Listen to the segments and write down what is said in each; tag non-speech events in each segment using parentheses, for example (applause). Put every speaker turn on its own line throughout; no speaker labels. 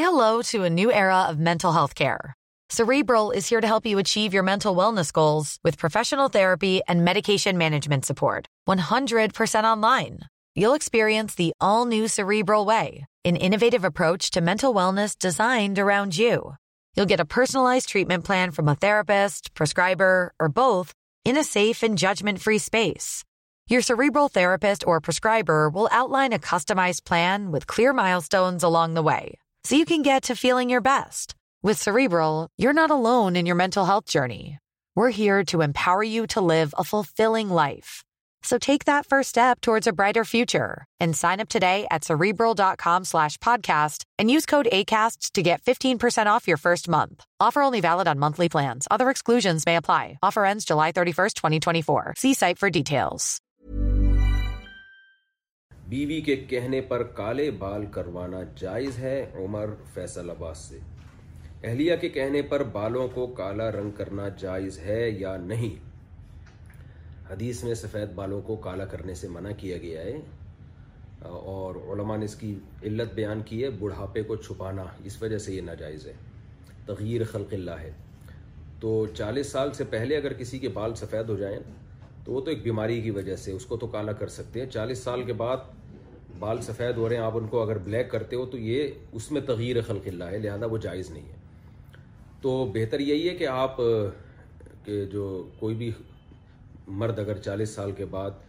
لرو to new era of mental health کے mental wellness designed around you you get a personalize treatment plan from a therapist prescriber or both in اےف and judgment free space your Cerebral or prescriber will outline a customize plan with clear milestones along the way so you can get to feeling your best. With Cerebral, you're not alone in your mental health journey. We're here to empower you to live a fulfilling life. So take that first step towards a brighter future and sign up today at Cerebral.com/podcast and use code ACAST to get 15% off your first month. Offer only valid on monthly plans. Other exclusions may apply. Offer ends July 31st, 2024. See site for details.
بیوی کے کہنے پر کالے بال کروانا جائز ہے عمر فیصل عباس سے اہلیہ کے کہنے پر بالوں کو کالا رنگ کرنا جائز ہے یا نہیں حدیث میں سفید بالوں کو کالا کرنے سے منع کیا گیا ہے اور علماء نے اس کی علت بیان کی ہے بڑھاپے کو چھپانا اس وجہ سے یہ ناجائز ہے تغیر اللہ ہے تو چالیس سال سے پہلے اگر کسی کے بال سفید ہو جائیں تو وہ تو ایک بیماری کی وجہ سے اس کو تو کالا کر سکتے ہیں چالیس سال کے بعد بال سفید ہو رہے ہیں آپ ان کو اگر بلیک کرتے ہو تو یہ اس میں تغیر خلق اللہ ہے لہذا وہ جائز نہیں ہے تو بہتر یہی ہے کہ آپ کہ جو کوئی بھی مرد اگر چالیس سال کے بعد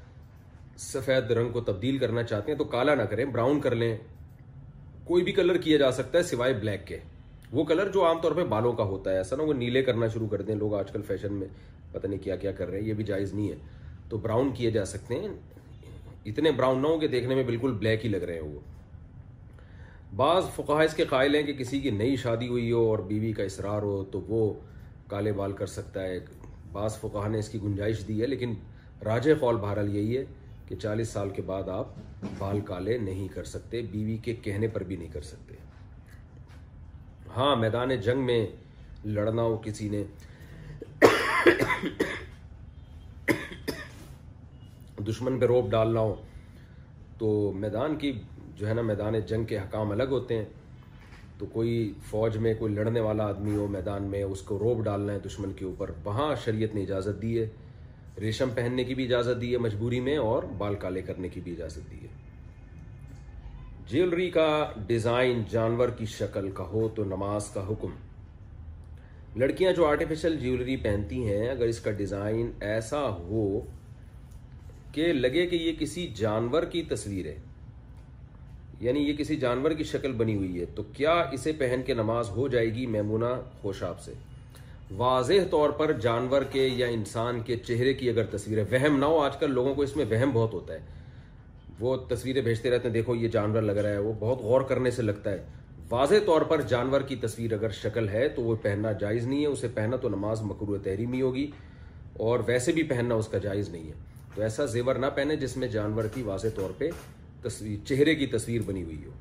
سفید رنگ کو تبدیل کرنا چاہتے ہیں تو کالا نہ کریں براؤن کر لیں کوئی بھی کلر کیا جا سکتا ہے سوائے بلیک کے وہ کلر جو عام طور پہ بالوں کا ہوتا ہے ایسا نا وہ نیلے کرنا شروع کر دیں لوگ آج کل فیشن میں پتہ نہیں کیا کیا کر رہے ہیں یہ بھی جائز نہیں ہے تو براؤن کیے جا سکتے ہیں اتنے براؤن نہ ہوں کہ دیکھنے میں بالکل بلیک ہی لگ رہے ہیں وہ بعض فقہ اس کے قائل ہیں کہ کسی کی نئی شادی ہوئی ہو اور بیوی کا اصرار ہو تو وہ کالے بال کر سکتا ہے بعض فقاہ نے اس کی گنجائش دی ہے لیکن راج قول بہرحال یہی ہے کہ چالیس سال کے بعد آپ بال کالے نہیں کر سکتے بیوی کے کہنے پر بھی نہیں کر سکتے ہاں میدان جنگ میں لڑنا ہو کسی نے دشمن پہ روپ ڈالنا ہو تو میدان کی جو ہے نا میدان جنگ کے حکام الگ ہوتے ہیں تو کوئی فوج میں کوئی لڑنے والا آدمی ہو میدان میں اس کو روپ ڈالنا ہے دشمن کے اوپر وہاں شریعت نے اجازت دی ہے ریشم پہننے کی بھی اجازت دی ہے مجبوری میں اور بال کالے کرنے کی بھی اجازت دی ہے جیولری کا ڈیزائن جانور کی شکل کا ہو تو نماز کا حکم لڑکیاں جو آرٹیفیشل جیولری پہنتی ہیں اگر اس کا ڈیزائن ایسا ہو کہ لگے کہ یہ کسی جانور کی تصویر ہے یعنی یہ کسی جانور کی شکل بنی ہوئی ہے تو کیا اسے پہن کے نماز ہو جائے گی میمونہ خوشاب سے واضح طور پر جانور کے یا انسان کے چہرے کی اگر تصویر ہے وہم نہ ہو آج کل لوگوں کو اس میں وہم بہت ہوتا ہے وہ تصویریں بھیجتے رہتے ہیں دیکھو یہ جانور لگ رہا ہے وہ بہت غور کرنے سے لگتا ہے واضح طور پر جانور کی تصویر اگر شکل ہے تو وہ پہننا جائز نہیں ہے اسے پہننا تو نماز مکرو تحریمی ہوگی اور ویسے بھی پہننا اس کا جائز نہیں ہے تو ایسا زیور نہ پہنے جس میں جانور کی واضح طور پہ تصویر چہرے کی تصویر بنی ہوئی ہو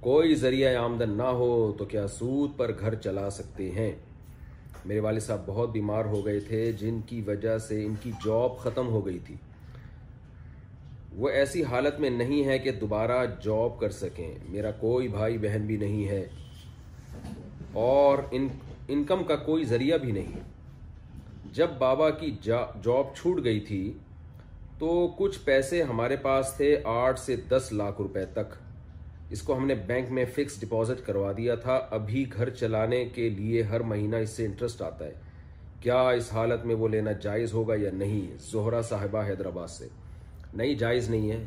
کوئی ذریعہ آمدن نہ ہو تو کیا سود پر گھر چلا سکتے ہیں میرے والد صاحب بہت بیمار ہو گئے تھے جن کی وجہ سے ان کی جاب ختم ہو گئی تھی وہ ایسی حالت میں نہیں ہے کہ دوبارہ جاب کر سکیں میرا کوئی بھائی بہن بھی نہیں ہے اور انکم کا کوئی ذریعہ بھی نہیں ہے جب بابا کی جاب چھوٹ گئی تھی تو کچھ پیسے ہمارے پاس تھے آٹھ سے دس لاکھ روپے تک اس کو ہم نے بینک میں فکس ڈپازٹ کروا دیا تھا ابھی گھر چلانے کے لیے ہر مہینہ اس سے انٹرسٹ آتا ہے کیا اس حالت میں وہ لینا جائز ہوگا یا نہیں زہرہ صاحبہ حیدرآباد سے نہیں جائز نہیں ہے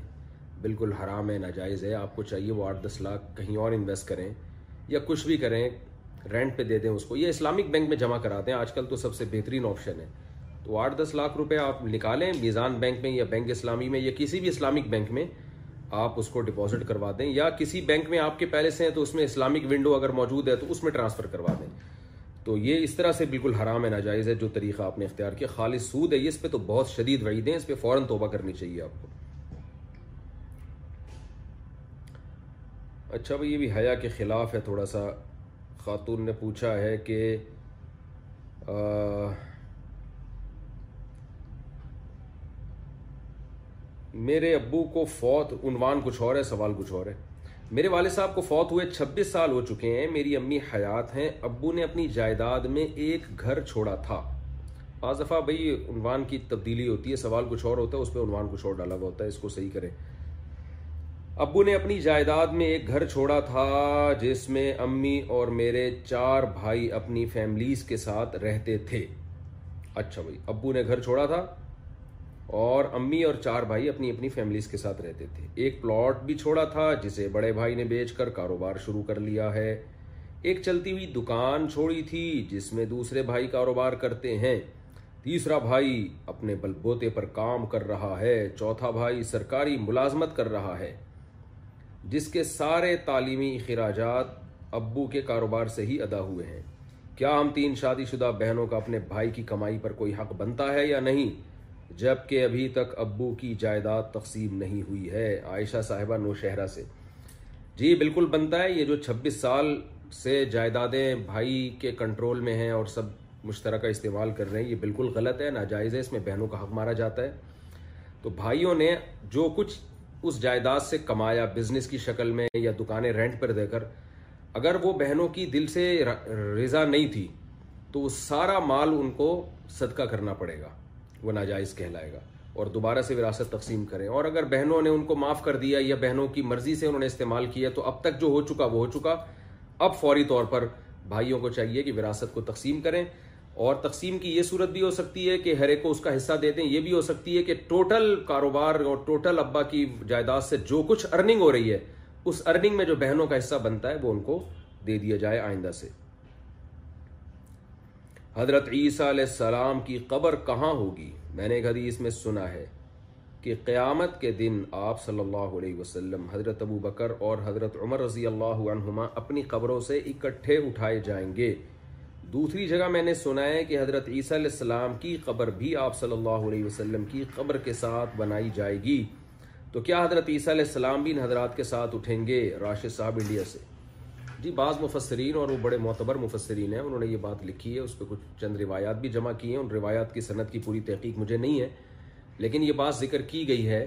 بالکل حرام ہے ناجائز ہے آپ کو چاہیے وہ آٹھ دس لاکھ کہیں اور انویسٹ کریں یا کچھ بھی کریں رینٹ پہ دے دیں اس کو یہ اسلامک بینک میں جمع کرا دیں آج کل تو سب سے بہترین آپشن ہے تو آٹھ دس لاکھ روپے آپ نکالیں میزان بینک میں یا بینک اسلامی میں یا کسی بھی اسلامک بینک میں آپ اس کو ڈپازٹ کروا دیں یا کسی بینک میں آپ کے پہلے سے ہیں تو اس میں اسلامک ونڈو اگر موجود ہے تو اس میں ٹرانسفر کروا دیں تو یہ اس طرح سے بالکل حرام ہے ناجائز ہے جو طریقہ آپ نے اختیار کیا خالص سود ہے اس پہ تو بہت شدید وعید دیں اس پہ فوراً توبہ کرنی چاہیے آپ کو اچھا بھائی یہ بھی حیا کے خلاف ہے تھوڑا سا خاتون نے پوچھا ہے کہ میرے ابو کو فوت عنوان کچھ اور ہے سوال کچھ اور ہے میرے والد صاحب کو فوت ہوئے چھبیس سال ہو چکے ہیں میری امی حیات ہیں ابو نے اپنی جائیداد میں ایک گھر چھوڑا تھا بعض دفعہ بھائی عنوان کی تبدیلی ہوتی ہے سوال کچھ اور ہوتا ہے اس پہ عنوان کچھ اور ڈالا ہوا ہوتا ہے اس کو صحیح کریں ابو نے اپنی جائیداد میں ایک گھر چھوڑا تھا جس میں امی اور میرے چار بھائی اپنی فیملیز کے ساتھ رہتے تھے اچھا بھائی ابو نے گھر چھوڑا تھا اور امی اور چار بھائی اپنی اپنی فیملیز کے ساتھ رہتے تھے ایک پلاٹ بھی چھوڑا تھا جسے بڑے بھائی نے بیچ کر کاروبار شروع کر لیا ہے ایک چلتی ہوئی دکان چھوڑی تھی جس میں دوسرے بھائی کاروبار کرتے ہیں تیسرا بھائی اپنے بلبوتے پر کام کر رہا ہے چوتھا بھائی سرکاری ملازمت کر رہا ہے جس کے سارے تعلیمی اخراجات ابو کے کاروبار سے ہی ادا ہوئے ہیں کیا ہم تین شادی شدہ بہنوں کا اپنے بھائی کی کمائی پر کوئی حق بنتا ہے یا نہیں جبکہ ابھی تک ابو کی جائیداد تقسیم نہیں ہوئی ہے عائشہ صاحبہ نوشہرہ سے جی بالکل بنتا ہے یہ جو چھبیس سال سے جائیدادیں بھائی کے کنٹرول میں ہیں اور سب مشترکہ استعمال کر رہے ہیں یہ بالکل غلط ہے ناجائز ہے اس میں بہنوں کا حق مارا جاتا ہے تو بھائیوں نے جو کچھ اس جائیداد سے کمایا بزنس کی شکل میں یا دکانیں رینٹ پر دے کر اگر وہ بہنوں کی دل سے رضا نہیں تھی تو وہ سارا مال ان کو صدقہ کرنا پڑے گا وہ ناجائز کہلائے گا اور دوبارہ سے وراثت تقسیم کریں اور اگر بہنوں نے ان کو معاف کر دیا یا بہنوں کی مرضی سے انہوں نے استعمال کیا تو اب تک جو ہو چکا وہ ہو چکا اب فوری طور پر بھائیوں کو چاہیے کہ وراثت کو تقسیم کریں اور تقسیم کی یہ صورت بھی ہو سکتی ہے کہ ہر ایک کو اس کا حصہ دے دیں یہ بھی ہو سکتی ہے کہ ٹوٹل کاروبار اور ٹوٹل ابا کی جائیداد سے جو کچھ ارننگ ہو رہی ہے اس ارننگ میں جو بہنوں کا حصہ بنتا ہے وہ ان کو دے دیا جائے آئندہ سے حضرت عیسیٰ علیہ السلام کی قبر کہاں ہوگی میں نے ایک حدیث میں سنا ہے کہ قیامت کے دن آپ صلی اللہ علیہ وسلم حضرت ابو بکر اور حضرت عمر رضی اللہ عنہما اپنی قبروں سے اکٹھے اٹھائے جائیں گے دوسری جگہ میں نے سنا ہے کہ حضرت عیسیٰ علیہ السلام کی قبر بھی آپ صلی اللہ علیہ وسلم کی قبر کے ساتھ بنائی جائے گی تو کیا حضرت عیسیٰ علیہ السلام بھی ان حضرات کے ساتھ اٹھیں گے راشد صاحب انڈیا سے جی بعض مفسرین اور وہ بڑے معتبر مفسرین ہیں انہوں نے یہ بات لکھی ہے اس پہ کچھ چند روایات بھی جمع کی ہیں ان روایات کی صنعت کی پوری تحقیق مجھے نہیں ہے لیکن یہ بات ذکر کی گئی ہے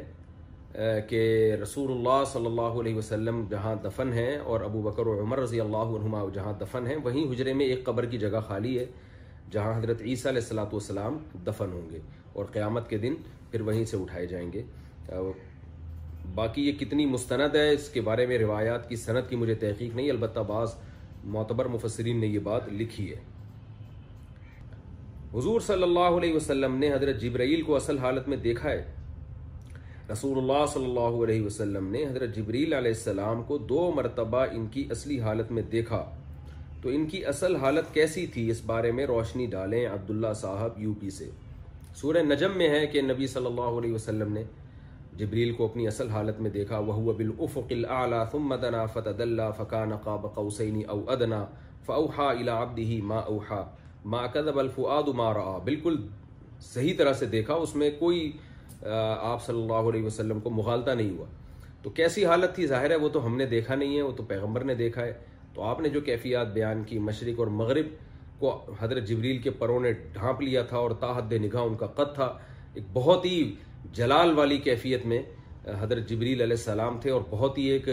کہ رسول اللہ صلی اللہ علیہ وسلم جہاں دفن ہیں اور ابو بکر و عمر رضی اللہ عنہما جہاں دفن ہیں وہیں حجرے میں ایک قبر کی جگہ خالی ہے جہاں حضرت عیسیٰ علیہ السلام والسلام دفن ہوں گے اور قیامت کے دن پھر وہیں سے اٹھائے جائیں گے باقی یہ کتنی مستند ہے اس کے بارے میں روایات کی صنعت کی مجھے تحقیق نہیں البتہ بعض معتبر مفسرین نے یہ بات لکھی ہے حضور صلی اللہ علیہ وسلم نے حضرت جبرائیل کو اصل حالت میں دیکھا ہے رسول اللہ صلی اللہ علیہ وسلم نے حضرت جبریل علیہ السلام کو دو مرتبہ ان کی اصلی حالت میں دیکھا تو ان کی اصل حالت کیسی تھی اس بارے میں روشنی ڈالیں عبداللہ صاحب یو پی سے سورہ نجم میں ہے کہ نبی صلی اللہ علیہ وسلم نے جبریل کو اپنی اصل حالت میں دیکھا وہو بالافق الاعلى ثم دنا فتدلا فكان قاب قوسين او ادنا فاوحى الى عبده ما اوحى ما كذب الفؤاد ما را بالکل صحیح طرح سے دیکھا اس میں کوئی آپ صلی اللہ علیہ وسلم کو مغالطہ نہیں ہوا تو کیسی حالت تھی ظاہر ہے وہ تو ہم نے دیکھا نہیں ہے وہ تو پیغمبر نے دیکھا ہے تو آپ نے جو کیفیات بیان کی مشرق اور مغرب کو حضرت جبریل کے پروں نے ڈھانپ لیا تھا اور تاحد نگاہ ان کا قد تھا ایک بہت ہی جلال والی کیفیت میں حضرت جبریل علیہ السلام تھے اور بہت ہی ایک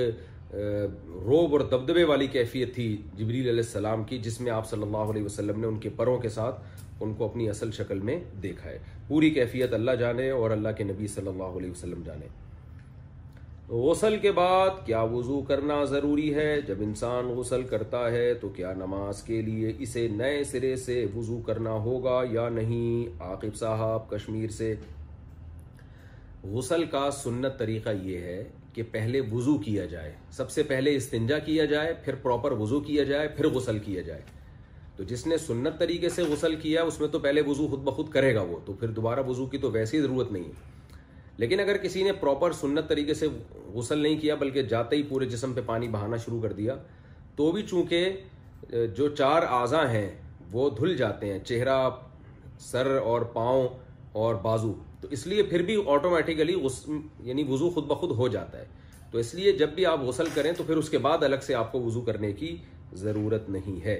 روب اور دبدبے والی کیفیت تھی جبریل علیہ السلام کی جس میں آپ صلی اللہ علیہ وسلم نے ان کے پروں کے ساتھ ان کو اپنی اصل شکل میں دیکھا ہے پوری کیفیت اللہ جانے اور اللہ کے نبی صلی اللہ علیہ وسلم جانے غسل کے بعد کیا وضو کرنا ضروری ہے جب انسان غسل کرتا ہے تو کیا نماز کے لیے اسے نئے سرے سے وضو کرنا ہوگا یا نہیں عاقب صاحب کشمیر سے غسل کا سنت طریقہ یہ ہے کہ پہلے وضو کیا جائے سب سے پہلے استنجا کیا جائے پھر پراپر وضو کیا جائے پھر غسل کیا جائے تو جس نے سنت طریقے سے غسل کیا اس میں تو پہلے وضو خود بخود کرے گا وہ تو پھر دوبارہ وضو کی تو ویسی ضرورت نہیں ہے لیکن اگر کسی نے پراپر سنت طریقے سے غسل نہیں کیا بلکہ جاتے ہی پورے جسم پہ پانی بہانا شروع کر دیا تو بھی چونکہ جو چار اعضا ہیں وہ دھل جاتے ہیں چہرہ سر اور پاؤں اور بازو تو اس لیے پھر بھی آٹومیٹیکلی یعنی وضو خود بخود ہو جاتا ہے تو اس لیے جب بھی آپ غسل کریں تو پھر اس کے بعد الگ سے آپ کو وضو کرنے کی ضرورت نہیں ہے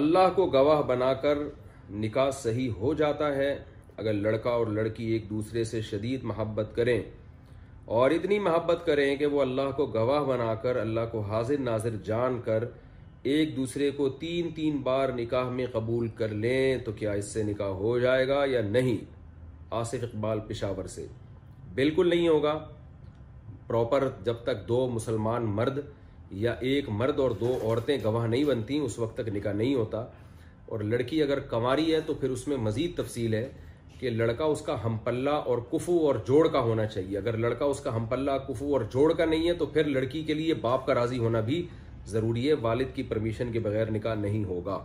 اللہ کو گواہ بنا کر نکاح صحیح ہو جاتا ہے اگر لڑکا اور لڑکی ایک دوسرے سے شدید محبت کریں اور اتنی محبت کریں کہ وہ اللہ کو گواہ بنا کر اللہ کو حاضر ناظر جان کر ایک دوسرے کو تین تین بار نکاح میں قبول کر لیں تو کیا اس سے نکاح ہو جائے گا یا نہیں آصف اقبال پشاور سے بالکل نہیں ہوگا پراپر جب تک دو مسلمان مرد یا ایک مرد اور دو عورتیں گواہ نہیں بنتی اس وقت تک نکاح نہیں ہوتا اور لڑکی اگر کنواری ہے تو پھر اس میں مزید تفصیل ہے کہ لڑکا اس کا ہم پلہ اور کفو اور جوڑ کا ہونا چاہیے اگر لڑکا اس کا ہم پلہ کفو اور جوڑ کا نہیں ہے تو پھر لڑکی کے لیے باپ کا راضی ہونا بھی ضروری ہے والد کی پرمیشن کے بغیر نکاح نہیں ہوگا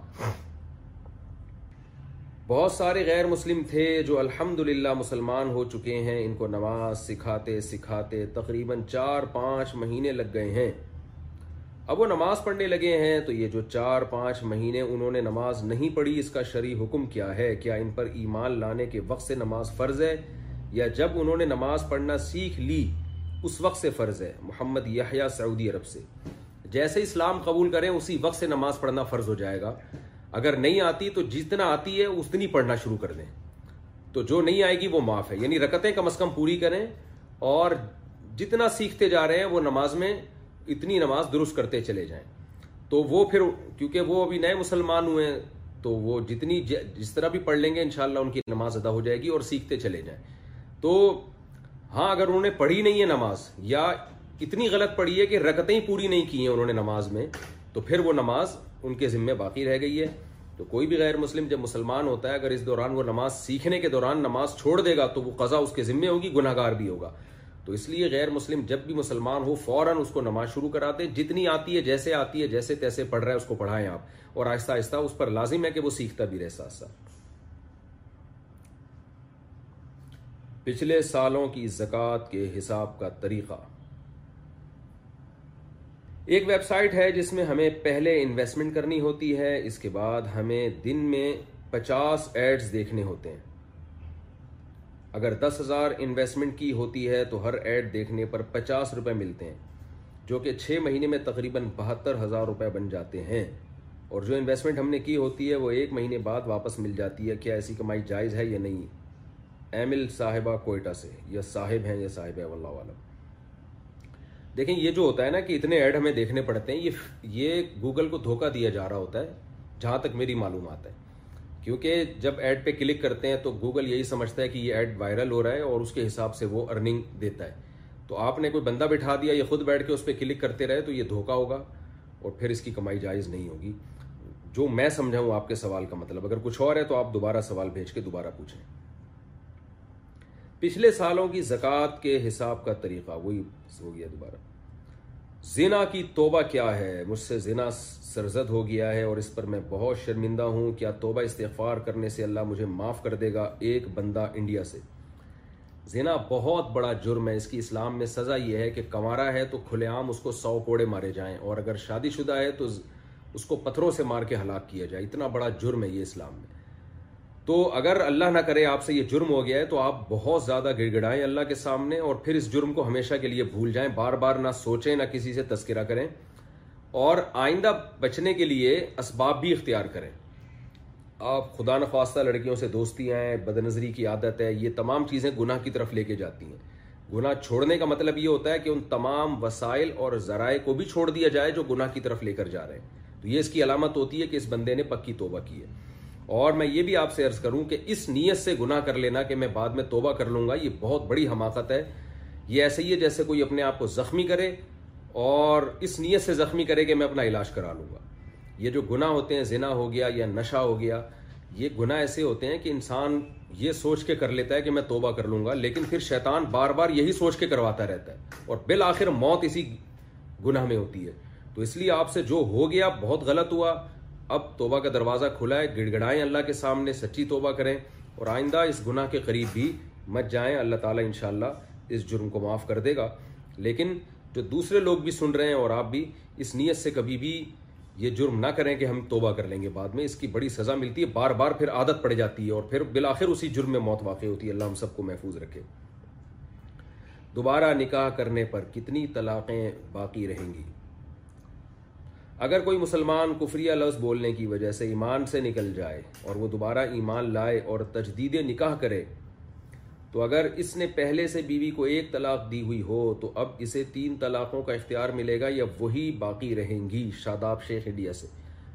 بہت سارے غیر مسلم تھے جو الحمد مسلمان ہو چکے ہیں ان کو نماز سکھاتے سکھاتے تقریباً چار پانچ مہینے لگ گئے ہیں اب وہ نماز پڑھنے لگے ہیں تو یہ جو چار پانچ مہینے انہوں نے نماز نہیں پڑھی اس کا شرعی حکم کیا ہے کیا ان پر ایمان لانے کے وقت سے نماز فرض ہے یا جب انہوں نے نماز پڑھنا سیکھ لی اس وقت سے فرض ہے محمد یحییٰ سعودی عرب سے جیسے اسلام قبول کریں اسی وقت سے نماز پڑھنا فرض ہو جائے گا اگر نہیں آتی تو جتنا آتی ہے اس پڑھنا شروع کر دیں تو جو نہیں آئے گی وہ معاف ہے یعنی رکتیں کم از کم پوری کریں اور جتنا سیکھتے جا رہے ہیں وہ نماز میں اتنی نماز درست کرتے چلے جائیں تو وہ پھر کیونکہ وہ ابھی نئے مسلمان ہوئے تو وہ جتنی جس طرح بھی پڑھ لیں گے انشاءاللہ ان کی نماز ادا ہو جائے گی اور سیکھتے چلے جائیں تو ہاں اگر انہوں نے پڑھی نہیں ہے نماز یا اتنی غلط پڑھی ہے کہ رکتیں پوری نہیں کی ہیں انہوں نے نماز میں تو پھر وہ نماز ان کے ذمے باقی رہ گئی ہے تو کوئی بھی غیر مسلم جب مسلمان ہوتا ہے اگر اس دوران وہ نماز سیکھنے کے دوران نماز چھوڑ دے گا تو وہ قضا اس کے ذمے ہوگی گناہ گار بھی ہوگا تو اس لیے غیر مسلم جب بھی مسلمان ہو فوراً اس کو نماز شروع کراتے جتنی آتی ہے جیسے آتی ہے جیسے تیسے پڑھ رہا ہے اس کو پڑھائیں آپ اور آہستہ آہستہ اس پر لازم ہے کہ وہ سیکھتا بھی رہے ساتھ ساتھ پچھلے سالوں کی زکوٰۃ کے حساب کا طریقہ ایک ویب سائٹ ہے جس میں ہمیں پہلے انویسٹمنٹ کرنی ہوتی ہے اس کے بعد ہمیں دن میں پچاس ایڈز دیکھنے ہوتے ہیں اگر دس ہزار انویسٹمنٹ کی ہوتی ہے تو ہر ایڈ دیکھنے پر پچاس روپے ملتے ہیں جو کہ چھ مہینے میں تقریباً بہتر ہزار روپے بن جاتے ہیں اور جو انویسمنٹ ہم نے کی ہوتی ہے وہ ایک مہینے بعد واپس مل جاتی ہے کیا ایسی کمائی جائز ہے یا نہیں ایمل صاحبہ کوئٹہ سے یا صاحب ہیں یا صاحب ہے عالم دیکھیں یہ جو ہوتا ہے نا کہ اتنے ایڈ ہمیں دیکھنے پڑتے ہیں یہ یہ گوگل کو دھوکہ دیا جا رہا ہوتا ہے جہاں تک میری معلومات ہے کیونکہ جب ایڈ پہ کلک کرتے ہیں تو گوگل یہی سمجھتا ہے کہ یہ ایڈ وائرل ہو رہا ہے اور اس کے حساب سے وہ ارننگ دیتا ہے تو آپ نے کوئی بندہ بٹھا دیا یا خود بیٹھ کے اس پہ کلک کرتے رہے تو یہ دھوکا ہوگا اور پھر اس کی کمائی جائز نہیں ہوگی جو میں سمجھا ہوں آپ کے سوال کا مطلب اگر کچھ اور ہے تو آپ دوبارہ سوال بھیج کے دوبارہ پوچھیں پچھلے سالوں کی زکوٰۃ کے حساب کا طریقہ وہی ہو گیا دوبارہ زنا کی توبہ کیا ہے مجھ سے زنا سرزد ہو گیا ہے اور اس پر میں بہت شرمندہ ہوں کیا توبہ استغفار کرنے سے اللہ مجھے معاف کر دے گا ایک بندہ انڈیا سے زنا بہت بڑا جرم ہے اس کی اسلام میں سزا یہ ہے کہ کنوارا ہے تو کھلے عام اس کو سو کوڑے مارے جائیں اور اگر شادی شدہ ہے تو اس کو پتھروں سے مار کے ہلاک کیا جائے اتنا بڑا جرم ہے یہ اسلام میں تو اگر اللہ نہ کرے آپ سے یہ جرم ہو گیا ہے تو آپ بہت زیادہ گڑ گڑائیں اللہ کے سامنے اور پھر اس جرم کو ہمیشہ کے لیے بھول جائیں بار بار نہ سوچیں نہ کسی سے تذکرہ کریں اور آئندہ بچنے کے لیے اسباب بھی اختیار کریں آپ خدا نخواستہ لڑکیوں سے دوستیاں بدنظری کی عادت ہے یہ تمام چیزیں گناہ کی طرف لے کے جاتی ہیں گناہ چھوڑنے کا مطلب یہ ہوتا ہے کہ ان تمام وسائل اور ذرائع کو بھی چھوڑ دیا جائے جو گناہ کی طرف لے کر جا رہے ہیں تو یہ اس کی علامت ہوتی ہے کہ اس بندے نے پکی توبہ کی ہے اور میں یہ بھی آپ سے عرض کروں کہ اس نیت سے گناہ کر لینا کہ میں بعد میں توبہ کر لوں گا یہ بہت بڑی حماقت ہے یہ ایسے ہی ہے جیسے کوئی اپنے آپ کو زخمی کرے اور اس نیت سے زخمی کرے کہ میں اپنا علاج کرا لوں گا یہ جو گناہ ہوتے ہیں زنا ہو گیا یا نشہ ہو گیا یہ گناہ ایسے ہوتے ہیں کہ انسان یہ سوچ کے کر لیتا ہے کہ میں توبہ کر لوں گا لیکن پھر شیطان بار بار یہی سوچ کے کرواتا رہتا ہے اور بالآخر موت اسی گناہ میں ہوتی ہے تو اس لیے آپ سے جو ہو گیا بہت غلط ہوا اب توبہ کا دروازہ کھلا ہے گڑ گڑائیں اللہ کے سامنے سچی توبہ کریں اور آئندہ اس گناہ کے قریب بھی مت جائیں اللہ تعالیٰ انشاءاللہ اس جرم کو معاف کر دے گا لیکن جو دوسرے لوگ بھی سن رہے ہیں اور آپ بھی اس نیت سے کبھی بھی یہ جرم نہ کریں کہ ہم توبہ کر لیں گے بعد میں اس کی بڑی سزا ملتی ہے بار بار پھر عادت پڑ جاتی ہے اور پھر بالآخر اسی جرم میں موت واقع ہوتی ہے اللہ ہم سب کو محفوظ رکھے دوبارہ نکاح کرنے پر کتنی طلاقیں باقی رہیں گی اگر کوئی مسلمان کفریہ لفظ بولنے کی وجہ سے ایمان سے نکل جائے اور وہ دوبارہ ایمان لائے اور تجدید نکاح کرے تو اگر اس نے پہلے سے بیوی کو ایک طلاق دی ہوئی ہو تو اب اسے تین طلاقوں کا اختیار ملے گا یا وہی باقی رہیں گی شاداب شیخ انڈیا سے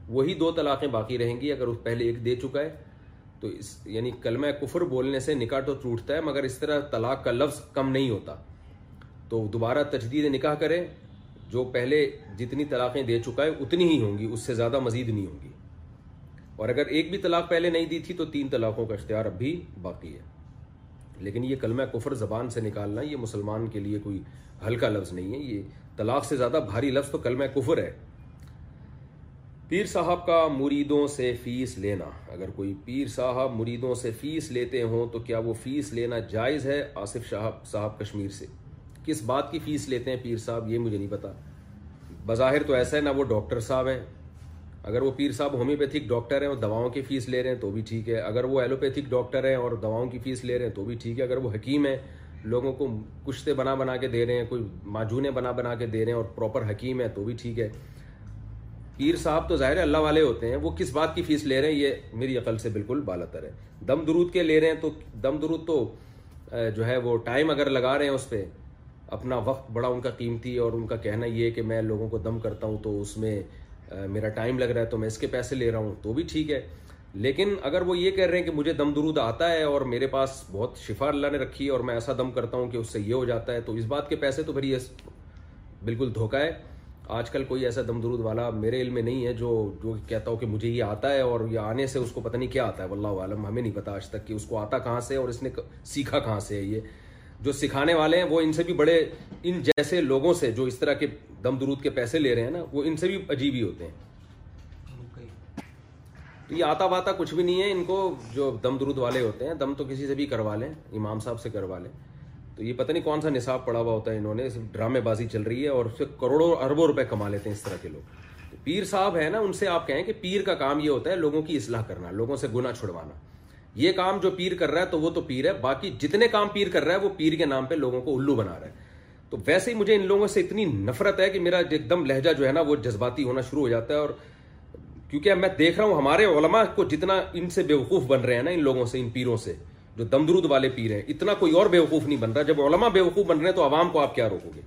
وہی دو طلاقیں باقی رہیں گی اگر اس پہلے ایک دے چکا ہے تو اس یعنی کلمہ کفر بولنے سے نکاح تو ٹوٹتا ہے مگر اس طرح طلاق کا لفظ کم نہیں ہوتا تو دوبارہ تجدید نکاح کرے جو پہلے جتنی طلاقیں دے چکا ہے اتنی ہی ہوں گی اس سے زیادہ مزید نہیں ہوں گی اور اگر ایک بھی طلاق پہلے نہیں دی تھی تو تین طلاقوں کا اختیار اب بھی باقی ہے لیکن یہ کلمہ کفر زبان سے نکالنا یہ مسلمان کے لیے کوئی ہلکا لفظ نہیں ہے یہ طلاق سے زیادہ بھاری لفظ تو کلمہ کفر ہے پیر صاحب کا مریدوں سے فیس لینا اگر کوئی پیر صاحب مریدوں سے فیس لیتے ہوں تو کیا وہ فیس لینا جائز ہے آصف شاہ صاحب کشمیر سے کس بات کی فیس لیتے ہیں پیر صاحب یہ مجھے نہیں پتا بظاہر تو ایسا ہے نہ وہ ڈاکٹر صاحب ہیں اگر وہ پیر صاحب ہومیوپیتھک ڈاکٹر ہیں اور دواؤں کی فیس لے رہے ہیں تو بھی ٹھیک ہے اگر وہ ایلوپیتھک ڈاکٹر ہیں اور دواؤں کی فیس لے رہے ہیں تو بھی ٹھیک ہے اگر وہ حکیم ہیں لوگوں کو کشتے بنا بنا کے دے رہے ہیں کوئی معجونے بنا بنا کے دے رہے ہیں اور پراپر حکیم ہیں تو بھی ٹھیک ہے پیر صاحب تو ظاہر ہے اللہ والے ہوتے ہیں وہ کس بات کی فیس لے رہے ہیں یہ میری عقل سے بالکل بالتر ہے دم درود کے لے رہے ہیں تو دم درود تو جو ہے وہ ٹائم اگر لگا رہے ہیں اس پہ اپنا وقت بڑا ان کا قیمتی اور ان کا کہنا یہ ہے کہ میں لوگوں کو دم کرتا ہوں تو اس میں میرا ٹائم لگ رہا ہے تو میں اس کے پیسے لے رہا ہوں تو بھی ٹھیک ہے لیکن اگر وہ یہ کہہ رہے ہیں کہ مجھے دم درود آتا ہے اور میرے پاس بہت شفا اللہ نے رکھی ہے اور میں ایسا دم کرتا ہوں کہ اس سے یہ ہو جاتا ہے تو اس بات کے پیسے تو بھری یہ بالکل دھوکا ہے آج کل کوئی ایسا دم درود والا میرے علم میں نہیں ہے جو جو کہتا ہو کہ مجھے یہ آتا ہے اور یہ آنے سے اس کو پتہ نہیں کیا آتا ہے واللہ عالم ہمیں نہیں پتا آج تک کہ اس کو آتا کہاں سے اور اس نے سیکھا کہاں سے ہے یہ جو سکھانے والے ہیں وہ ان سے بھی بڑے ان جیسے لوگوں سے جو اس طرح کے دم درود کے پیسے لے رہے ہیں نا وہ ان سے بھی عجیب ہی ہوتے ہیں تو یہ آتا واتا کچھ بھی نہیں ہے ان کو جو دم درود والے ہوتے ہیں دم تو کسی سے بھی کروا لیں امام صاحب سے کروا لیں تو یہ پتہ نہیں کون سا نصاب پڑا ہوا ہوتا ہے انہوں نے صرف ڈرامے بازی چل رہی ہے اور اس سے کروڑوں اربوں روپے کما لیتے ہیں اس طرح کے لوگ پیر صاحب ہے نا ان سے آپ کہیں کہ پیر کا کام یہ ہوتا ہے لوگوں کی اصلاح کرنا لوگوں سے گناہ چھڑوانا یہ کام جو پیر کر رہا ہے تو وہ تو پیر ہے باقی جتنے کام پیر کر رہا ہے وہ پیر کے نام پہ لوگوں کو الو بنا رہا ہے تو ویسے ہی مجھے ان لوگوں سے اتنی نفرت ہے کہ میرا ایک دم لہجہ جو ہے نا وہ جذباتی ہونا شروع ہو جاتا ہے اور کیونکہ میں دیکھ رہا ہوں ہمارے علماء کو جتنا ان سے بے وقوف بن رہے ہیں نا ان لوگوں سے ان پیروں سے جو دمدرود والے پیر ہیں اتنا کوئی اور بیوقوف نہیں بن رہا جب علماء بیوقوف بن رہے ہیں تو عوام کو آپ کیا روکو گے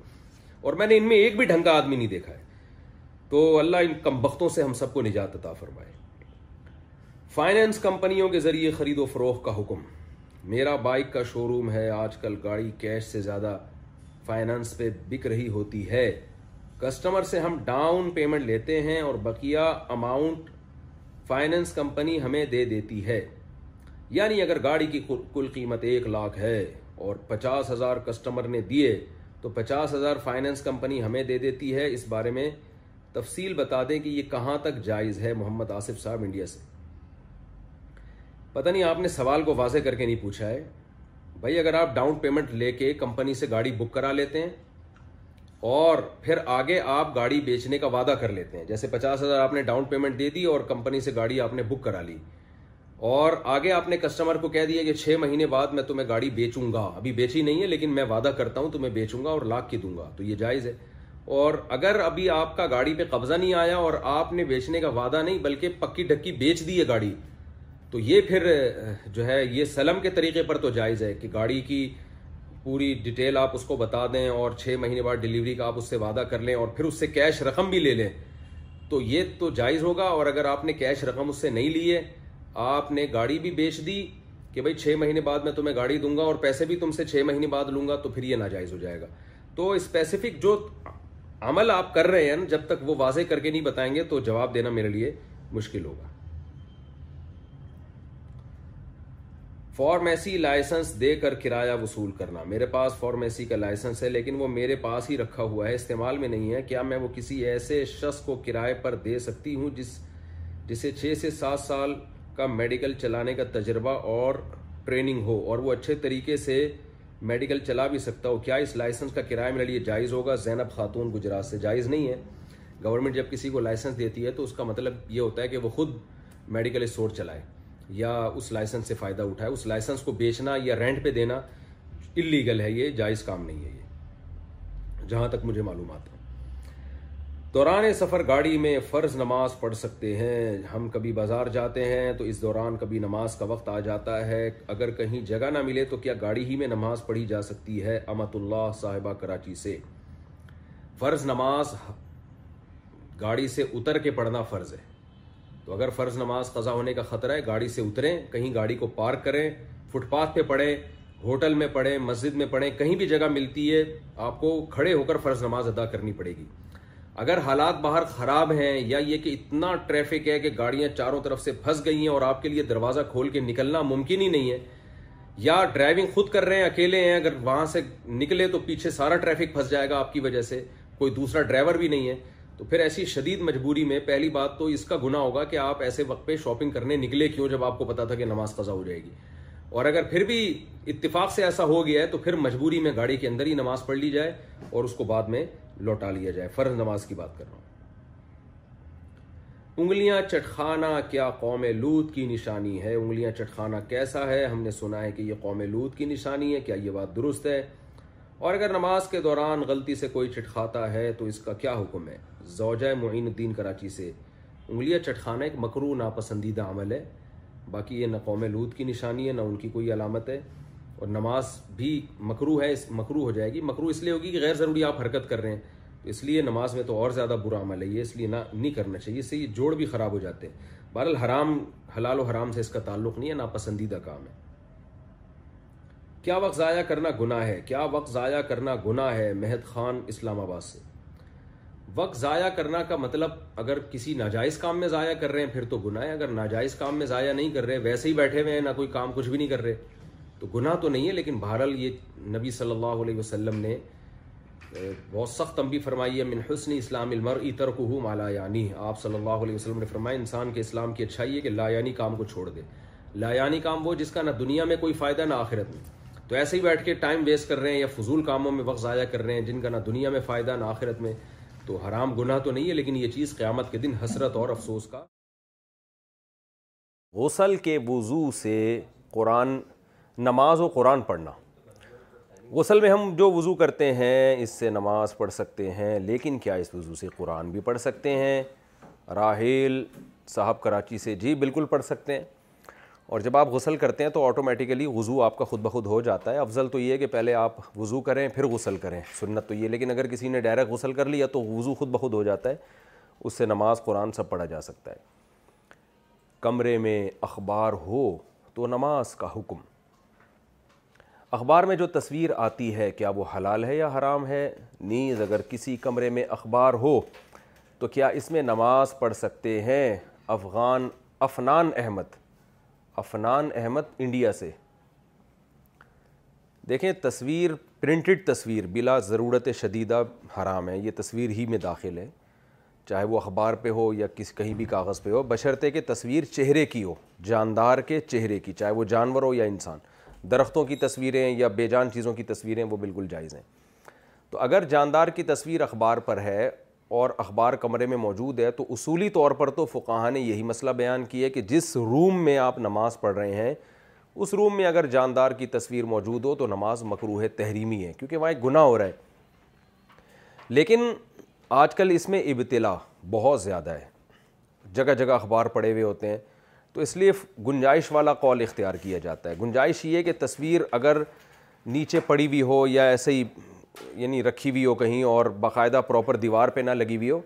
اور میں نے ان میں ایک بھی ڈھنگ کا آدمی نہیں دیکھا ہے تو اللہ ان کم بختوں سے ہم سب کو نجات عطا فرمائے فائننس کمپنیوں کے ذریعے خرید و فروغ کا حکم میرا بائک کا شو روم ہے آج کل گاڑی کیش سے زیادہ فائننس پہ بک رہی ہوتی ہے کسٹمر سے ہم ڈاؤن پیمنٹ لیتے ہیں اور بقیہ اماؤنٹ فائنینس کمپنی ہمیں دے دیتی ہے یعنی اگر گاڑی کی کل قیمت ایک لاکھ ہے اور پچاس ہزار کسٹمر نے دیے تو پچاس ہزار فائننس کمپنی ہمیں دے دیتی ہے اس بارے میں تفصیل بتا دیں کہ یہ کہاں تک جائز ہے محمد آصف صاحب انڈیا سے پتہ نہیں آپ نے سوال کو واضح کر کے نہیں پوچھا ہے بھائی اگر آپ ڈاؤن پیمنٹ لے کے کمپنی سے گاڑی بک کرا لیتے ہیں اور پھر آگے آپ گاڑی بیچنے کا وعدہ کر لیتے ہیں جیسے پچاس ہزار آپ نے ڈاؤن پیمنٹ دے دی اور کمپنی سے گاڑی آپ نے بک کرا لی اور آگے آپ نے کسٹمر کو کہہ دیا کہ چھ مہینے بعد میں تمہیں گاڑی بیچوں گا ابھی بیچی نہیں ہے لیکن میں وعدہ کرتا ہوں تمہیں بیچوں گا اور لاکھ کی دوں گا تو یہ جائز ہے اور اگر ابھی آپ کا گاڑی پہ قبضہ نہیں آیا اور آپ نے بیچنے کا وعدہ نہیں بلکہ پکی ڈھکی بیچ دی ہے گاڑی تو یہ پھر جو ہے یہ سلم کے طریقے پر تو جائز ہے کہ گاڑی کی پوری ڈیٹیل آپ اس کو بتا دیں اور چھ مہینے بعد ڈیلیوری کا آپ اس سے وعدہ کر لیں اور پھر اس سے کیش رقم بھی لے لیں تو یہ تو جائز ہوگا اور اگر آپ نے کیش رقم اس سے نہیں لیے آپ نے گاڑی بھی بیچ دی کہ بھائی چھ مہینے بعد میں تمہیں گاڑی دوں گا اور پیسے بھی تم سے چھ مہینے بعد لوں گا تو پھر یہ ناجائز ہو جائے گا تو اسپیسیفک جو عمل آپ کر رہے ہیں جب تک وہ واضح کر کے نہیں بتائیں گے تو جواب دینا میرے لیے مشکل ہوگا فارمیسی لائسنس دے کر کرایہ وصول کرنا میرے پاس فارمیسی کا لائسنس ہے لیکن وہ میرے پاس ہی رکھا ہوا ہے استعمال میں نہیں ہے کیا میں وہ کسی ایسے شخص کو کرائے پر دے سکتی ہوں جس جسے چھ سے سات سال کا میڈیکل چلانے کا تجربہ اور ٹریننگ ہو اور وہ اچھے طریقے سے میڈیکل چلا بھی سکتا ہو کیا اس لائسنس کا کرایہ میرے لیے جائز ہوگا زینب خاتون گجرات سے جائز نہیں ہے گورنمنٹ جب کسی کو لائسنس دیتی ہے تو اس کا مطلب یہ ہوتا ہے کہ وہ خود میڈیکل اسٹور چلائے یا اس لائسنس سے فائدہ اٹھائے اس لائسنس کو بیچنا یا رینٹ پہ دینا اللیگل ہے یہ جائز کام نہیں ہے یہ جہاں تک مجھے معلومات
دوران سفر گاڑی میں فرض نماز پڑھ سکتے ہیں ہم کبھی بازار جاتے ہیں تو اس دوران کبھی نماز کا وقت آ جاتا ہے اگر کہیں جگہ نہ ملے تو کیا گاڑی ہی میں نماز پڑھی جا سکتی ہے امت اللہ صاحبہ کراچی سے فرض نماز گاڑی سے اتر کے پڑھنا فرض ہے تو اگر فرض نماز قضا ہونے کا خطرہ ہے گاڑی سے اتریں کہیں گاڑی کو پارک کریں فٹ پاتھ پہ پڑے ہوٹل میں پڑھیں مسجد میں پڑھیں کہیں بھی جگہ ملتی ہے آپ کو کھڑے ہو کر فرض نماز ادا کرنی پڑے گی اگر حالات باہر خراب ہیں یا یہ کہ اتنا ٹریفک ہے کہ گاڑیاں چاروں طرف سے پھنس گئی ہیں اور آپ کے لیے دروازہ کھول کے نکلنا ممکن ہی نہیں ہے یا ڈرائیونگ خود کر رہے ہیں اکیلے ہیں اگر وہاں سے نکلے تو پیچھے سارا ٹریفک پھنس جائے گا آپ کی وجہ سے کوئی دوسرا ڈرائیور بھی نہیں ہے تو پھر ایسی شدید مجبوری میں پہلی بات تو اس کا گناہ ہوگا کہ آپ ایسے وقت پہ شاپنگ کرنے نکلے کیوں جب آپ کو پتا تھا کہ نماز قضا ہو جائے گی اور اگر پھر بھی اتفاق سے ایسا ہو گیا ہے تو پھر مجبوری میں گاڑی کے اندر ہی نماز پڑھ لی جائے اور اس کو بعد میں لوٹا لیا جائے فرض نماز کی بات کر رہا ہوں انگلیاں چٹخانہ کیا قوم لوت کی نشانی ہے انگلیاں چٹخانہ کیسا ہے ہم نے سنا ہے کہ یہ قوم لوت کی نشانی ہے کیا یہ بات درست ہے اور اگر نماز کے دوران غلطی سے کوئی چٹخاتا ہے تو اس کا کیا حکم ہے زوجہ معین الدین کراچی سے انگلیاں چٹخانہ ایک مکرو ناپسندیدہ عمل ہے باقی یہ نہ قوم لود کی نشانی ہے نہ ان کی کوئی علامت ہے اور نماز بھی مکرو ہے مکرو ہو جائے گی مکرو اس لیے ہوگی کہ غیر ضروری آپ حرکت کر رہے ہیں اس لیے نماز میں تو اور زیادہ برا عمل ہے یہ اس لیے نہ نہیں کرنا چاہیے اس سے یہ جوڑ بھی خراب ہو جاتے ہیں بہرحال حرام حلال و حرام سے اس کا تعلق نہیں ہے ناپسندیدہ کام ہے کیا وقت ضائع کرنا گناہ ہے کیا وقت ضائع کرنا گناہ ہے مہد خان اسلام آباد سے وقت ضائع کرنا کا مطلب اگر کسی ناجائز کام میں ضائع کر رہے ہیں پھر تو گناہ ہے اگر ناجائز کام میں ضائع نہیں کر رہے ویسے ہی بیٹھے ہوئے ہیں نہ کوئی کام کچھ بھی نہیں کر رہے تو گناہ تو نہیں ہے لیکن بہرحال یہ نبی صلی اللہ علیہ وسلم نے بہت سخت تنبی فرمائی ہے من حسن اسلام المرء ترکہ ہوں مالا یعنی آپ صلی اللہ علیہ وسلم نے فرمایا انسان کے اسلام کی اچھائی ہے کہ لا یعنی کام کو چھوڑ دے لا یعنی کام وہ جس کا نہ دنیا میں کوئی فائدہ نہ آخرت میں تو ایسے ہی بیٹھ کے ٹائم ویسٹ کر رہے ہیں یا فضول کاموں میں وقت ضائع کر رہے ہیں جن کا نہ دنیا میں فائدہ نہ آخرت میں تو حرام گناہ تو نہیں ہے لیکن یہ چیز قیامت کے دن حسرت اور افسوس کا
غسل کے وضو سے قرآن نماز و قرآن پڑھنا غسل میں ہم جو وضو کرتے ہیں اس سے نماز پڑھ سکتے ہیں لیکن کیا اس وضو سے قرآن بھی پڑھ سکتے ہیں راحیل صاحب کراچی سے جی بالکل پڑھ سکتے ہیں اور جب آپ غسل کرتے ہیں تو آٹومیٹیکلی وضو آپ کا خود بخود ہو جاتا ہے افضل تو یہ کہ پہلے آپ وضو کریں پھر غسل کریں سنت تو یہ لیکن اگر کسی نے ڈائریکٹ غسل کر لیا تو وضو خود بخود ہو جاتا ہے اس سے نماز قرآن سب پڑھا جا سکتا ہے کمرے میں اخبار ہو تو نماز کا حکم اخبار میں جو تصویر آتی ہے کیا وہ حلال ہے یا حرام ہے نیز اگر کسی کمرے میں اخبار ہو تو کیا اس میں نماز پڑھ سکتے ہیں افغان افنان احمد افنان احمد انڈیا سے دیکھیں تصویر پرنٹڈ تصویر بلا ضرورت شدیدہ حرام ہے یہ تصویر ہی میں داخل ہے چاہے وہ اخبار پہ ہو یا کس کہیں بھی کاغذ پہ ہو بشرطے کے تصویر چہرے کی ہو جاندار کے چہرے کی چاہے وہ جانور ہو یا انسان درختوں کی تصویریں یا بے جان چیزوں کی تصویریں وہ بالکل جائز ہیں تو اگر جاندار کی تصویر اخبار پر ہے اور اخبار کمرے میں موجود ہے تو اصولی طور پر تو فقاہ نے یہی مسئلہ بیان کیا ہے کہ جس روم میں آپ نماز پڑھ رہے ہیں اس روم میں اگر جاندار کی تصویر موجود ہو تو نماز مقروح تحریمی ہے کیونکہ وہاں ایک گناہ ہو رہا ہے لیکن آج کل اس میں ابتلا بہت زیادہ ہے جگہ جگہ اخبار پڑے ہوئے ہوتے ہیں تو اس لیے گنجائش والا قول اختیار کیا جاتا ہے گنجائش یہ کہ تصویر اگر نیچے پڑی ہوئی ہو یا ایسے ہی یعنی رکھی ہوئی ہو کہیں اور باقاعدہ پراپر دیوار پہ نہ لگی ہوئی ہو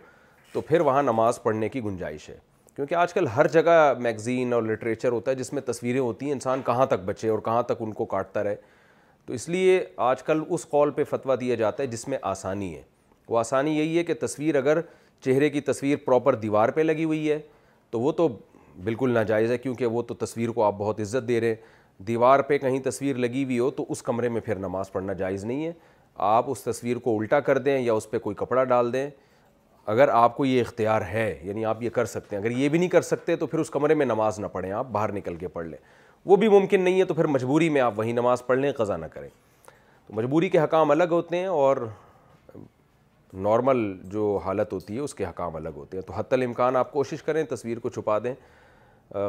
تو پھر وہاں نماز پڑھنے کی گنجائش ہے کیونکہ آج کل ہر جگہ میگزین اور لٹریچر ہوتا ہے جس میں تصویریں ہوتی ہیں انسان کہاں تک بچے اور کہاں تک ان کو کاٹتا رہے تو اس لیے آج کل اس قول پہ فتویٰ دیا جاتا ہے جس میں آسانی ہے وہ آسانی یہی ہے کہ تصویر اگر چہرے کی تصویر پراپر دیوار پہ لگی ہوئی ہے تو وہ تو بالکل ناجائز ہے کیونکہ وہ تو تصویر کو آپ بہت عزت دے رہے ہیں دیوار پہ کہیں تصویر لگی ہوئی ہو تو اس کمرے میں پھر نماز پڑھنا جائز نہیں ہے آپ اس تصویر کو الٹا کر دیں یا اس پہ کوئی کپڑا ڈال دیں اگر آپ کو یہ اختیار ہے یعنی آپ یہ کر سکتے ہیں اگر یہ بھی نہیں کر سکتے تو پھر اس کمرے میں نماز نہ پڑھیں آپ باہر نکل کے پڑھ لیں وہ بھی ممکن نہیں ہے تو پھر مجبوری میں آپ وہیں نماز پڑھ لیں قضا نہ کریں تو مجبوری کے حکام الگ ہوتے ہیں اور نارمل جو حالت ہوتی ہے اس کے حکام الگ ہوتے ہیں تو حتی الامکان آپ کوشش کریں تصویر کو چھپا دیں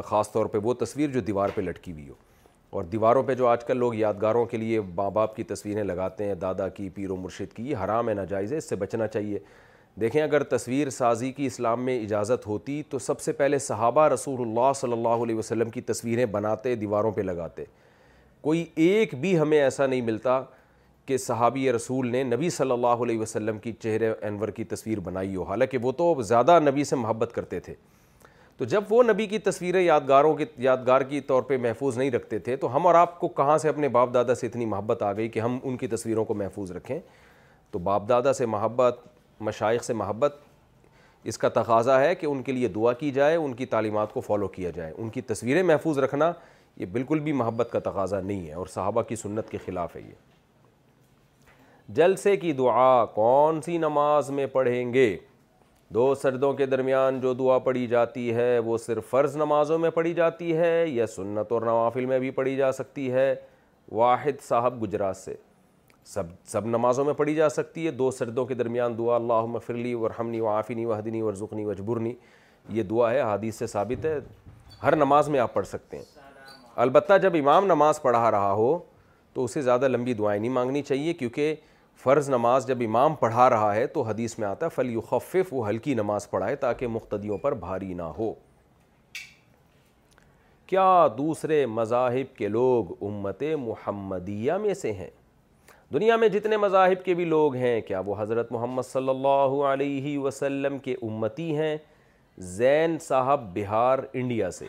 خاص طور پہ وہ تصویر جو دیوار پہ لٹکی ہوئی ہو اور دیواروں پہ جو آج کل لوگ یادگاروں کے لیے ماں باپ کی تصویریں لگاتے ہیں دادا کی پیر و مرشد کی یہ حرام ہے ناجائز ہے اس سے بچنا چاہیے دیکھیں اگر تصویر سازی کی اسلام میں اجازت ہوتی تو سب سے پہلے صحابہ رسول اللہ صلی اللہ علیہ وسلم کی تصویریں بناتے دیواروں پہ لگاتے کوئی ایک بھی ہمیں ایسا نہیں ملتا کہ صحابی رسول نے نبی صلی اللہ علیہ وسلم کی چہرے انور کی تصویر بنائی ہو حالانکہ وہ تو زیادہ نبی سے محبت کرتے تھے تو جب وہ نبی کی تصویریں یادگاروں کی یادگار کی طور پہ محفوظ نہیں رکھتے تھے تو ہم اور آپ کو کہاں سے اپنے باپ دادا سے اتنی محبت آ گئی کہ ہم ان کی تصویروں کو محفوظ رکھیں تو باپ دادا سے محبت مشائق سے محبت اس کا تقاضا ہے کہ ان کے لیے دعا کی جائے ان کی تعلیمات کو فالو کیا جائے ان کی تصویریں محفوظ رکھنا یہ بالکل بھی محبت کا تقاضا نہیں ہے اور صحابہ کی سنت کے خلاف ہے یہ جلسے کی دعا کون سی نماز میں پڑھیں گے دو سردوں کے درمیان جو دعا پڑھی جاتی ہے وہ صرف فرض نمازوں میں پڑھی جاتی ہے یا سنت اور نوافل میں بھی پڑھی جا سکتی ہے واحد صاحب گجرات سے سب سب نمازوں میں پڑھی جا سکتی ہے دو سردوں کے درمیان دعا اللہ فرلی ورحمنی وعافنی وحدنی ورزقنی وجبرنی یہ دعا ہے حدیث سے ثابت ہے ہر نماز میں آپ پڑھ سکتے ہیں البتہ جب امام نماز پڑھا رہا ہو تو اسے زیادہ لمبی دعائیں نہیں مانگنی چاہیے کیونکہ فرض نماز جب امام پڑھا رہا ہے تو حدیث میں آتا ہے فلیف وہ ہلکی نماز پڑھائے تاکہ مقتدیوں پر بھاری نہ ہو کیا دوسرے مذاہب کے لوگ امت محمدیہ میں سے ہیں دنیا میں جتنے مذاہب کے بھی لوگ ہیں کیا وہ حضرت محمد صلی اللہ علیہ وسلم کے امتی ہیں زین صاحب بہار انڈیا سے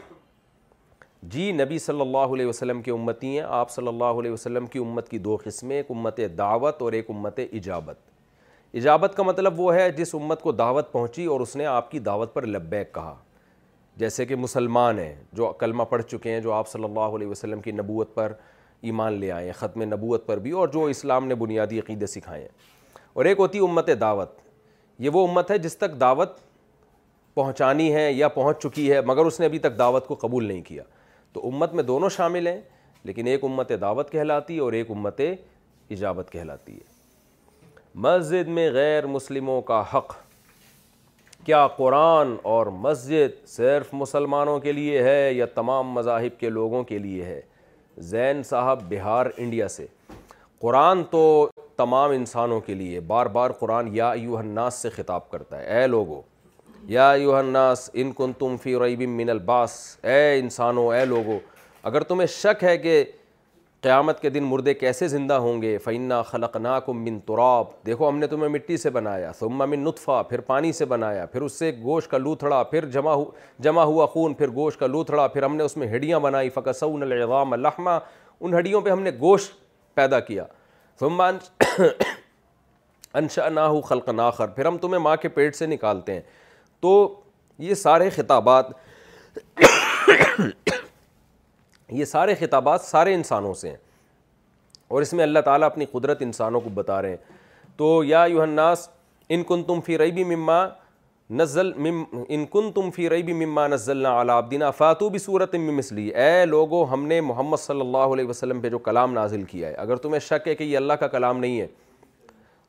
جی نبی صلی اللہ علیہ وسلم کی امتی ہیں آپ صلی اللہ علیہ وسلم کی امت کی دو قسمیں ایک امت دعوت اور ایک امت اجابت اجابت کا مطلب وہ ہے جس امت کو دعوت پہنچی اور اس نے آپ کی دعوت پر لبیک کہا جیسے کہ مسلمان ہیں جو کلمہ پڑھ چکے ہیں جو آپ صلی اللہ علیہ وسلم کی نبوت پر ایمان لے آئے ہیں ختم نبوت پر بھی اور جو اسلام نے بنیادی عقیدے سکھائے ہیں اور ایک ہوتی امت دعوت یہ وہ امت ہے جس تک دعوت پہنچانی ہے یا پہنچ چکی ہے مگر اس نے ابھی تک دعوت کو قبول نہیں کیا تو امت میں دونوں شامل ہیں لیکن ایک امت دعوت کہلاتی ہے اور ایک امت اجابت کہلاتی ہے مسجد میں غیر مسلموں کا حق کیا قرآن اور مسجد صرف مسلمانوں کے لیے ہے یا تمام مذاہب کے لوگوں کے لیے ہے زین صاحب بہار انڈیا سے قرآن تو تمام انسانوں کے لیے بار بار قرآن یا ایوہ الناس سے خطاب کرتا ہے اے لوگوں یا الناس ان کن تم فی ریب من الباس اے انسانوں اے لوگو اگر تمہیں شک ہے کہ قیامت کے دن مردے کیسے زندہ ہوں گے فعنہ خلق ناک من تراب دیکھو ہم نے تمہیں مٹی سے بنایا ثم من نطفہ پھر پانی سے بنایا پھر اس سے گوشت کا لوتھڑا پھر جمع ہو جمع ہوا خون پھر گوشت کا لوتھڑا پھر ہم نے اس میں ہڈیاں بنائی العظام الحمہ ان ہڈیوں پہ ہم نے گوشت پیدا کیا ثم (coughs) انشا نا خلق ناخر پھر ہم تمہیں ماں کے پیٹ سے نکالتے ہیں تو یہ سارے خطابات یہ سارے خطابات سارے انسانوں سے ہیں اور اس میں اللہ تعالیٰ اپنی قدرت انسانوں کو بتا رہے ہیں تو یا یوحناس الناس ان کن تم فی ریبی مما نزل مم ان کن تم فی ریبی مما نزلنا علی عبدینا فاتو بھی صورت مم اے لوگو ہم نے محمد صلی اللہ علیہ وسلم پہ جو کلام نازل کیا ہے اگر تمہیں شک ہے کہ یہ اللہ کا کلام نہیں ہے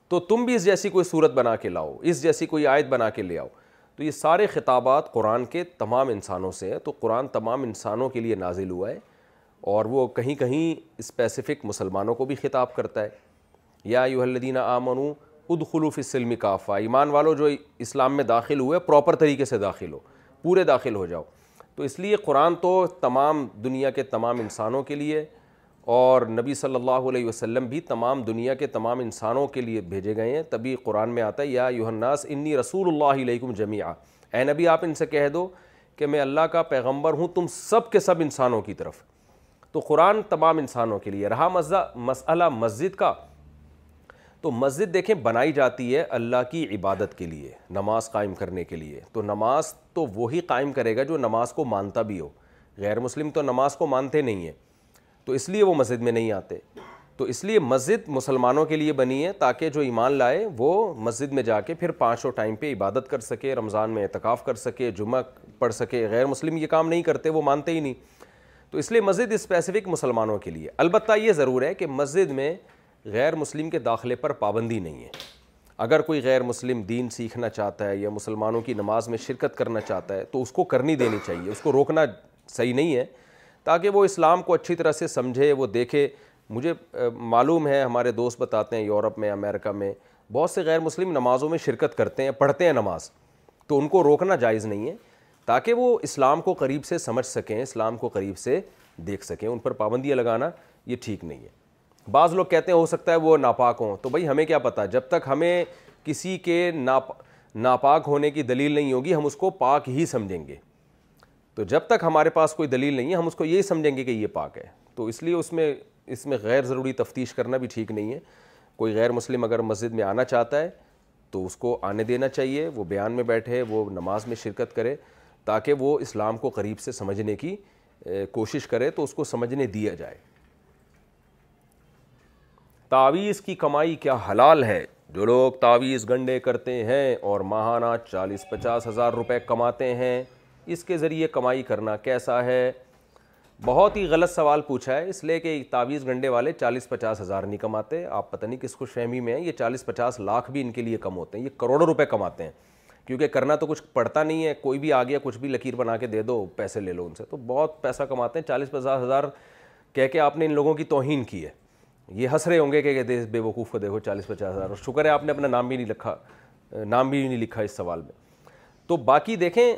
تو تم بھی اس جیسی کوئی صورت بنا کے لاؤ اس جیسی کوئی آیت بنا کے لے آؤ تو یہ سارے خطابات قرآن کے تمام انسانوں سے ہیں تو قرآن تمام انسانوں کے لیے نازل ہوا ہے اور وہ کہیں کہیں اسپیسیفک مسلمانوں کو بھی خطاب کرتا ہے یا یوہل الدینہ آ خلوف ادخلوفِ کافہ ایمان والوں جو اسلام میں داخل ہوئے پراپر طریقے سے داخل ہو پورے داخل ہو جاؤ تو اس لیے قرآن تو تمام دنیا کے تمام انسانوں کے لیے اور نبی صلی اللہ علیہ وسلم بھی تمام دنیا کے تمام انسانوں کے لیے بھیجے گئے ہیں تبھی قرآن میں آتا ہے یا یو انی رسول اللہ علیکم جمی اے نبی آپ ان سے کہہ دو کہ میں اللہ کا پیغمبر ہوں تم سب کے سب انسانوں کی طرف تو قرآن تمام انسانوں کے لیے رہا مسئلہ مسجد کا تو مسجد دیکھیں بنائی جاتی ہے اللہ کی عبادت کے لیے نماز قائم کرنے کے لیے تو نماز تو وہی قائم کرے گا جو نماز کو مانتا بھی ہو غیر مسلم تو نماز کو مانتے نہیں ہیں تو اس لیے وہ مسجد میں نہیں آتے تو اس لیے مسجد مسلمانوں کے لیے بنی ہے تاکہ جو ایمان لائے وہ مسجد میں جا کے پھر پانچوں ٹائم پہ عبادت کر سکے رمضان میں اعتکاف کر سکے جمعہ پڑھ سکے غیر مسلم یہ کام نہیں کرتے وہ مانتے ہی نہیں تو اس لیے مسجد اسپیسیفک مسلمانوں کے لیے البتہ یہ ضرور ہے کہ مسجد میں غیر مسلم کے داخلے پر پابندی نہیں ہے اگر کوئی غیر مسلم دین سیکھنا چاہتا ہے یا مسلمانوں کی نماز میں شرکت کرنا چاہتا ہے تو اس کو کرنی دینی چاہیے اس کو روکنا صحیح نہیں ہے تاکہ وہ اسلام کو اچھی طرح سے سمجھے وہ دیکھے مجھے معلوم ہے ہمارے دوست بتاتے ہیں یورپ میں امریکہ میں بہت سے غیر مسلم نمازوں میں شرکت کرتے ہیں پڑھتے ہیں نماز تو ان کو روکنا جائز نہیں ہے تاکہ وہ اسلام کو قریب سے سمجھ سکیں اسلام کو قریب سے دیکھ سکیں ان پر پابندیاں لگانا یہ ٹھیک نہیں ہے بعض لوگ کہتے ہیں ہو سکتا ہے وہ ناپاک ہوں تو بھائی ہمیں کیا پتہ جب تک ہمیں کسی کے ناپ ناپاک ہونے کی دلیل نہیں ہوگی ہم اس کو پاک ہی سمجھیں گے تو جب تک ہمارے پاس کوئی دلیل نہیں ہے ہم اس کو یہی سمجھیں گے کہ یہ پاک ہے تو اس لیے اس میں اس میں غیر ضروری تفتیش کرنا بھی ٹھیک نہیں ہے کوئی غیر مسلم اگر مسجد میں آنا چاہتا ہے تو اس کو آنے دینا چاہیے وہ بیان میں بیٹھے وہ نماز میں شرکت کرے تاکہ وہ اسلام کو قریب سے سمجھنے کی کوشش کرے تو اس کو سمجھنے دیا جائے تعویذ کی کمائی کیا حلال ہے جو لوگ تعویذ گنڈے کرتے ہیں اور ماہانہ چالیس پچاس ہزار روپے کماتے ہیں اس کے ذریعے کمائی کرنا کیسا ہے بہت ہی غلط سوال پوچھا ہے اس لیے کہ تعویز گنڈے والے چالیس پچاس ہزار نہیں کماتے آپ پتہ نہیں کس خوش فہمی میں ہیں یہ چالیس پچاس لاکھ بھی ان کے لیے کم ہوتے ہیں یہ کروڑوں روپے کماتے ہیں کیونکہ کرنا تو کچھ پڑتا نہیں ہے کوئی بھی آ گیا کچھ بھی لکیر بنا کے دے دو پیسے لے لو ان سے تو بہت پیسہ کماتے ہیں چالیس پچاس ہزار کہہ کے آپ نے ان لوگوں کی توہین کی ہے یہ رہے ہوں گے کہ دے بے وقوف کو دیکھو چالیس پچاس ہزار اور شکر ہے آپ نے اپنا نام بھی نہیں لکھا نام بھی نہیں لکھا اس سوال میں تو باقی دیکھیں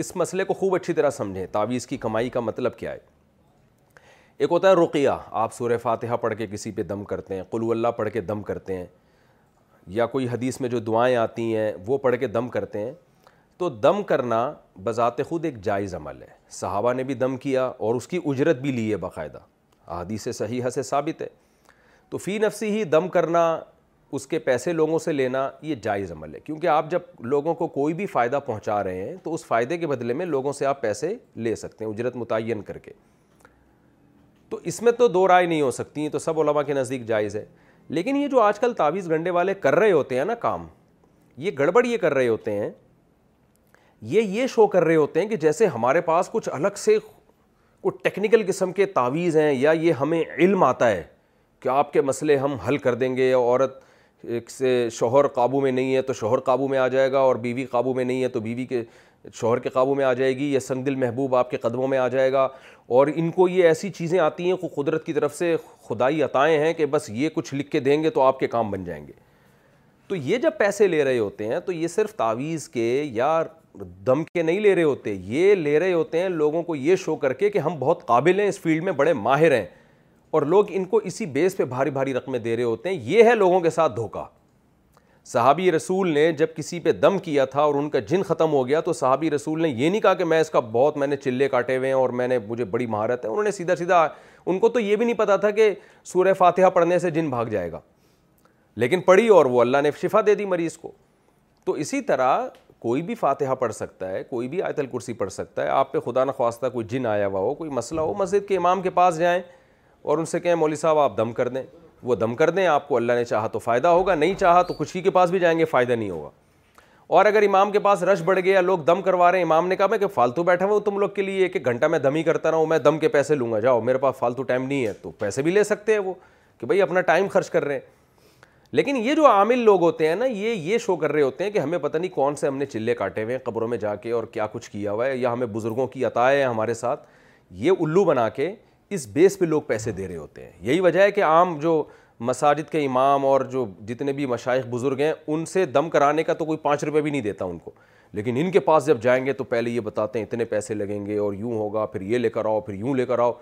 اس مسئلے کو خوب اچھی طرح سمجھیں تعویذ کی کمائی کا مطلب کیا ہے ایک ہوتا ہے رقیہ آپ سورہ فاتحہ پڑھ کے کسی پہ دم کرتے ہیں قلو اللہ پڑھ کے دم کرتے ہیں یا کوئی حدیث میں جو دعائیں آتی ہیں وہ پڑھ کے دم کرتے ہیں تو دم کرنا بذات خود ایک جائز عمل ہے صحابہ نے بھی دم کیا اور اس کی اجرت بھی لی ہے باقاعدہ احادیث سے ثابت ہے تو فی نفسی ہی دم کرنا اس کے پیسے لوگوں سے لینا یہ جائز عمل ہے کیونکہ آپ جب لوگوں کو کوئی بھی فائدہ پہنچا رہے ہیں تو اس فائدے کے بدلے میں لوگوں سے آپ پیسے لے سکتے ہیں اجرت متعین کر کے تو اس میں تو دو رائے نہیں ہو سکتی ہیں تو سب علماء کے نزدیک جائز ہے لیکن یہ جو آج کل تعویذ گھنڈے والے کر رہے ہوتے ہیں نا کام یہ گڑبڑ یہ کر رہے ہوتے ہیں یہ یہ شو کر رہے ہوتے ہیں کہ جیسے ہمارے پاس کچھ الگ سے کوئی ٹیکنیکل قسم کے تعویذ ہیں یا یہ ہمیں علم آتا ہے کہ آپ کے مسئلے ہم حل کر دیں گے یا عورت ایک سے شوہر قابو میں نہیں ہے تو شوہر قابو میں آ جائے گا اور بیوی قابو میں نہیں ہے تو بیوی کے شوہر کے قابو میں آ جائے گی یا سنگ دل محبوب آپ کے قدموں میں آ جائے گا اور ان کو یہ ایسی چیزیں آتی ہیں قدرت کی طرف سے خدائی عطائیں ہیں کہ بس یہ کچھ لکھ کے دیں گے تو آپ کے کام بن جائیں گے تو یہ جب پیسے لے رہے ہوتے ہیں تو یہ صرف تعویذ کے یا دم کے نہیں لے رہے ہوتے یہ لے رہے ہوتے ہیں لوگوں کو یہ شو کر کے کہ ہم بہت قابل ہیں اس فیلڈ میں بڑے ماہر ہیں اور لوگ ان کو اسی بیس پہ بھاری بھاری رقمیں دے رہے ہوتے ہیں یہ ہے لوگوں کے ساتھ دھوکہ صحابی رسول نے جب کسی پہ دم کیا تھا اور ان کا جن ختم ہو گیا تو صحابی رسول نے یہ نہیں کہا کہ میں اس کا بہت میں نے چلے کاٹے ہوئے ہیں اور میں نے مجھے بڑی مہارت ہے انہوں نے سیدھا سیدھا ان کو تو یہ بھی نہیں پتا تھا کہ سورہ فاتحہ پڑھنے سے جن بھاگ جائے گا لیکن پڑھی اور وہ اللہ نے شفا دے دی مریض کو تو اسی طرح کوئی بھی فاتحہ پڑھ سکتا ہے کوئی بھی آیت الکرسی پڑھ سکتا ہے آپ پہ خدا نخواستہ کوئی جن آیا ہوا ہو کوئی مسئلہ ہو مسجد کے امام کے پاس جائیں اور ان سے کہیں مولوی صاحب آپ دم کر دیں وہ دم کر دیں آپ کو اللہ نے چاہا تو فائدہ ہوگا نہیں چاہا تو کچھ ہی کے پاس بھی جائیں گے فائدہ نہیں ہوگا اور اگر امام کے پاس رش بڑھ گیا لوگ دم کروا رہے ہیں امام نے کہا میں کہ فالتو بیٹھا ہوا تم لوگ کے لیے ایک ایک گھنٹہ میں دم ہی کرتا رہا ہوں میں دم کے پیسے لوں گا جاؤ میرے پاس فالتو ٹائم نہیں ہے تو پیسے بھی لے سکتے ہیں وہ کہ بھائی اپنا ٹائم خرچ کر رہے ہیں لیکن یہ جو عامل لوگ ہوتے ہیں نا یہ یہ شو کر رہے ہوتے ہیں کہ ہمیں پتہ نہیں کون سے ہم نے چلے کاٹے ہوئے ہیں قبروں میں جا کے اور کیا کچھ کیا ہوا ہے یا ہمیں بزرگوں کی عطا ہے ہمارے ساتھ یہ الو بنا کے بیس پہ لوگ پیسے دے رہے ہوتے ہیں یہی وجہ ہے کہ عام جو مساجد کے امام اور جو جتنے بھی مشائق بزرگ ہیں ان سے دم کرانے کا تو کوئی پانچ روپے بھی نہیں دیتا ان کو لیکن ان کے پاس جب جائیں گے تو پہلے یہ بتاتے ہیں اتنے پیسے لگیں گے اور یوں ہوگا پھر یہ لے کر آؤ پھر یوں لے کر آؤ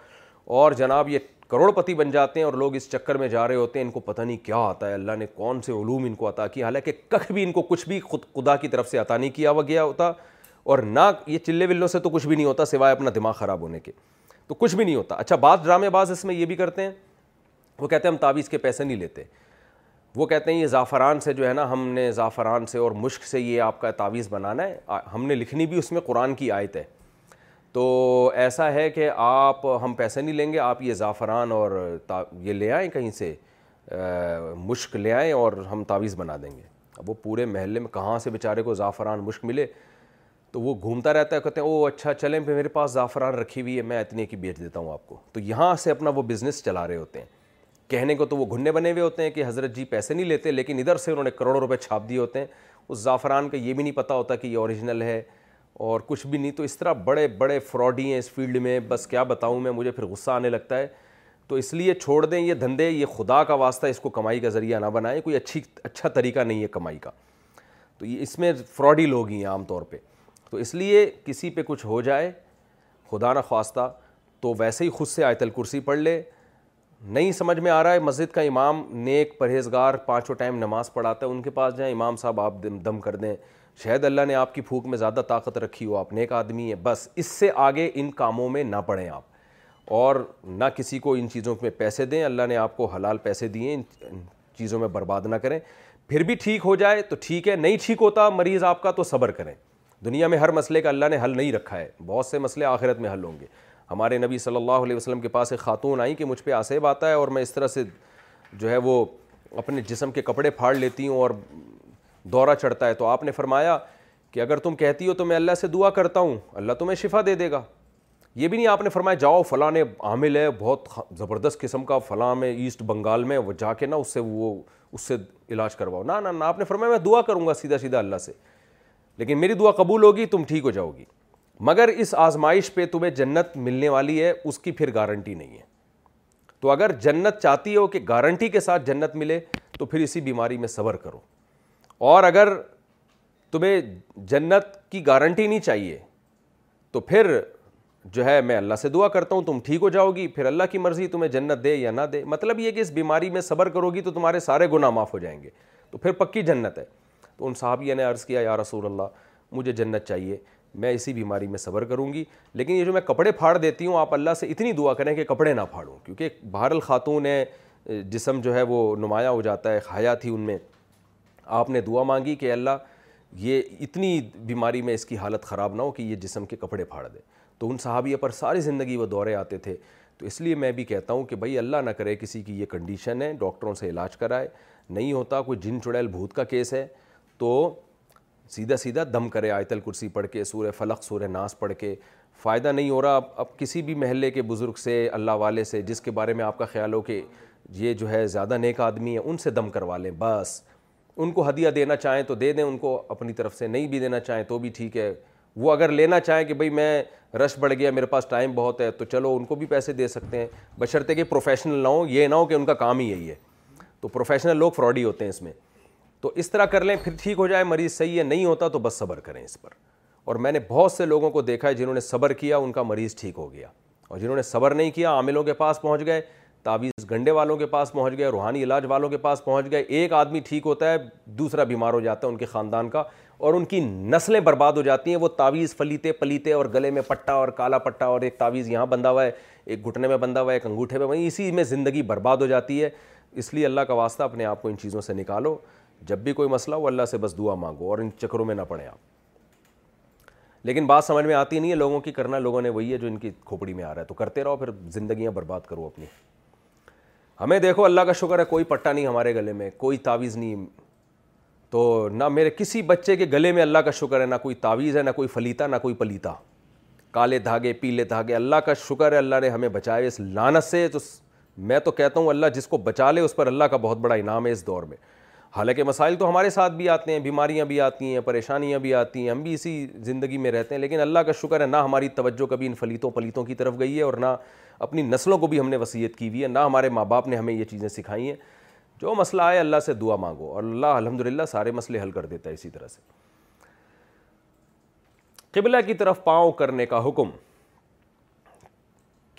اور جناب یہ کروڑ پتی بن جاتے ہیں اور لوگ اس چکر میں جا رہے ہوتے ہیں ان کو پتہ نہیں کیا آتا ہے اللہ نے کون سے علوم ان کو عطا کیا حالانکہ کخ بھی ان کو کچھ بھی خود خدا کی طرف سے عطا نہیں کیا ہوا گیا ہوتا اور نہ یہ چلے ولوں سے تو کچھ بھی نہیں ہوتا سوائے اپنا دماغ خراب ہونے کے تو کچھ بھی نہیں ہوتا اچھا بعض ڈرامے باز اس میں یہ بھی کرتے ہیں وہ کہتے ہیں ہم تعویذ کے پیسے نہیں لیتے وہ کہتے ہیں یہ زعفران سے جو ہے نا ہم نے زعفران سے اور مشک سے یہ آپ کا تعویذ بنانا ہے ہم نے لکھنی بھی اس میں قرآن کی آیت ہے تو ایسا ہے کہ آپ ہم پیسے نہیں لیں گے آپ یہ زعفران اور یہ لے آئیں کہیں سے مشک لے آئیں اور ہم تعویذ بنا دیں گے اب وہ پورے محلے میں کہاں سے بیچارے کو زعفران مشک ملے تو وہ گھومتا رہتا ہے کہتے ہیں او اچھا چلیں پھر میرے پاس زعفران رکھی ہوئی ہے میں اتنے کی بیچ دیتا ہوں آپ کو تو یہاں سے اپنا وہ بزنس چلا رہے ہوتے ہیں کہنے کو تو وہ گھننے بنے ہوئے ہوتے ہیں کہ حضرت جی پیسے نہیں لیتے لیکن ادھر سے انہوں نے کروڑوں روپے چھاپ دیے ہوتے ہیں اس زعفران کا یہ بھی نہیں پتہ ہوتا کہ یہ اوریجنل ہے اور کچھ بھی نہیں تو اس طرح بڑے بڑے فراڈی ہیں اس فیلڈ میں بس کیا بتاؤں میں مجھے پھر غصہ آنے لگتا ہے تو اس لیے چھوڑ دیں یہ دھندے یہ خدا کا واسطہ اس کو کمائی کا ذریعہ نہ بنائیں کوئی اچھی اچھا طریقہ نہیں ہے کمائی کا تو یہ اس میں فراڈی لوگ ہی ہیں عام طور پہ تو اس لیے کسی پہ کچھ ہو جائے خدا نخواستہ تو ویسے ہی خود سے آیت الکرسی پڑھ لے نہیں سمجھ میں آ رہا ہے مسجد کا امام نیک پرہیزگار پانچوں ٹائم نماز پڑھاتا ہے ان کے پاس جائیں امام صاحب آپ دم کر دیں شاید اللہ نے آپ کی پھوک میں زیادہ طاقت رکھی ہو آپ نیک آدمی ہیں بس اس سے آگے ان کاموں میں نہ پڑھیں آپ اور نہ کسی کو ان چیزوں میں پیسے دیں اللہ نے آپ کو حلال پیسے دیے ان چیزوں میں برباد نہ کریں پھر بھی ٹھیک ہو جائے تو ٹھیک ہے نہیں ٹھیک ہوتا مریض آپ کا تو صبر کریں دنیا میں ہر مسئلے کا اللہ نے حل نہیں رکھا ہے بہت سے مسئلے آخرت میں حل ہوں گے ہمارے نبی صلی اللہ علیہ وسلم کے پاس ایک خاتون آئیں کہ مجھ پہ آسیب آتا ہے اور میں اس طرح سے جو ہے وہ اپنے جسم کے کپڑے پھاڑ لیتی ہوں اور دورہ چڑھتا ہے تو آپ نے فرمایا کہ اگر تم کہتی ہو تو میں اللہ سے دعا کرتا ہوں اللہ تمہیں شفا دے دے گا یہ بھی نہیں آپ نے فرمایا جاؤ فلاں عامل ہے بہت زبردست قسم کا فلاں میں ایسٹ بنگال میں وہ جا کے نا اس سے وہ اس سے علاج کرواؤ نہ نہ آپ نے فرمایا میں دعا کروں گا سیدھا سیدھا اللہ سے لیکن میری دعا قبول ہوگی تم ٹھیک ہو جاؤ گی مگر اس آزمائش پہ تمہیں جنت ملنے والی ہے اس کی پھر گارنٹی نہیں ہے تو اگر جنت چاہتی ہو کہ گارنٹی کے ساتھ جنت ملے تو پھر اسی بیماری میں صبر کرو اور اگر تمہیں جنت کی گارنٹی نہیں چاہیے تو پھر جو ہے میں اللہ سے دعا کرتا ہوں تم ٹھیک ہو جاؤ گی پھر اللہ کی مرضی تمہیں جنت دے یا نہ دے مطلب یہ کہ اس بیماری میں صبر کرو گی تو تمہارے سارے گناہ معاف ہو جائیں گے تو پھر پکی جنت ہے تو ان صحابیہ نے عرض کیا یا رسول اللہ مجھے جنت چاہیے میں اسی بیماری میں صبر کروں گی لیکن یہ جو میں کپڑے پھاڑ دیتی ہوں آپ اللہ سے اتنی دعا کریں کہ کپڑے نہ پھاڑوں کیونکہ بہر الخاتون جسم جو ہے وہ نمایاں ہو جاتا ہے کھایا تھی ان میں آپ نے دعا مانگی کہ اللہ یہ اتنی بیماری میں اس کی حالت خراب نہ ہو کہ یہ جسم کے کپڑے پھاڑ دے تو ان صحابیہ پر ساری زندگی وہ دورے آتے تھے تو اس لیے میں بھی کہتا ہوں کہ بھائی اللہ نہ کرے کسی کی یہ کنڈیشن ہے ڈاکٹروں سے علاج کرائے نہیں ہوتا کوئی جن چڑیل بھوت کا کیس ہے تو سیدھا سیدھا دم کرے آیت الکرسی پڑھ کے سورہ فلق سورہ ناس پڑھ کے فائدہ نہیں ہو رہا اب کسی بھی محلے کے بزرگ سے اللہ والے سے جس کے بارے میں آپ کا خیال ہو کہ یہ جو ہے زیادہ نیک آدمی ہے ان سے دم کروا لیں بس ان کو ہدیہ دینا چاہیں تو دے دیں ان کو اپنی طرف سے نہیں بھی دینا چاہیں تو بھی ٹھیک ہے وہ اگر لینا چاہیں کہ بھئی میں رش بڑھ گیا میرے پاس ٹائم بہت ہے تو چلو ان کو بھی پیسے دے سکتے ہیں بشرطے کہ پروفیشنل نہ ہوں یہ نہ ہو کہ ان کا کام ہی یہی ہے تو پروفیشنل لوگ فراڈی ہوتے ہیں اس میں تو اس طرح کر لیں پھر ٹھیک ہو جائے مریض صحیح ہے نہیں ہوتا تو بس صبر کریں اس پر اور میں نے بہت سے لوگوں کو دیکھا ہے جنہوں نے صبر کیا ان کا مریض ٹھیک ہو گیا اور جنہوں نے صبر نہیں کیا عاملوں کے پاس پہنچ گئے تعویذ گنڈے والوں کے پاس پہنچ گئے روحانی علاج والوں کے پاس پہنچ گئے ایک آدمی ٹھیک ہوتا ہے دوسرا بیمار ہو جاتا ہے ان کے خاندان کا اور ان کی نسلیں برباد ہو جاتی ہیں وہ تعویذ فلیتے پلیتے اور گلے میں پٹا اور کالا پٹا اور ایک تعویذ یہاں بندھا ہوا ہے ایک گھٹنے میں بندھا ہوا ہے ایک انگوٹھے میں اسی میں زندگی برباد ہو جاتی ہے اس لیے اللہ کا واسطہ اپنے آپ کو ان چیزوں سے نکالو جب بھی کوئی مسئلہ ہو اللہ سے بس دعا مانگو اور ان چکروں میں نہ پڑیں آپ لیکن بات سمجھ میں آتی نہیں ہے لوگوں کی کرنا لوگوں نے وہی ہے جو ان کی کھوپڑی میں آ رہا ہے تو کرتے رہو پھر زندگیاں برباد کرو اپنی ہمیں دیکھو اللہ کا شکر ہے کوئی پٹا نہیں ہمارے گلے میں کوئی تعویذ نہیں تو نہ میرے کسی بچے کے گلے میں اللہ کا شکر ہے نہ کوئی تعویذ ہے نہ کوئی فلیتا نہ کوئی پلیتا کالے دھاگے پیلے دھاگے اللہ کا شکر ہے اللہ نے ہمیں بچائے اس لانت سے میں تو کہتا ہوں اللہ جس کو بچا لے اس پر اللہ کا بہت بڑا انعام ہے اس دور میں حالانکہ مسائل تو ہمارے ساتھ بھی آتے ہیں بیماریاں بھی آتی ہیں پریشانیاں بھی آتی ہیں ہم بھی اسی زندگی میں رہتے ہیں لیکن اللہ کا شکر ہے نہ ہماری توجہ کبھی ان فلیتوں پلیتوں کی طرف گئی ہے اور نہ اپنی نسلوں کو بھی ہم نے وصیت کی ہوئی ہے نہ ہمارے ماں باپ نے ہمیں یہ چیزیں سکھائی ہیں جو مسئلہ آئے اللہ سے دعا مانگو اور اللہ الحمد للہ سارے مسئلے حل کر دیتا ہے اسی طرح سے قبلہ کی طرف پاؤں کرنے کا حکم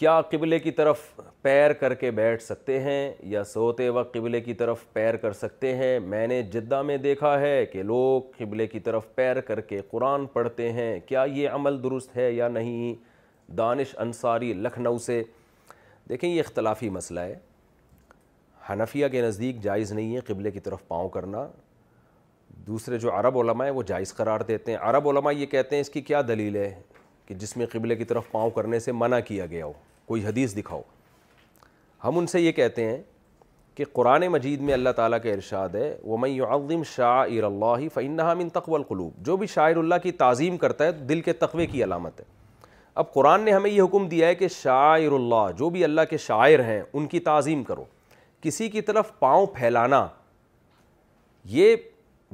کیا قبلے کی طرف پیر کر کے بیٹھ سکتے ہیں یا سوتے وقت قبلے کی طرف پیر کر سکتے ہیں میں نے جدہ میں دیکھا ہے کہ لوگ قبلے کی طرف پیر کر کے قرآن پڑھتے ہیں کیا یہ عمل درست ہے یا نہیں دانش انصاری لکھنؤ سے دیکھیں یہ اختلافی مسئلہ ہے حنفیہ کے نزدیک جائز نہیں ہے قبلے کی طرف پاؤں کرنا دوسرے جو عرب علماء ہیں وہ جائز قرار دیتے ہیں عرب علماء یہ کہتے ہیں اس کی کیا دلیل ہے کہ جس میں قبلے کی طرف پاؤں کرنے سے منع کیا گیا ہو کوئی حدیث دکھاؤ ہم ان سے یہ کہتے ہیں کہ قرآن مجید میں اللہ تعالیٰ کا ارشاد ہے وہ عظیم شاہ ارالِ ہی فعنہ القلوب جو بھی شاعر اللہ کی تعظیم کرتا ہے دل کے تقوی کی علامت ہے اب قرآن نے ہمیں یہ حکم دیا ہے کہ شاعر اللہ جو بھی اللہ کے شاعر ہیں ان کی تعظیم کرو کسی کی طرف پاؤں پھیلانا یہ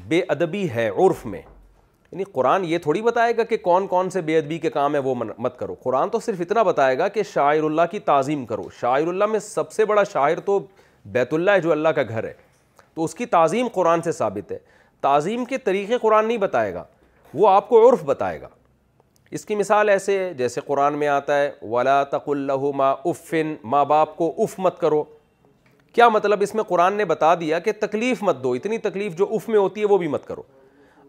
بے ادبی ہے عرف میں یعنی قرآن یہ تھوڑی بتائے گا کہ کون کون سے بے ادبی کے کام ہے وہ مت کرو قرآن تو صرف اتنا بتائے گا کہ شاعر اللہ کی تعظیم کرو شاعر اللہ میں سب سے بڑا شاعر تو بیت اللہ ہے جو اللہ کا گھر ہے تو اس کی تعظیم قرآن سے ثابت ہے تعظیم کے طریقے قرآن نہیں بتائے گا وہ آپ کو عرف بتائے گا اس کی مثال ایسے ہے جیسے قرآن میں آتا ہے ولا تق اللہ ما افن ماں باپ کو اف مت کرو کیا مطلب اس میں قرآن نے بتا دیا کہ تکلیف مت دو اتنی تکلیف جو اف میں ہوتی ہے وہ بھی مت کرو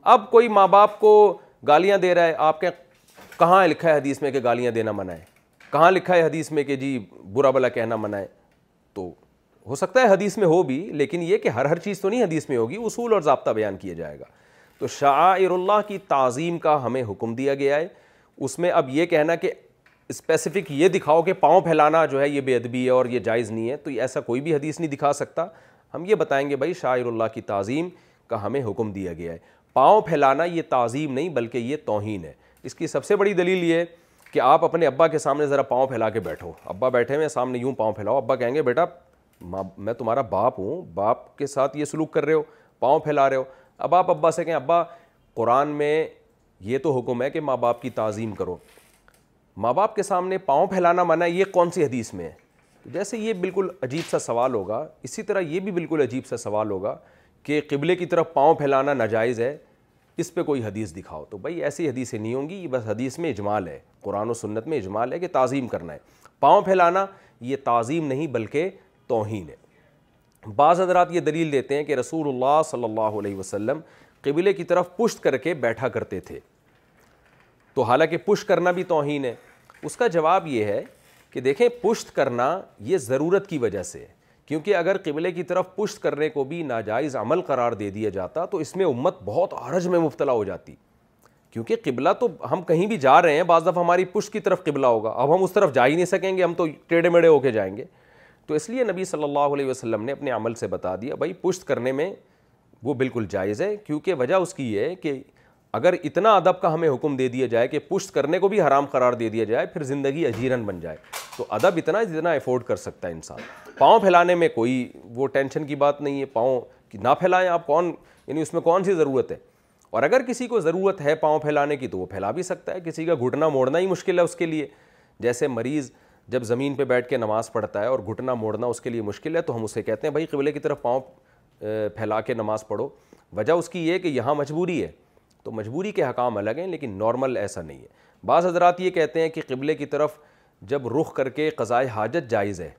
اب کوئی ماں باپ کو گالیاں دے رہا ہے آپ کے کہاں لکھا ہے حدیث میں کہ گالیاں دینا منع ہے کہاں لکھا ہے حدیث میں کہ جی برا بلا کہنا منع ہے تو ہو سکتا ہے حدیث میں ہو بھی لیکن یہ کہ ہر ہر چیز تو نہیں حدیث میں ہوگی اصول اور ضابطہ بیان کیا جائے گا تو شاعر اللہ کی تعظیم کا ہمیں حکم دیا گیا ہے اس میں اب یہ کہنا کہ اسپیسیفک یہ دکھاؤ کہ پاؤں پھیلانا جو ہے یہ بے ادبی ہے اور یہ جائز نہیں ہے تو ایسا کوئی بھی حدیث نہیں دکھا سکتا ہم یہ بتائیں گے بھائی شاعر اللہ کی تعظیم کا ہمیں حکم دیا گیا ہے پاؤں پھیلانا یہ تعظیم نہیں بلکہ یہ توہین ہے اس کی سب سے بڑی دلیل یہ کہ آپ اپنے ابا کے سامنے ذرا پاؤں پھیلا کے بیٹھو ابا بیٹھے ہوئے سامنے یوں پاؤں پھیلاؤ ابا کہیں گے بیٹا میں تمہارا باپ ہوں باپ کے ساتھ یہ سلوک کر رہے ہو پاؤں پھیلا رہے ہو اب آپ ابا سے کہیں ابا قرآن میں یہ تو حکم ہے کہ ماں باپ کی تعظیم کرو ماں باپ کے سامنے پاؤں پھیلانا مانا یہ کون سی حدیث میں ہے جیسے یہ بالکل عجیب سا سوال ہوگا اسی طرح یہ بھی بالکل عجیب سا سوال ہوگا کہ قبلے کی طرف پاؤں پھیلانا ناجائز ہے اس پہ کوئی حدیث دکھاؤ تو بھائی ایسی حدیثیں نہیں ہوں گی یہ بس حدیث میں اجمال ہے قرآن و سنت میں اجمال ہے کہ تعظیم کرنا ہے پاؤں پھیلانا یہ تعظیم نہیں بلکہ توہین ہے بعض حضرات یہ دلیل دیتے ہیں کہ رسول اللہ صلی اللہ علیہ وسلم قبلے کی طرف پشت کر کے بیٹھا کرتے تھے تو حالانکہ پشت کرنا بھی توہین ہے اس کا جواب یہ ہے کہ دیکھیں پشت کرنا یہ ضرورت کی وجہ سے ہے کیونکہ اگر قبلے کی طرف پشت کرنے کو بھی ناجائز عمل قرار دے دیا جاتا تو اس میں امت بہت عرج میں مبتلا ہو جاتی کیونکہ قبلہ تو ہم کہیں بھی جا رہے ہیں بعض دفعہ ہماری پشت کی طرف قبلہ ہوگا اب ہم اس طرف جا ہی نہیں سکیں گے ہم تو ٹیڑھے میڑے ہو کے جائیں گے تو اس لیے نبی صلی اللہ علیہ وسلم نے اپنے عمل سے بتا دیا بھائی پشت کرنے میں وہ بالکل جائز ہے کیونکہ وجہ اس کی یہ ہے کہ اگر اتنا ادب کا ہمیں حکم دے دیا جائے کہ پشت کرنے کو بھی حرام قرار دے دیا جائے پھر زندگی اجیرن بن جائے تو ادب اتنا اتنا افورڈ کر سکتا ہے انسان پاؤں پھیلانے میں کوئی وہ ٹینشن کی بات نہیں ہے پاؤں نہ پھیلائیں آپ کون یعنی اس میں کون سی ضرورت ہے اور اگر کسی کو ضرورت ہے پاؤں پھیلانے کی تو وہ پھیلا بھی سکتا ہے کسی کا گھٹنا موڑنا ہی مشکل ہے اس کے لیے جیسے مریض جب زمین پہ بیٹھ کے نماز پڑھتا ہے اور گھٹنا موڑنا اس کے لیے مشکل ہے تو ہم اسے کہتے ہیں بھائی قبلے کی طرف پاؤں پھیلا کے نماز پڑھو وجہ اس کی یہ ہے کہ یہاں مجبوری ہے تو مجبوری کے حکام الگ ہیں لیکن نارمل ایسا نہیں ہے بعض حضرات یہ کہتے ہیں کہ قبلے کی طرف جب رخ کر کے قضائے حاجت جائز ہے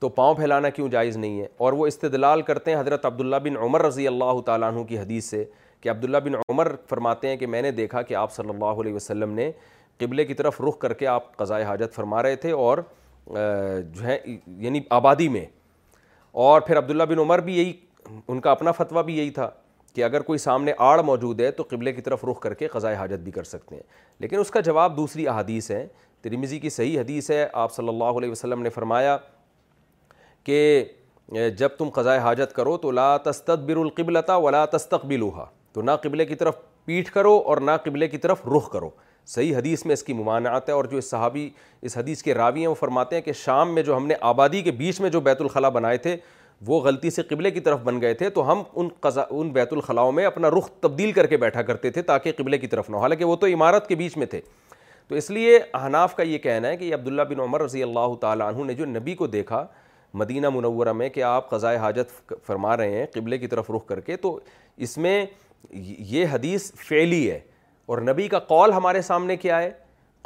تو پاؤں پھیلانا کیوں جائز نہیں ہے اور وہ استدلال کرتے ہیں حضرت عبداللہ بن عمر رضی اللہ تعالیٰ عنہ کی حدیث سے کہ عبداللہ بن عمر فرماتے ہیں کہ میں نے دیکھا کہ آپ صلی اللہ علیہ وسلم نے قبلے کی طرف رخ کر کے آپ قضائے حاجت فرما رہے تھے اور جو ہے یعنی آبادی میں اور پھر عبداللہ بن عمر بھی یہی ان کا اپنا فتویٰ بھی یہی تھا کہ اگر کوئی سامنے آڑ موجود ہے تو قبلے کی طرف رخ کر کے قضائے حاجت بھی کر سکتے ہیں لیکن اس کا جواب دوسری احادیث ہیں ترمیزی کی صحیح حدیث ہے آپ صلی اللہ علیہ وسلم نے فرمایا کہ جب تم قضائے حاجت کرو تو لا تستدبر القبلتا ولا تستقبلوها تو نہ قبلے کی طرف پیٹھ کرو اور نہ قبلے کی طرف رخ کرو صحیح حدیث میں اس کی ممانعت ہے اور جو اس صحابی اس حدیث کے راوی ہیں وہ فرماتے ہیں کہ شام میں جو ہم نے آبادی کے بیچ میں جو بیت الخلاء بنائے تھے وہ غلطی سے قبلے کی طرف بن گئے تھے تو ہم ان قضا ان بیت الخلاؤں میں اپنا رخ تبدیل کر کے بیٹھا کرتے تھے تاکہ قبلے کی طرف نہ ہو حالانکہ وہ تو عمارت کے بیچ میں تھے تو اس لیے احناف کا یہ کہنا ہے کہ یہ عبداللہ بن عمر رضی اللہ تعالیٰ عنہ نے جو نبی کو دیکھا مدینہ منورہ میں کہ آپ قضائے حاجت فرما رہے ہیں قبلے کی طرف رخ کر کے تو اس میں یہ حدیث فعلی ہے اور نبی کا قول ہمارے سامنے کیا ہے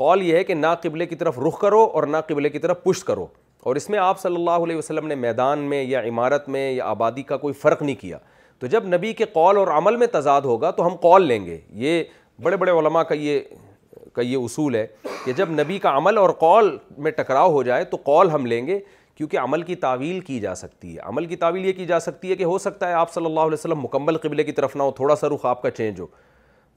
قول یہ ہے کہ نہ قبلے کی طرف رخ کرو اور نہ قبلے کی طرف پشت کرو اور اس میں آپ صلی اللہ علیہ وسلم نے میدان میں یا عمارت میں یا آبادی کا کوئی فرق نہیں کیا تو جب نبی کے قول اور عمل میں تضاد ہوگا تو ہم قول لیں گے یہ بڑے بڑے علماء کا یہ کا یہ اصول ہے کہ جب نبی کا عمل اور قول میں ٹکراؤ ہو جائے تو قول ہم لیں گے کیونکہ عمل کی تعویل کی جا سکتی ہے عمل کی تعویل یہ کی جا سکتی ہے کہ ہو سکتا ہے آپ صلی اللہ علیہ وسلم مکمل قبلے کی طرف نہ ہو تھوڑا سا رخ آپ کا چینج ہو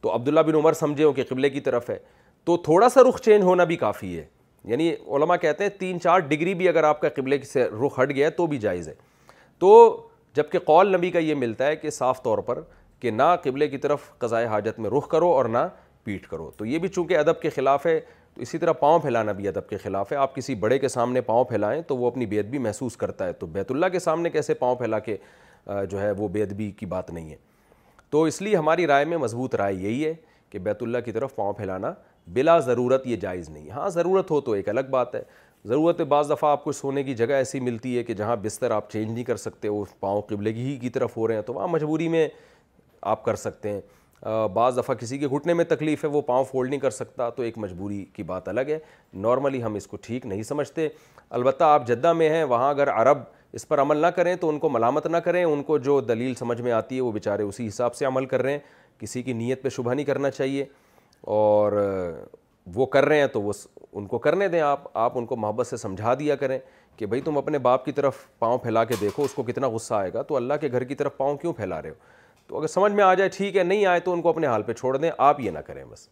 تو عبداللہ بن عمر سمجھے ہو کہ قبلے کی طرف ہے تو تھوڑا سا رخ چینج ہونا بھی کافی ہے یعنی علماء کہتے ہیں تین چار ڈگری بھی اگر آپ کا قبلے سے رخ ہٹ گیا تو بھی جائز ہے تو جبکہ قول نبی کا یہ ملتا ہے کہ صاف طور پر کہ نہ قبلے کی طرف قضائے حاجت میں رخ کرو اور نہ پیٹ کرو تو یہ بھی چونکہ ادب کے خلاف ہے تو اسی طرح پاؤں پھیلانا بھی ادب کے خلاف ہے آپ کسی بڑے کے سامنے پاؤں پھیلائیں تو وہ اپنی ادبی محسوس کرتا ہے تو بیت اللہ کے سامنے کیسے پاؤں پھیلا کے جو ہے وہ ادبی کی بات نہیں ہے تو اس لیے ہماری رائے میں مضبوط رائے یہی ہے کہ بیت اللہ کی طرف پاؤں پھیلانا بلا ضرورت یہ جائز نہیں ہاں ضرورت ہو تو ایک الگ بات ہے ضرورت بعض دفعہ آپ کو سونے کی جگہ ایسی ملتی ہے کہ جہاں بستر آپ چینج نہیں کر سکتے وہ پاؤں قبلگی کی طرف ہو رہے ہیں تو وہاں مجبوری میں آپ کر سکتے ہیں بعض دفعہ کسی کے گھٹنے میں تکلیف ہے وہ پاؤں فولڈ نہیں کر سکتا تو ایک مجبوری کی بات الگ ہے نارملی ہم اس کو ٹھیک نہیں سمجھتے البتہ آپ جدہ میں ہیں وہاں اگر عرب اس پر عمل نہ کریں تو ان کو ملامت نہ کریں ان کو جو دلیل سمجھ میں آتی ہے وہ بیچارے اسی حساب سے عمل کر رہے ہیں کسی کی نیت پہ شبہ نہیں کرنا چاہیے اور وہ کر رہے ہیں تو وہ ان کو کرنے دیں آپ آپ ان کو محبت سے سمجھا دیا کریں کہ بھائی تم اپنے باپ کی طرف پاؤں پھیلا کے دیکھو اس کو کتنا غصہ آئے گا تو اللہ کے گھر کی طرف پاؤں کیوں پھیلا رہے ہو تو اگر سمجھ میں آ جائے ٹھیک ہے نہیں آئے تو ان کو اپنے حال پہ چھوڑ دیں آپ یہ نہ کریں بس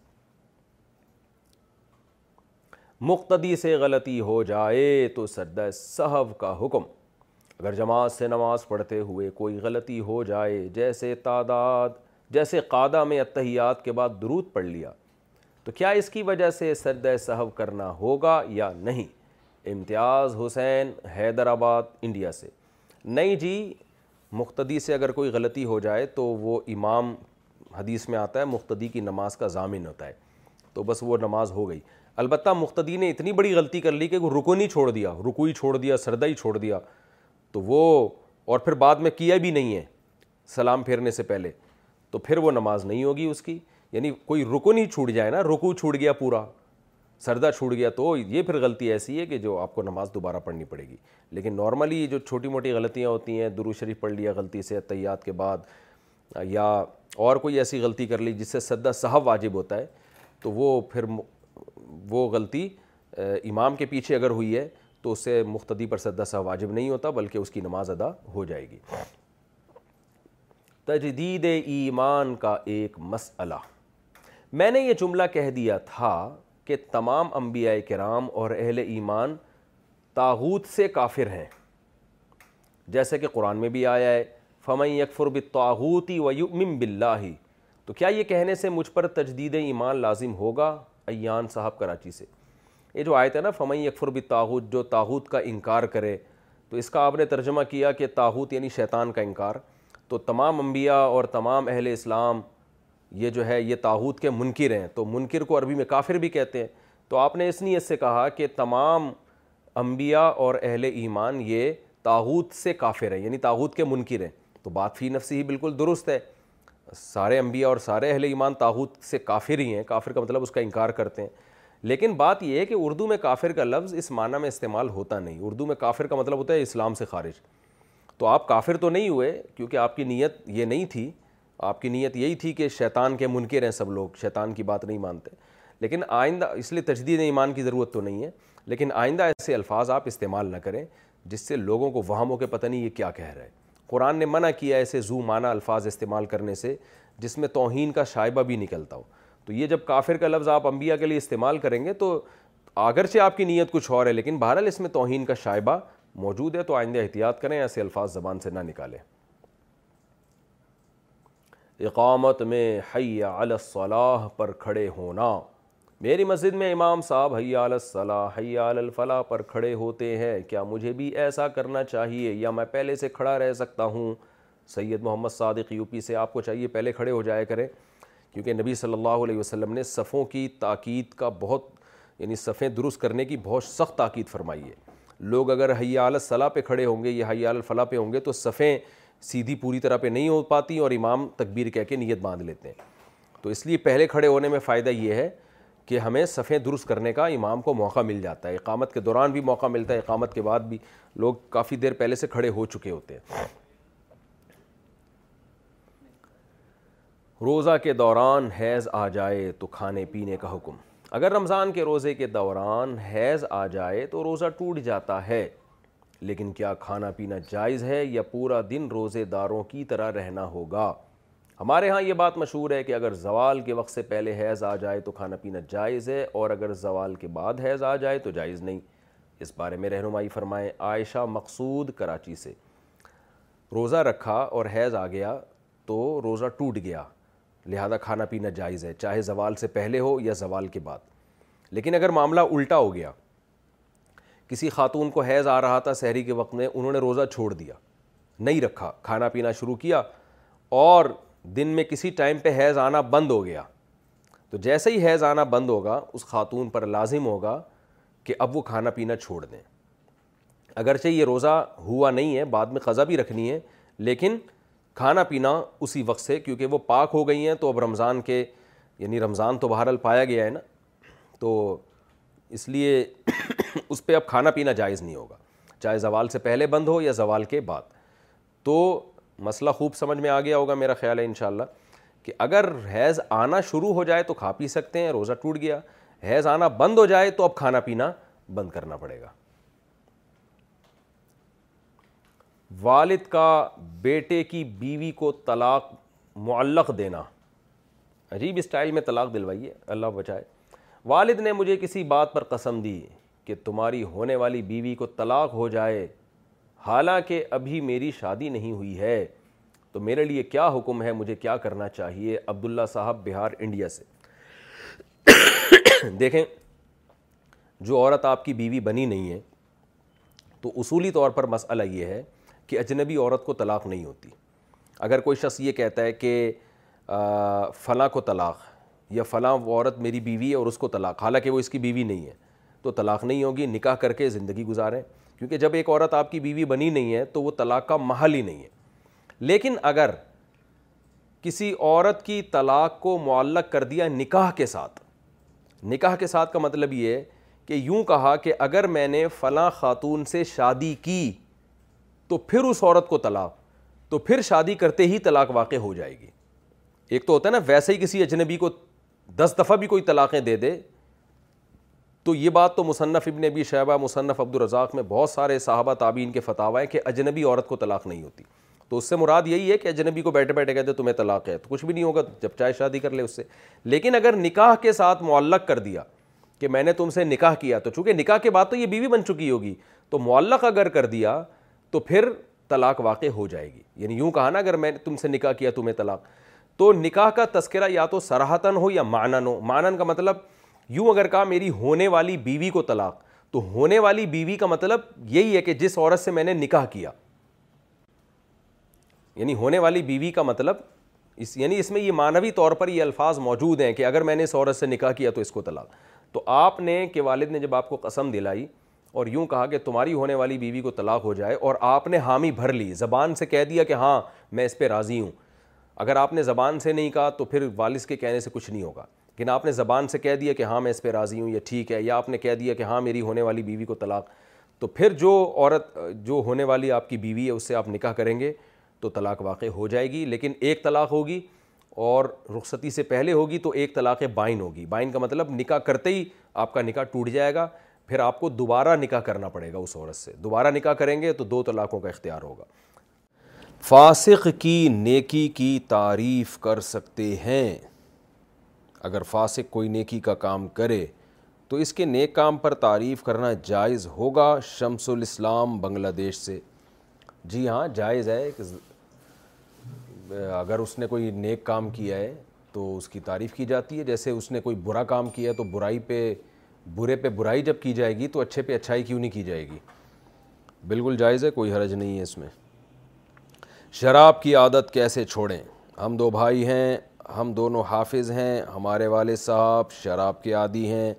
مقتدی سے غلطی ہو جائے تو سجدہ صحب کا حکم اگر جماعت سے نماز پڑھتے ہوئے کوئی غلطی ہو جائے جیسے تعداد جیسے قادہ میں اتحیات کے بعد درود پڑھ لیا تو کیا اس کی وجہ سے سجدہ صحب کرنا ہوگا یا نہیں امتیاز حسین حیدرآباد انڈیا سے نہیں جی مختدی سے اگر کوئی غلطی ہو جائے تو وہ امام حدیث میں آتا ہے مختدی کی نماز کا ضامن ہوتا ہے تو بس وہ نماز ہو گئی البتہ مختدی نے اتنی بڑی غلطی کر لی کہ وہ نہیں چھوڑ دیا رکو ہی چھوڑ دیا سردہ ہی چھوڑ دیا تو وہ اور پھر بعد میں کیا بھی نہیں ہے سلام پھیرنے سے پہلے تو پھر وہ نماز نہیں ہوگی اس کی یعنی کوئی رکن ہی چھوٹ جائے نا رکو چھوٹ گیا پورا سردہ چھوٹ گیا تو یہ پھر غلطی ایسی ہے کہ جو آپ کو نماز دوبارہ پڑھنی پڑے گی لیکن نارملی جو چھوٹی موٹی غلطیاں ہوتی ہیں درو شریف پڑھ لیا غلطی سے تیات کے بعد یا اور کوئی ایسی غلطی کر لی جس سے سدا صاحب واجب ہوتا ہے تو وہ پھر وہ غلطی امام کے پیچھے اگر ہوئی ہے تو اس سے مختدی پر سدا صاحب واجب نہیں ہوتا بلکہ اس کی نماز ادا ہو جائے گی تجدید ایمان کا ایک مسئلہ میں نے یہ جملہ کہہ دیا تھا کہ تمام انبیاء کرام اور اہل ایمان تاغوت سے کافر ہیں جیسے کہ قرآن میں بھی آیا ہے فمعی یکفر باحوتی ویؤمن باللہ تو کیا یہ کہنے سے مجھ پر تجدید ایمان لازم ہوگا ایان صاحب کراچی سے یہ جو آیت ہے نا فمعی یکفر باحت جو تاغوت کا انکار کرے تو اس کا آپ نے ترجمہ کیا کہ تاغوت یعنی شیطان کا انکار تو تمام انبیاء اور تمام اہل اسلام یہ جو ہے یہ تاحود کے منکر ہیں تو منکر کو عربی میں کافر بھی کہتے ہیں تو آپ نے اس نیت سے کہا کہ تمام انبیاء اور اہل ایمان یہ تاحود سے کافر ہیں یعنی تاحود کے منکر ہیں تو بات فی نفسی ہی بالکل درست ہے سارے انبیاء اور سارے اہل ایمان تاحود سے کافر ہی ہیں کافر کا مطلب اس کا انکار کرتے ہیں لیکن بات یہ ہے کہ اردو میں کافر کا لفظ اس معنی میں استعمال ہوتا نہیں اردو میں کافر کا مطلب ہوتا ہے اسلام سے خارج تو آپ کافر تو نہیں ہوئے کیونکہ آپ کی نیت یہ نہیں تھی آپ کی نیت یہی تھی کہ شیطان کے منکر ہیں سب لوگ شیطان کی بات نہیں مانتے لیکن آئندہ اس لیے تجدید ایمان کی ضرورت تو نہیں ہے لیکن آئندہ ایسے الفاظ آپ استعمال نہ کریں جس سے لوگوں کو ہو کے پتہ نہیں یہ کیا کہہ رہے قرآن نے منع کیا ایسے زو مانا الفاظ استعمال کرنے سے جس میں توہین کا شائبہ بھی نکلتا ہو تو یہ جب کافر کا لفظ آپ انبیاء کے لیے استعمال کریں گے تو اگرچہ آپ کی نیت کچھ اور ہے لیکن بہرحال اس میں توہین کا شائبہ موجود ہے تو آئندہ احتیاط کریں ایسے الفاظ زبان سے نہ نکالیں اقامت میں حی علی الصلاح پر کھڑے ہونا میری مسجد میں امام صاحب حی علی الصلاح حی علی الفلاح پر کھڑے ہوتے ہیں کیا مجھے بھی ایسا کرنا چاہیے یا میں پہلے سے کھڑا رہ سکتا ہوں سید محمد صادق یو پی سے آپ کو چاہیے پہلے کھڑے ہو جایا کریں کیونکہ نبی صلی اللہ علیہ وسلم نے صفوں کی تاکید کا بہت یعنی صفیں درست کرنے کی بہت سخت تاکید فرمائی ہے لوگ اگر حیال صلاح پہ کھڑے ہوں گے یا حیال الفلاح پہ ہوں گے تو صفیں سیدھی پوری طرح پہ نہیں ہو پاتی اور امام تکبیر کہہ کے نیت باندھ لیتے ہیں تو اس لیے پہلے کھڑے ہونے میں فائدہ یہ ہے کہ ہمیں صفحیں درست کرنے کا امام کو موقع مل جاتا ہے اقامت کے دوران بھی موقع ملتا ہے اقامت کے بعد بھی لوگ کافی دیر پہلے سے کھڑے ہو چکے ہوتے ہیں روزہ کے دوران حیض آ جائے تو کھانے پینے کا حکم اگر رمضان کے روزے کے دوران حیض آ جائے تو روزہ ٹوٹ جاتا ہے لیکن کیا کھانا پینا جائز ہے یا پورا دن روزے داروں کی طرح رہنا ہوگا ہمارے ہاں یہ بات مشہور ہے کہ اگر زوال کے وقت سے پہلے حیض آ جائے تو کھانا پینا جائز ہے اور اگر زوال کے بعد حیض آ جائے تو جائز نہیں اس بارے میں رہنمائی فرمائیں عائشہ مقصود کراچی سے روزہ رکھا اور حیض آ گیا تو روزہ ٹوٹ گیا لہذا کھانا پینا جائز ہے چاہے زوال سے پہلے ہو یا زوال کے بعد لیکن اگر معاملہ الٹا ہو گیا کسی خاتون کو حیض آ رہا تھا سحری کے وقت میں انہوں نے روزہ چھوڑ دیا نہیں رکھا کھانا پینا شروع کیا اور دن میں کسی ٹائم پہ حیض آنا بند ہو گیا تو جیسے ہی حیض آنا بند ہوگا اس خاتون پر لازم ہوگا کہ اب وہ کھانا پینا چھوڑ دیں اگرچہ یہ روزہ ہوا نہیں ہے بعد میں قضا بھی رکھنی ہے لیکن کھانا پینا اسی وقت سے کیونکہ وہ پاک ہو گئی ہیں تو اب رمضان کے یعنی رمضان تو بہرحال پایا گیا ہے نا تو اس لیے اس پہ اب کھانا پینا جائز نہیں ہوگا چاہے زوال سے پہلے بند ہو یا زوال کے بعد تو مسئلہ خوب سمجھ میں آ گیا ہوگا میرا خیال ہے انشاءاللہ کہ اگر حیض آنا شروع ہو جائے تو کھا پی سکتے ہیں روزہ ٹوٹ گیا حیض آنا بند ہو جائے تو اب کھانا پینا بند کرنا پڑے گا والد کا بیٹے کی بیوی کو طلاق معلق دینا عجیب اسٹائل میں طلاق دلوائیے اللہ بچائے والد نے مجھے کسی بات پر قسم دی کہ تمہاری ہونے والی بیوی کو طلاق ہو جائے حالانکہ ابھی میری شادی نہیں ہوئی ہے تو میرے لیے کیا حکم ہے مجھے کیا کرنا چاہیے عبداللہ صاحب بہار انڈیا سے دیکھیں جو عورت آپ کی بیوی بنی نہیں ہے تو اصولی طور پر مسئلہ یہ ہے کہ اجنبی عورت کو طلاق نہیں ہوتی اگر کوئی شخص یہ کہتا ہے کہ فلاں کو طلاق یا فلاں وہ عورت میری بیوی ہے اور اس کو طلاق حالانکہ وہ اس کی بیوی نہیں ہے تو طلاق نہیں ہوگی نکاح کر کے زندگی گزاریں کیونکہ جب ایک عورت آپ کی بیوی بنی نہیں ہے تو وہ طلاق کا محل ہی نہیں ہے لیکن اگر کسی عورت کی طلاق کو معلق کر دیا نکاح کے ساتھ نکاح کے ساتھ کا مطلب یہ ہے کہ یوں کہا کہ اگر میں نے فلاں خاتون سے شادی کی تو پھر اس عورت کو طلاق تو پھر شادی کرتے ہی طلاق واقع ہو جائے گی ایک تو ہوتا ہے نا ویسے ہی کسی اجنبی کو دس دفعہ بھی کوئی طلاقیں دے دے تو یہ بات تو مصنف ابن ابی شہبہ مصنف عبدالرزاق میں بہت سارے صحابہ تابعین کے فتح ہیں کہ اجنبی عورت کو طلاق نہیں ہوتی تو اس سے مراد یہی ہے کہ اجنبی کو بیٹھے بیٹھے کہتے تمہیں طلاق ہے تو کچھ بھی نہیں ہوگا جب چاہے شادی کر لے اس سے لیکن اگر نکاح کے ساتھ معلق کر دیا کہ میں نے تم سے نکاح کیا تو چونکہ نکاح کے بعد تو یہ بیوی بن چکی ہوگی تو معلق اگر کر دیا تو پھر طلاق واقع ہو جائے گی یعنی یوں کہا نا اگر میں نے تم سے نکاح کیا تمہیں طلاق تو نکاح کا تذکرہ یا تو سراہتاً ہو یا مانن ہو مانن کا مطلب یوں اگر کہا میری ہونے والی بیوی کو طلاق تو ہونے والی بیوی کا مطلب یہی ہے کہ جس عورت سے میں نے نکاح کیا یعنی ہونے والی بیوی کا مطلب اس یعنی اس میں یہ مانوی طور پر یہ الفاظ موجود ہیں کہ اگر میں نے اس عورت سے نکاح کیا تو اس کو طلاق تو آپ نے کہ والد نے جب آپ کو قسم دلائی اور یوں کہا کہ تمہاری ہونے والی بیوی کو طلاق ہو جائے اور آپ نے حامی بھر لی زبان سے کہہ دیا کہ ہاں میں اس پہ راضی ہوں اگر آپ نے زبان سے نہیں کہا تو پھر والد کے کہنے سے کچھ نہیں ہوگا لیکن آپ نے زبان سے کہہ دیا کہ ہاں میں اس پہ راضی ہوں یہ ٹھیک ہے یا آپ نے کہہ دیا کہ ہاں میری ہونے والی بیوی کو طلاق تو پھر جو عورت جو ہونے والی آپ کی بیوی ہے اس سے آپ نکاح کریں گے تو طلاق واقع ہو جائے گی لیکن ایک طلاق ہوگی اور رخصتی سے پہلے ہوگی تو ایک طلاق بائن ہوگی بائن کا مطلب نکاح کرتے ہی آپ کا نکاح ٹوٹ جائے گا پھر آپ کو دوبارہ نکاح کرنا پڑے گا اس عورت سے دوبارہ نکاح کریں گے تو دو طلاقوں کا اختیار ہوگا فاسق کی نیکی کی تعریف کر سکتے ہیں اگر فاسق کوئی نیکی کا کام کرے تو اس کے نیک کام پر تعریف کرنا جائز ہوگا شمس الاسلام بنگلہ دیش سے جی ہاں جائز ہے کہ اگر اس نے کوئی نیک کام کیا ہے تو اس کی تعریف کی جاتی ہے جیسے اس نے کوئی برا کام کیا ہے تو برائی پہ برے پہ برائی جب کی جائے گی تو اچھے پہ اچھائی کیوں نہیں کی جائے گی بالکل جائز ہے کوئی حرج نہیں ہے اس میں شراب کی عادت کیسے چھوڑیں ہم دو بھائی ہیں ہم دونوں حافظ ہیں ہمارے والد صاحب شراب کے عادی ہیں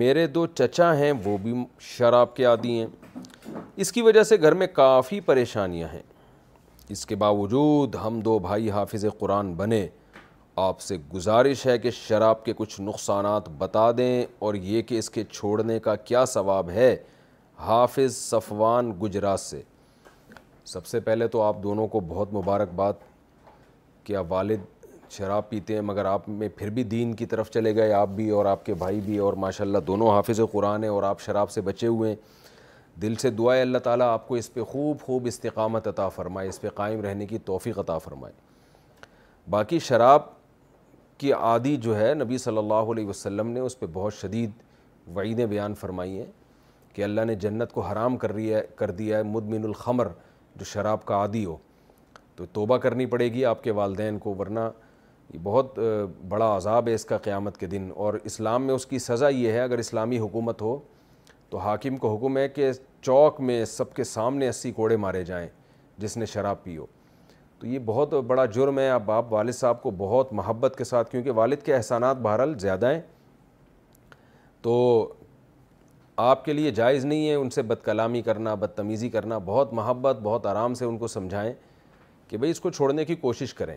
میرے دو چچا ہیں وہ بھی شراب کے عادی ہیں اس کی وجہ سے گھر میں کافی پریشانیاں ہیں اس کے باوجود ہم دو بھائی حافظ قرآن بنے آپ سے گزارش ہے کہ شراب کے کچھ نقصانات بتا دیں اور یہ کہ اس کے چھوڑنے کا کیا ثواب ہے حافظ صفوان گجرات سے سب سے پہلے تو آپ دونوں کو بہت مبارکباد کہ آپ والد شراب پیتے ہیں مگر آپ میں پھر بھی دین کی طرف چلے گئے آپ بھی اور آپ کے بھائی بھی اور ماشاء اللہ دونوں حافظ قرآن ہیں اور آپ شراب سے بچے ہوئے ہیں دل سے دعائے اللہ تعالیٰ آپ کو اس پہ خوب خوب استقامت عطا فرمائے اس پہ قائم رہنے کی توفیق عطا فرمائے باقی شراب کی عادی جو ہے نبی صلی اللہ علیہ وسلم نے اس پہ بہت شدید وعیدیں بیان فرمائی ہیں کہ اللہ نے جنت کو حرام کر رہی ہے کر دیا ہے مدمن الخمر جو شراب کا عادی ہو تو توبہ کرنی پڑے گی آپ کے والدین کو ورنہ یہ بہت بڑا عذاب ہے اس کا قیامت کے دن اور اسلام میں اس کی سزا یہ ہے اگر اسلامی حکومت ہو تو حاکم کو حکم ہے کہ چوک میں سب کے سامنے اسی کوڑے مارے جائیں جس نے شراب پی ہو تو یہ بہت بڑا جرم ہے اب آپ والد صاحب کو بہت محبت کے ساتھ کیونکہ والد کے احسانات بہرحال زیادہ ہیں تو آپ کے لیے جائز نہیں ہے ان سے بد کلامی کرنا بدتمیزی کرنا بہت محبت بہت آرام سے ان کو سمجھائیں کہ بھئی اس کو چھوڑنے کی کوشش کریں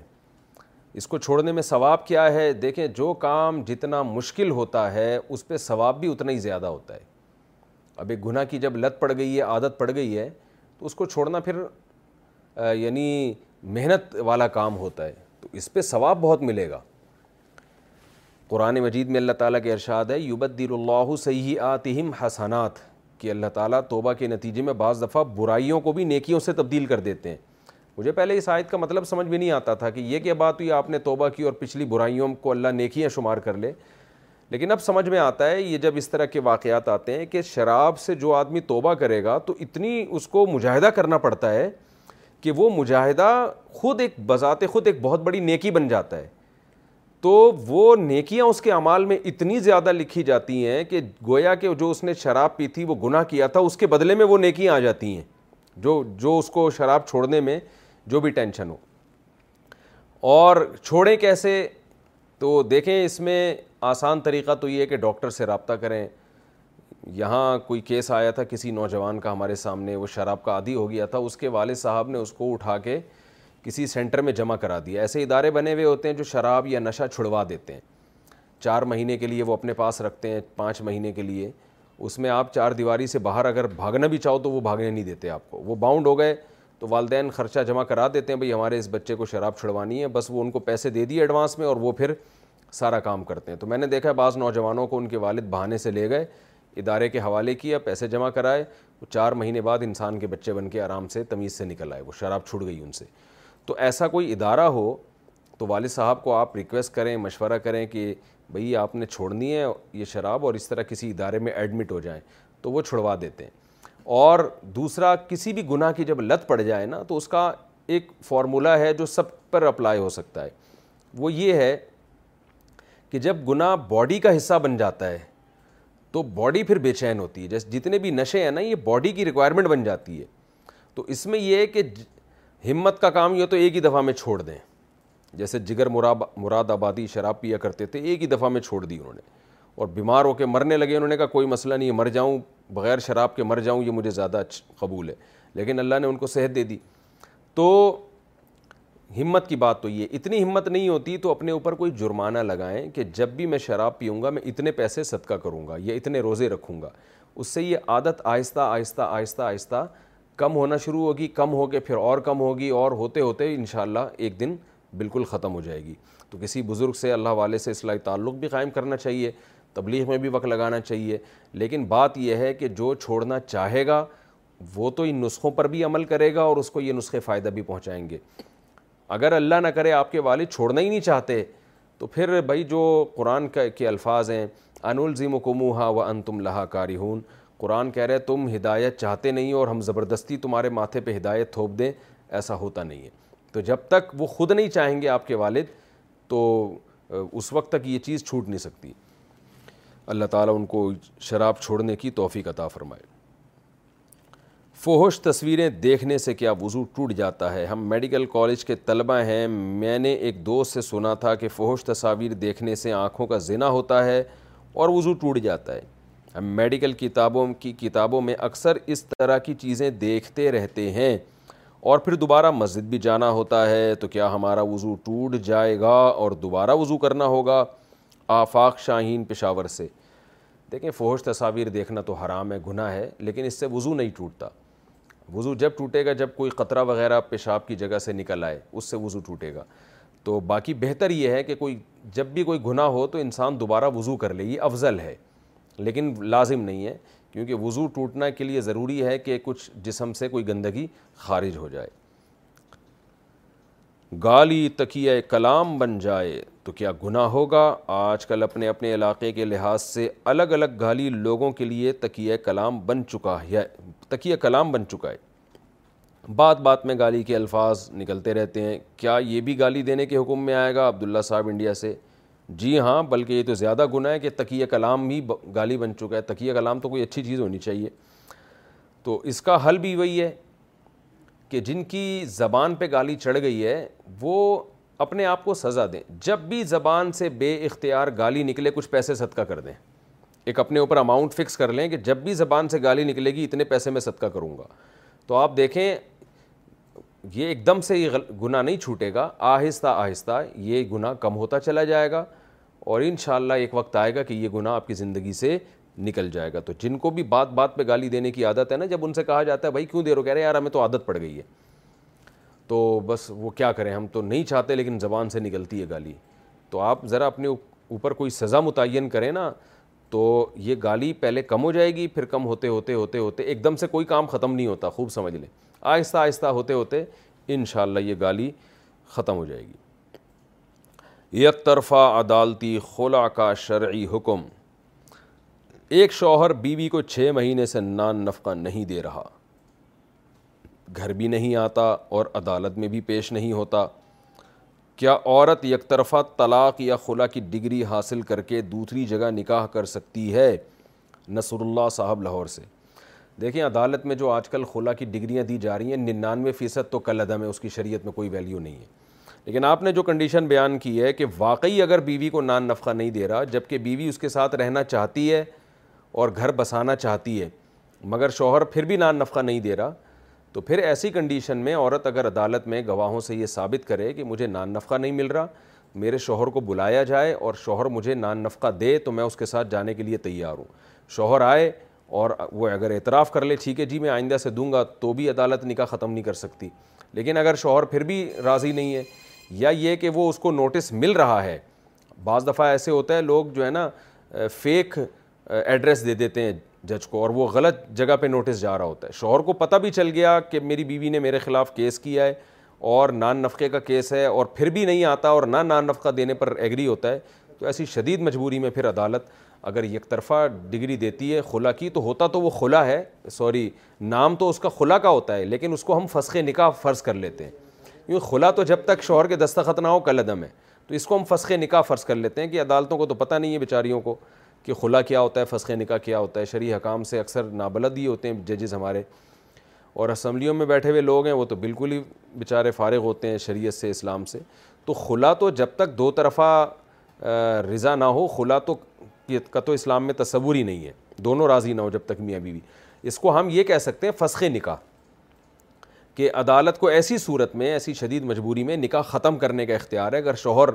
اس کو چھوڑنے میں ثواب کیا ہے دیکھیں جو کام جتنا مشکل ہوتا ہے اس پہ ثواب بھی اتنا ہی زیادہ ہوتا ہے اب ایک گناہ کی جب لت پڑ گئی ہے عادت پڑ گئی ہے تو اس کو چھوڑنا پھر یعنی محنت والا کام ہوتا ہے تو اس پہ ثواب بہت ملے گا قرآن مجید میں اللہ تعالیٰ کے ارشاد ہے یبدل اللہ صحیح حسنات کہ اللہ تعالیٰ توبہ کے نتیجے میں بعض دفعہ برائیوں کو بھی نیکیوں سے تبدیل کر دیتے ہیں مجھے پہلے اس آیت کا مطلب سمجھ بھی نہیں آتا تھا کہ یہ کیا بات ہوئی آپ نے توبہ کی اور پچھلی برائیوں کو اللہ نیکیاں شمار کر لے لیکن اب سمجھ میں آتا ہے یہ جب اس طرح کے واقعات آتے ہیں کہ شراب سے جو آدمی توبہ کرے گا تو اتنی اس کو مجاہدہ کرنا پڑتا ہے کہ وہ مجاہدہ خود ایک بذات خود ایک بہت بڑی نیکی بن جاتا ہے تو وہ نیکیاں اس کے عمال میں اتنی زیادہ لکھی جاتی ہیں کہ گویا کہ جو اس نے شراب پی تھی وہ گناہ کیا تھا اس کے بدلے میں وہ نیکیاں آ جاتی ہیں جو جو اس کو شراب چھوڑنے میں جو بھی ٹینشن ہو اور چھوڑیں کیسے تو دیکھیں اس میں آسان طریقہ تو یہ ہے کہ ڈاکٹر سے رابطہ کریں یہاں کوئی کیس آیا تھا کسی نوجوان کا ہمارے سامنے وہ شراب کا عادی ہو گیا تھا اس کے والد صاحب نے اس کو اٹھا کے کسی سینٹر میں جمع کرا دیا ایسے ادارے بنے ہوئے ہوتے ہیں جو شراب یا نشہ چھڑوا دیتے ہیں چار مہینے کے لیے وہ اپنے پاس رکھتے ہیں پانچ مہینے کے لیے اس میں آپ چار دیواری سے باہر اگر بھاگنا بھی چاہو تو وہ بھاگنے نہیں دیتے آپ کو وہ باؤنڈ ہو گئے تو والدین خرچہ جمع کرا دیتے ہیں بھائی ہمارے اس بچے کو شراب چھڑوانی ہے بس وہ ان کو پیسے دے دیے ایڈوانس میں اور وہ پھر سارا کام کرتے ہیں تو میں نے دیکھا بعض نوجوانوں کو ان کے والد بہانے سے لے گئے ادارے کے حوالے کیا پیسے جمع کرائے وہ چار مہینے بعد انسان کے بچے بن کے آرام سے تمیز سے نکل آئے وہ شراب چھڑ گئی ان سے تو ایسا کوئی ادارہ ہو تو والد صاحب کو آپ ریکویسٹ کریں مشورہ کریں کہ بھئی آپ نے چھوڑنی ہے یہ شراب اور اس طرح کسی ادارے میں ایڈمٹ ہو جائیں تو وہ چھڑوا دیتے ہیں اور دوسرا کسی بھی گناہ کی جب لت پڑ جائے نا تو اس کا ایک فارمولا ہے جو سب پر اپلائی ہو سکتا ہے وہ یہ ہے کہ جب گناہ باڈی کا حصہ بن جاتا ہے تو باڈی پھر بے چین ہوتی ہے جیسے جتنے بھی نشے ہیں نا یہ باڈی کی ریکوائرمنٹ بن جاتی ہے تو اس میں یہ ہے کہ ہمت کا کام یہ تو ایک ہی دفعہ میں چھوڑ دیں جیسے جگر مراب مراد آبادی شراب پیا کرتے تھے ایک ہی دفعہ میں چھوڑ دی انہوں نے اور بیمار ہو کے مرنے لگے انہوں نے کہا کوئی مسئلہ نہیں ہے مر جاؤں بغیر شراب کے مر جاؤں یہ مجھے زیادہ قبول ہے لیکن اللہ نے ان کو صحت دے دی تو ہمت کی بات تو یہ اتنی ہمت نہیں ہوتی تو اپنے اوپر کوئی جرمانہ لگائیں کہ جب بھی میں شراب پیوں گا میں اتنے پیسے صدقہ کروں گا یا اتنے روزے رکھوں گا اس سے یہ عادت آہستہ آہستہ آہستہ آہستہ کم ہونا شروع ہوگی کم ہو کے پھر اور کم ہوگی اور ہوتے ہوتے انشاءاللہ ایک دن بالکل ختم ہو جائے گی تو کسی بزرگ سے اللہ والے سے اصلاحی تعلق بھی قائم کرنا چاہیے تبلیغ میں بھی وقت لگانا چاہیے لیکن بات یہ ہے کہ جو چھوڑنا چاہے گا وہ تو ان نسخوں پر بھی عمل کرے گا اور اس کو یہ نسخے فائدہ بھی پہنچائیں گے اگر اللہ نہ کرے آپ کے والد چھوڑنا ہی نہیں چاہتے تو پھر بھائی جو قرآن کے الفاظ ہیں انلزم و کمو و ان تم لہا کاری قرآن کہہ رہے تم ہدایت چاہتے نہیں اور ہم زبردستی تمہارے ماتھے پہ ہدایت تھوپ دیں ایسا ہوتا نہیں ہے تو جب تک وہ خود نہیں چاہیں گے آپ کے والد تو اس وقت تک یہ چیز چھوٹ نہیں سکتی اللہ تعالیٰ ان کو شراب چھوڑنے کی توفیق عطا فرمائے فوہش تصویریں دیکھنے سے کیا وضو ٹوٹ جاتا ہے ہم میڈیکل کالج کے طلبہ ہیں میں نے ایک دوست سے سنا تھا کہ فوہش تصاویر دیکھنے سے آنکھوں کا زنا ہوتا ہے اور وضو ٹوٹ جاتا ہے میڈیکل کتابوں کی کتابوں میں اکثر اس طرح کی چیزیں دیکھتے رہتے ہیں اور پھر دوبارہ مسجد بھی جانا ہوتا ہے تو کیا ہمارا وضو ٹوٹ جائے گا اور دوبارہ وضو کرنا ہوگا آفاق شاہین پشاور سے دیکھیں فوہش تصاویر دیکھنا تو حرام ہے گناہ ہے لیکن اس سے وضو نہیں ٹوٹتا وضو جب ٹوٹے گا جب کوئی قطرہ وغیرہ پیشاب کی جگہ سے نکل آئے اس سے وضو ٹوٹے گا تو باقی بہتر یہ ہے کہ کوئی جب بھی کوئی گناہ ہو تو انسان دوبارہ وضو کر لے یہ افضل ہے لیکن لازم نہیں ہے کیونکہ وضو ٹوٹنا کے لیے ضروری ہے کہ کچھ جسم سے کوئی گندگی خارج ہو جائے گالی تکیہ کلام بن جائے تو کیا گناہ ہوگا آج کل اپنے اپنے علاقے کے لحاظ سے الگ الگ گالی لوگوں کے لیے تکیہ کلام بن چکا ہے تکیہ کلام بن چکا ہے بات بات میں گالی کے الفاظ نکلتے رہتے ہیں کیا یہ بھی گالی دینے کے حکم میں آئے گا عبداللہ صاحب انڈیا سے جی ہاں بلکہ یہ تو زیادہ گناہ ہے کہ تقیہ کلام ہی گالی بن چکا ہے تقیہ کلام تو کوئی اچھی چیز ہونی چاہیے تو اس کا حل بھی وہی ہے کہ جن کی زبان پہ گالی چڑھ گئی ہے وہ اپنے آپ کو سزا دیں جب بھی زبان سے بے اختیار گالی نکلے کچھ پیسے صدقہ کر دیں ایک اپنے اوپر اماؤنٹ فکس کر لیں کہ جب بھی زبان سے گالی نکلے گی اتنے پیسے میں صدقہ کروں گا تو آپ دیکھیں یہ ایک دم سے یہ گناہ نہیں چھوٹے گا آہستہ آہستہ یہ گناہ کم ہوتا چلا جائے گا اور انشاءاللہ ایک وقت آئے گا کہ یہ گناہ آپ کی زندگی سے نکل جائے گا تو جن کو بھی بات بات پہ گالی دینے کی عادت ہے نا جب ان سے کہا جاتا ہے بھائی کیوں دے ہو کہہ رہے یار ہمیں تو عادت پڑ گئی ہے تو بس وہ کیا کریں ہم تو نہیں چاہتے لیکن زبان سے نکلتی ہے گالی تو آپ ذرا اپنے اوپر کوئی سزا متعین کریں نا تو یہ گالی پہلے کم ہو جائے گی پھر کم ہوتے ہوتے ہوتے ہوتے ایک دم سے کوئی کام ختم نہیں ہوتا خوب سمجھ لیں آہستہ آہستہ ہوتے ہوتے انشاءاللہ یہ گالی ختم ہو جائے گی یک طرفہ عدالتی خلا کا شرعی حکم ایک شوہر بیوی کو چھ مہینے سے نان نفقہ نہیں دے رہا گھر بھی نہیں آتا اور عدالت میں بھی پیش نہیں ہوتا کیا عورت یک طرفہ طلاق یا خلا کی ڈگری حاصل کر کے دوسری جگہ نکاح کر سکتی ہے نصر اللہ صاحب لاہور سے دیکھیں عدالت میں جو آج کل خلا کی ڈگریاں دی جا رہی ہیں ننانوے فیصد تو کل عدم ہے اس کی شریعت میں کوئی ویلیو نہیں ہے لیکن آپ نے جو کنڈیشن بیان کی ہے کہ واقعی اگر بیوی کو نان نفقہ نہیں دے رہا جب کہ بیوی اس کے ساتھ رہنا چاہتی ہے اور گھر بسانا چاہتی ہے مگر شوہر پھر بھی نان نفقہ نہیں دے رہا تو پھر ایسی کنڈیشن میں عورت اگر عدالت میں گواہوں سے یہ ثابت کرے کہ مجھے نان نفقہ نہیں مل رہا میرے شوہر کو بلایا جائے اور شوہر مجھے نان نفقہ دے تو میں اس کے ساتھ جانے کے لیے تیار ہوں شوہر آئے اور وہ اگر اعتراف کر لے ٹھیک ہے جی میں آئندہ سے دوں گا تو بھی عدالت نکاح ختم نہیں کر سکتی لیکن اگر شوہر پھر بھی راضی نہیں ہے یا یہ کہ وہ اس کو نوٹس مل رہا ہے بعض دفعہ ایسے ہوتا ہے لوگ جو ہے نا فیک ایڈریس دے دیتے ہیں جج کو اور وہ غلط جگہ پہ نوٹس جا رہا ہوتا ہے شوہر کو پتہ بھی چل گیا کہ میری بیوی نے میرے خلاف کیس کیا ہے اور نان نفقے کا کیس ہے اور پھر بھی نہیں آتا اور نہ نان نفقہ دینے پر ایگری ہوتا ہے تو ایسی شدید مجبوری میں پھر عدالت اگر یک طرفہ ڈگری دیتی ہے خلا کی تو ہوتا تو وہ خلا ہے سوری نام تو اس کا خلا کا ہوتا ہے لیکن اس کو ہم فسخ نکاح فرض کر لیتے ہیں کیونکہ خلا تو جب تک شوہر کے دستخط نہ ہو کل عدم ہے تو اس کو ہم فسخ نکاح فرض کر لیتے ہیں کہ عدالتوں کو تو پتہ نہیں ہے بیچاریوں کو کہ خلا کیا ہوتا ہے فسخ نکاح کیا ہوتا ہے شرع حکام سے اکثر نابلد ہی ہوتے ہیں ججز ہمارے اور اسمبلیوں میں بیٹھے ہوئے لوگ ہیں وہ تو بالکل ہی بیچارے فارغ ہوتے ہیں شریعت سے اسلام سے تو خلا تو جب تک دو طرفہ رضا نہ ہو خلا تو کا تو اسلام میں تصور ہی نہیں ہے دونوں راضی نہ ہو جب تک میاں بیوی اس کو ہم یہ کہہ سکتے ہیں فسخ نکاح کہ عدالت کو ایسی صورت میں ایسی شدید مجبوری میں نکاح ختم کرنے کا اختیار ہے اگر شوہر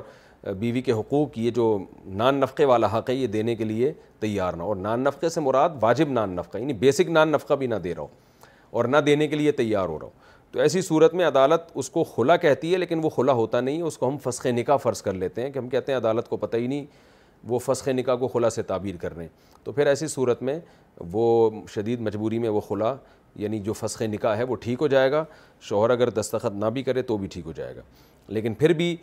بیوی کے حقوق یہ جو نان نفقے والا حق ہے یہ دینے کے لیے تیار نہ ہو اور نان نفقے سے مراد واجب نان نفقہ یعنی بیسک نان نفقہ بھی نہ دے رہا ہو اور نہ دینے کے لیے تیار ہو رہا ہو تو ایسی صورت میں عدالت اس کو خلا کہتی ہے لیکن وہ خلا ہوتا نہیں ہے اس کو ہم فسخ نکاح فرض کر لیتے ہیں کہ ہم کہتے ہیں عدالت کو پتہ ہی نہیں وہ فسخ نکاح کو خلا سے تعبیر کر رہے ہیں تو پھر ایسی صورت میں وہ شدید مجبوری میں وہ خلا یعنی جو فسخ نکاح ہے وہ ٹھیک ہو جائے گا شوہر اگر دستخط نہ بھی کرے تو بھی ٹھیک ہو جائے گا لیکن پھر بھی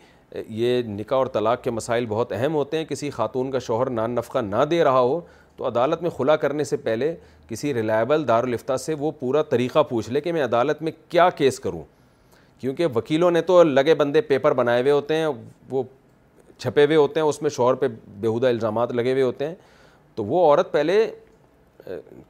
یہ نکاح اور طلاق کے مسائل بہت اہم ہوتے ہیں کسی خاتون کا شوہر نان نفقہ نہ دے رہا ہو تو عدالت میں خلا کرنے سے پہلے کسی ریلائبل دارالفتہ سے وہ پورا طریقہ پوچھ لے کہ میں عدالت میں کیا کیس کروں کیونکہ وکیلوں نے تو لگے بندے پیپر بنائے ہوئے ہوتے ہیں وہ چھپے ہوئے ہوتے ہیں اس میں شوہر پہ بےحدہ الزامات لگے ہوئے ہوتے ہیں تو وہ عورت پہلے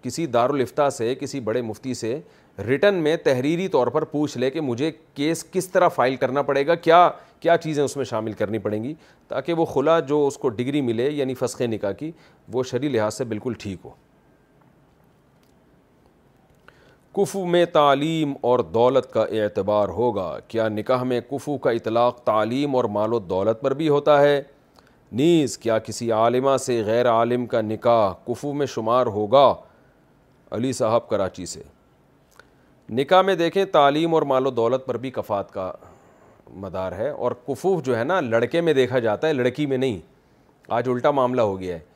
کسی دارالفتہ سے کسی بڑے مفتی سے ریٹن میں تحریری طور پر پوچھ لے کہ مجھے کیس کس طرح فائل کرنا پڑے گا کیا کیا چیزیں اس میں شامل کرنی پڑیں گی تاکہ وہ خلا جو اس کو ڈگری ملے یعنی فسخ نکاح کی وہ شرعی لحاظ سے بالکل ٹھیک ہو کفو میں تعلیم اور دولت کا اعتبار ہوگا کیا نکاح میں کفو کا اطلاق تعلیم اور مال و دولت پر بھی ہوتا ہے نیز کیا کسی عالمہ سے غیر عالم کا نکاح کفو میں شمار ہوگا علی صاحب کراچی سے نکاح میں دیکھیں تعلیم اور مال و دولت پر بھی کفات کا مدار ہے اور کفو جو ہے نا لڑکے میں دیکھا جاتا ہے لڑکی میں نہیں آج الٹا معاملہ ہو گیا ہے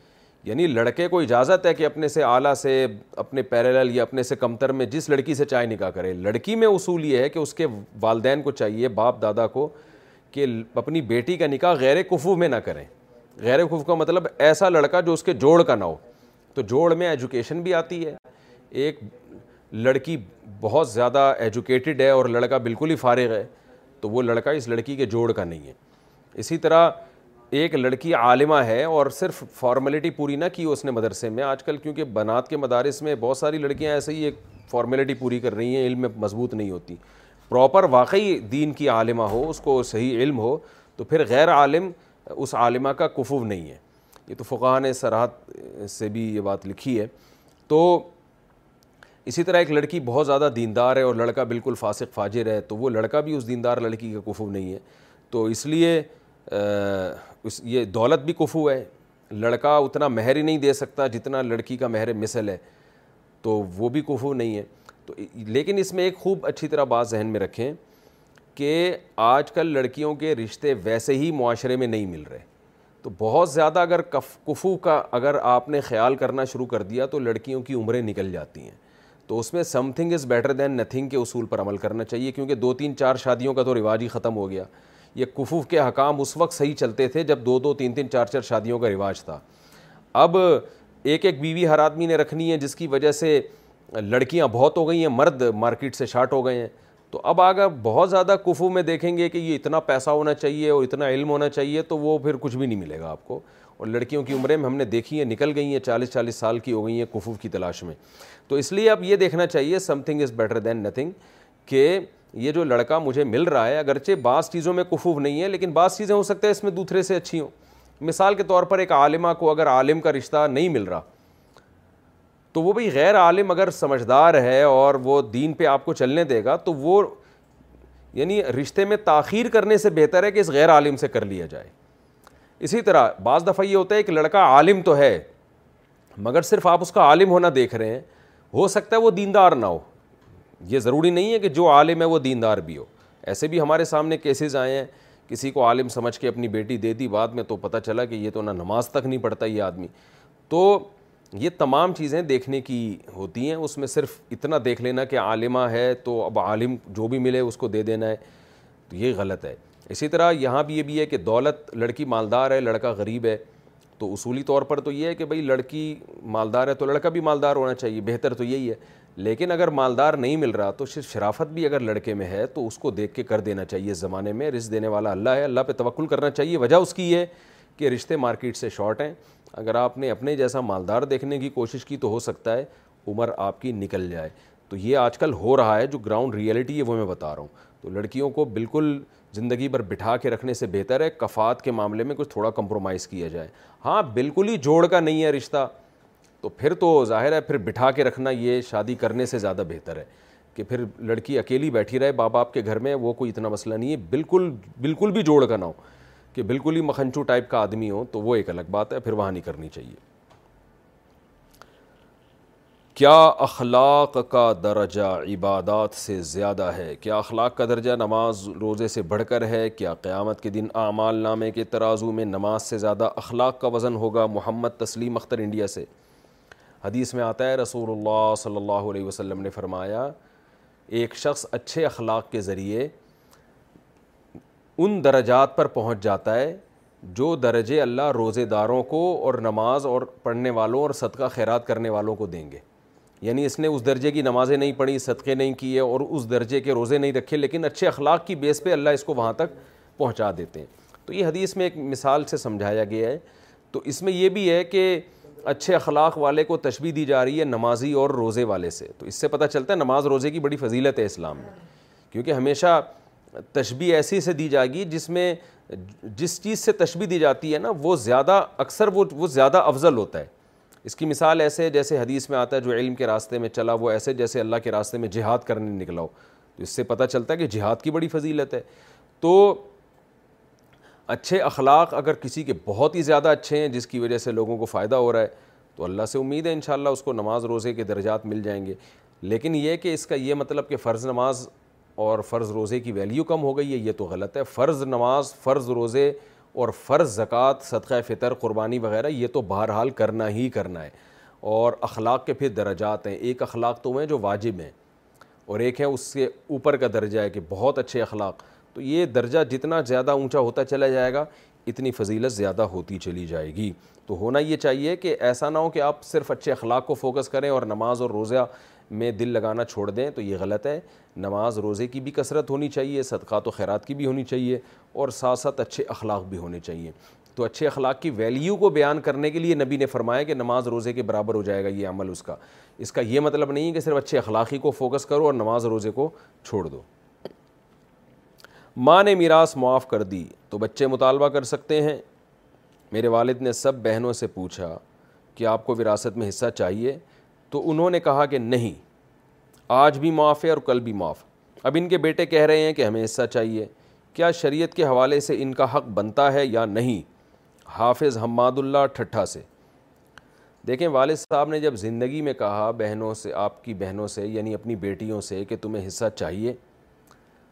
یعنی لڑکے کو اجازت ہے کہ اپنے سے اعلیٰ سے اپنے پیرل یا اپنے سے کمتر میں جس لڑکی سے چائے نکاح کرے لڑکی میں اصول یہ ہے کہ اس کے والدین کو چاہیے باپ دادا کو کہ اپنی بیٹی کا نکاح غیر کفو میں نہ کریں غیر کفو کا مطلب ایسا لڑکا جو اس کے جوڑ کا نہ ہو تو جوڑ میں ایجوکیشن بھی آتی ہے ایک لڑکی بہت زیادہ ایجوکیٹڈ ہے اور لڑکا بالکل ہی فارغ ہے تو وہ لڑکا اس لڑکی کے جوڑ کا نہیں ہے اسی طرح ایک لڑکی عالمہ ہے اور صرف فارمیلٹی پوری نہ کی اس نے مدرسے میں آج کل کیونکہ بنات کے مدارس میں بہت ساری لڑکیاں ایسے ہی ایک فارمیلٹی پوری کر رہی ہیں علم میں مضبوط نہیں ہوتی پراپر واقعی دین کی عالمہ ہو اس کو صحیح علم ہو تو پھر غیر عالم اس عالمہ کا کفو نہیں ہے یہ تو فقان سرحد سے بھی یہ بات لکھی ہے تو اسی طرح ایک لڑکی بہت زیادہ دیندار ہے اور لڑکا بالکل فاسق فاجر ہے تو وہ لڑکا بھی اس دیندار لڑکی کا کفو نہیں ہے تو اس لیے اس یہ دولت بھی کفو ہے لڑکا اتنا مہر ہی نہیں دے سکتا جتنا لڑکی کا مہر مثل ہے تو وہ بھی کفو نہیں ہے تو لیکن اس میں ایک خوب اچھی طرح بات ذہن میں رکھیں کہ آج کل لڑکیوں کے رشتے ویسے ہی معاشرے میں نہیں مل رہے تو بہت زیادہ اگر کفو کا اگر آپ نے خیال کرنا شروع کر دیا تو لڑکیوں کی عمریں نکل جاتی ہیں تو اس میں something is better than nothing کے اصول پر عمل کرنا چاہیے کیونکہ دو تین چار شادیوں کا تو رواج ہی ختم ہو گیا یہ کفوف کے حکام اس وقت صحیح چلتے تھے جب دو دو تین تین چار چار شادیوں کا رواج تھا اب ایک ایک بیوی ہر آدمی نے رکھنی ہے جس کی وجہ سے لڑکیاں بہت ہو گئی ہیں مرد مارکیٹ سے شاٹ ہو گئے ہیں تو اب اگر بہت زیادہ کفو میں دیکھیں گے کہ یہ اتنا پیسہ ہونا چاہیے اور اتنا علم ہونا چاہیے تو وہ پھر کچھ بھی نہیں ملے گا آپ کو اور لڑکیوں کی عمریں میں ہم نے دیکھی ہیں نکل گئی ہیں چالیس چالیس سال کی ہو گئی ہیں کفو کی تلاش میں تو اس لیے اب یہ دیکھنا چاہیے something is better than nothing کہ یہ جو لڑکا مجھے مل رہا ہے اگرچہ بعض چیزوں میں کفوف نہیں ہے لیکن بعض چیزیں ہو سکتا ہے اس میں دوسرے سے اچھی ہوں مثال کے طور پر ایک عالمہ کو اگر عالم کا رشتہ نہیں مل رہا تو وہ بھی غیر عالم اگر سمجھدار ہے اور وہ دین پہ آپ کو چلنے دے گا تو وہ یعنی رشتے میں تاخیر کرنے سے بہتر ہے کہ اس غیر عالم سے کر لیا جائے اسی طرح بعض دفعہ یہ ہوتا ہے کہ لڑکا عالم تو ہے مگر صرف آپ اس کا عالم ہونا دیکھ رہے ہیں ہو سکتا ہے وہ دیندار نہ ہو یہ ضروری نہیں ہے کہ جو عالم ہے وہ دیندار بھی ہو ایسے بھی ہمارے سامنے کیسز آئے ہیں کسی کو عالم سمجھ کے اپنی بیٹی دے دی بعد میں تو پتہ چلا کہ یہ تو نہ نماز تک نہیں پڑھتا یہ آدمی تو یہ تمام چیزیں دیکھنے کی ہوتی ہیں اس میں صرف اتنا دیکھ لینا کہ عالمہ ہے تو اب عالم جو بھی ملے اس کو دے دینا ہے تو یہ غلط ہے اسی طرح یہاں بھی یہ بھی ہے کہ دولت لڑکی مالدار ہے لڑکا غریب ہے تو اصولی طور پر تو یہ ہے کہ بھائی لڑکی مالدار ہے تو لڑکا بھی مالدار ہونا چاہیے بہتر تو یہی ہے لیکن اگر مالدار نہیں مل رہا تو صرف شرافت بھی اگر لڑکے میں ہے تو اس کو دیکھ کے کر دینا چاہیے زمانے میں رزق دینے والا اللہ ہے اللہ پہ توقل کرنا چاہیے وجہ اس کی ہے کہ رشتے مارکیٹ سے شارٹ ہیں اگر آپ نے اپنے جیسا مالدار دیکھنے کی کوشش کی تو ہو سکتا ہے عمر آپ کی نکل جائے تو یہ آج کل ہو رہا ہے جو گراؤنڈ ریئلٹی ہے وہ میں بتا رہا ہوں تو لڑکیوں کو بالکل زندگی بھر بٹھا کے رکھنے سے بہتر ہے کفات کے معاملے میں کچھ تھوڑا کمپرومائز کیا جائے ہاں بالکل ہی جوڑ کا نہیں ہے رشتہ تو پھر تو ظاہر ہے پھر بٹھا کے رکھنا یہ شادی کرنے سے زیادہ بہتر ہے کہ پھر لڑکی اکیلی بیٹھی رہے باپ باپ کے گھر میں وہ کوئی اتنا مسئلہ نہیں ہے بالکل بالکل بھی جوڑ کا نہ ہو کہ بالکل ہی مکھنچو ٹائپ کا آدمی ہو تو وہ ایک الگ بات ہے پھر وہاں نہیں کرنی چاہیے کیا اخلاق کا درجہ عبادات سے زیادہ ہے کیا اخلاق کا درجہ نماز روزے سے بڑھ کر ہے کیا قیامت کے دن اعمال نامے کے ترازو میں نماز سے زیادہ اخلاق کا وزن ہوگا محمد تسلیم اختر انڈیا سے حدیث میں آتا ہے رسول اللہ صلی اللہ علیہ وسلم نے فرمایا ایک شخص اچھے اخلاق کے ذریعے ان درجات پر پہنچ جاتا ہے جو درجے اللہ روزے داروں کو اور نماز اور پڑھنے والوں اور صدقہ خیرات کرنے والوں کو دیں گے یعنی اس نے اس درجے کی نمازیں نہیں پڑھی صدقے نہیں کیے اور اس درجے کے روزے نہیں رکھے لیکن اچھے اخلاق کی بیس پہ اللہ اس کو وہاں تک پہنچا دیتے ہیں تو یہ حدیث میں ایک مثال سے سمجھایا گیا ہے تو اس میں یہ بھی ہے کہ اچھے اخلاق والے کو تشبیح دی جا رہی ہے نمازی اور روزے والے سے تو اس سے پتہ چلتا ہے نماز روزے کی بڑی فضیلت ہے اسلام میں کیونکہ ہمیشہ تشبیح ایسی سے دی جائے گی جس میں جس چیز سے تشبیح دی جاتی ہے نا وہ زیادہ اکثر وہ وہ زیادہ افضل ہوتا ہے اس کی مثال ایسے جیسے حدیث میں آتا ہے جو علم کے راستے میں چلا وہ ایسے جیسے اللہ کے راستے میں جہاد کرنے ہو تو اس سے پتہ چلتا ہے کہ جہاد کی بڑی فضیلت ہے تو اچھے اخلاق اگر کسی کے بہت ہی زیادہ اچھے ہیں جس کی وجہ سے لوگوں کو فائدہ ہو رہا ہے تو اللہ سے امید ہے انشاءاللہ اس کو نماز روزے کے درجات مل جائیں گے لیکن یہ کہ اس کا یہ مطلب کہ فرض نماز اور فرض روزے کی ویلیو کم ہو گئی ہے یہ تو غلط ہے فرض نماز فرض روزے اور فرض زکوٰۃ صدقہ فطر قربانی وغیرہ یہ تو بہرحال کرنا ہی کرنا ہے اور اخلاق کے پھر درجات ہیں ایک اخلاق تو ہیں جو واجب ہیں اور ایک ہے اس کے اوپر کا درجہ ہے کہ بہت اچھے اخلاق تو یہ درجہ جتنا زیادہ اونچا ہوتا چلا جائے گا اتنی فضیلت زیادہ ہوتی چلی جائے گی تو ہونا یہ چاہیے کہ ایسا نہ ہو کہ آپ صرف اچھے اخلاق کو فوکس کریں اور نماز اور روزہ میں دل لگانا چھوڑ دیں تو یہ غلط ہے نماز روزے کی بھی کثرت ہونی چاہیے صدقات و خیرات کی بھی ہونی چاہیے اور ساتھ ساتھ اچھے اخلاق بھی ہونے چاہیے تو اچھے اخلاق کی ویلیو کو بیان کرنے کے لیے نبی نے فرمایا کہ نماز روزے کے برابر ہو جائے گا یہ عمل اس کا اس کا یہ مطلب نہیں ہے کہ صرف اچھے اخلاقی کو فوکس کرو اور نماز روزے کو چھوڑ دو ماں نے میراث معاف کر دی تو بچے مطالبہ کر سکتے ہیں میرے والد نے سب بہنوں سے پوچھا کہ آپ کو وراثت میں حصہ چاہیے تو انہوں نے کہا کہ نہیں آج بھی معاف ہے اور کل بھی معاف اب ان کے بیٹے کہہ رہے ہیں کہ ہمیں حصہ چاہیے کیا شریعت کے حوالے سے ان کا حق بنتا ہے یا نہیں حافظ حماد اللہ ٹھٹھا سے دیکھیں والد صاحب نے جب زندگی میں کہا بہنوں سے آپ کی بہنوں سے یعنی اپنی بیٹیوں سے کہ تمہیں حصہ چاہیے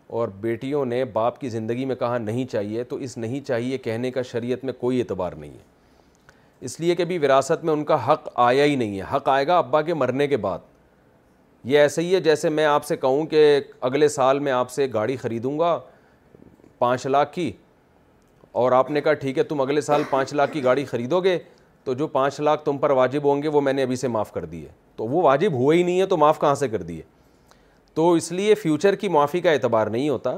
اور بیٹیوں نے باپ کی زندگی میں کہا نہیں چاہیے تو اس نہیں چاہیے کہنے کا شریعت میں کوئی اعتبار نہیں ہے اس لیے کہ بھی وراثت میں ان کا حق آیا ہی نہیں ہے حق آئے گا ابا کے مرنے کے بعد یہ ایسے ہی ہے جیسے میں آپ سے کہوں کہ اگلے سال میں آپ سے گاڑی خریدوں گا پانچ لاکھ کی اور آپ نے کہا ٹھیک ہے تم اگلے سال پانچ لاکھ کی گاڑی خریدو گے تو جو پانچ لاکھ تم پر واجب ہوں گے وہ میں نے ابھی سے معاف کر دیے تو وہ واجب ہوئے ہی نہیں ہے تو معاف کہاں سے کر دیے تو اس لیے فیوچر کی معافی کا اعتبار نہیں ہوتا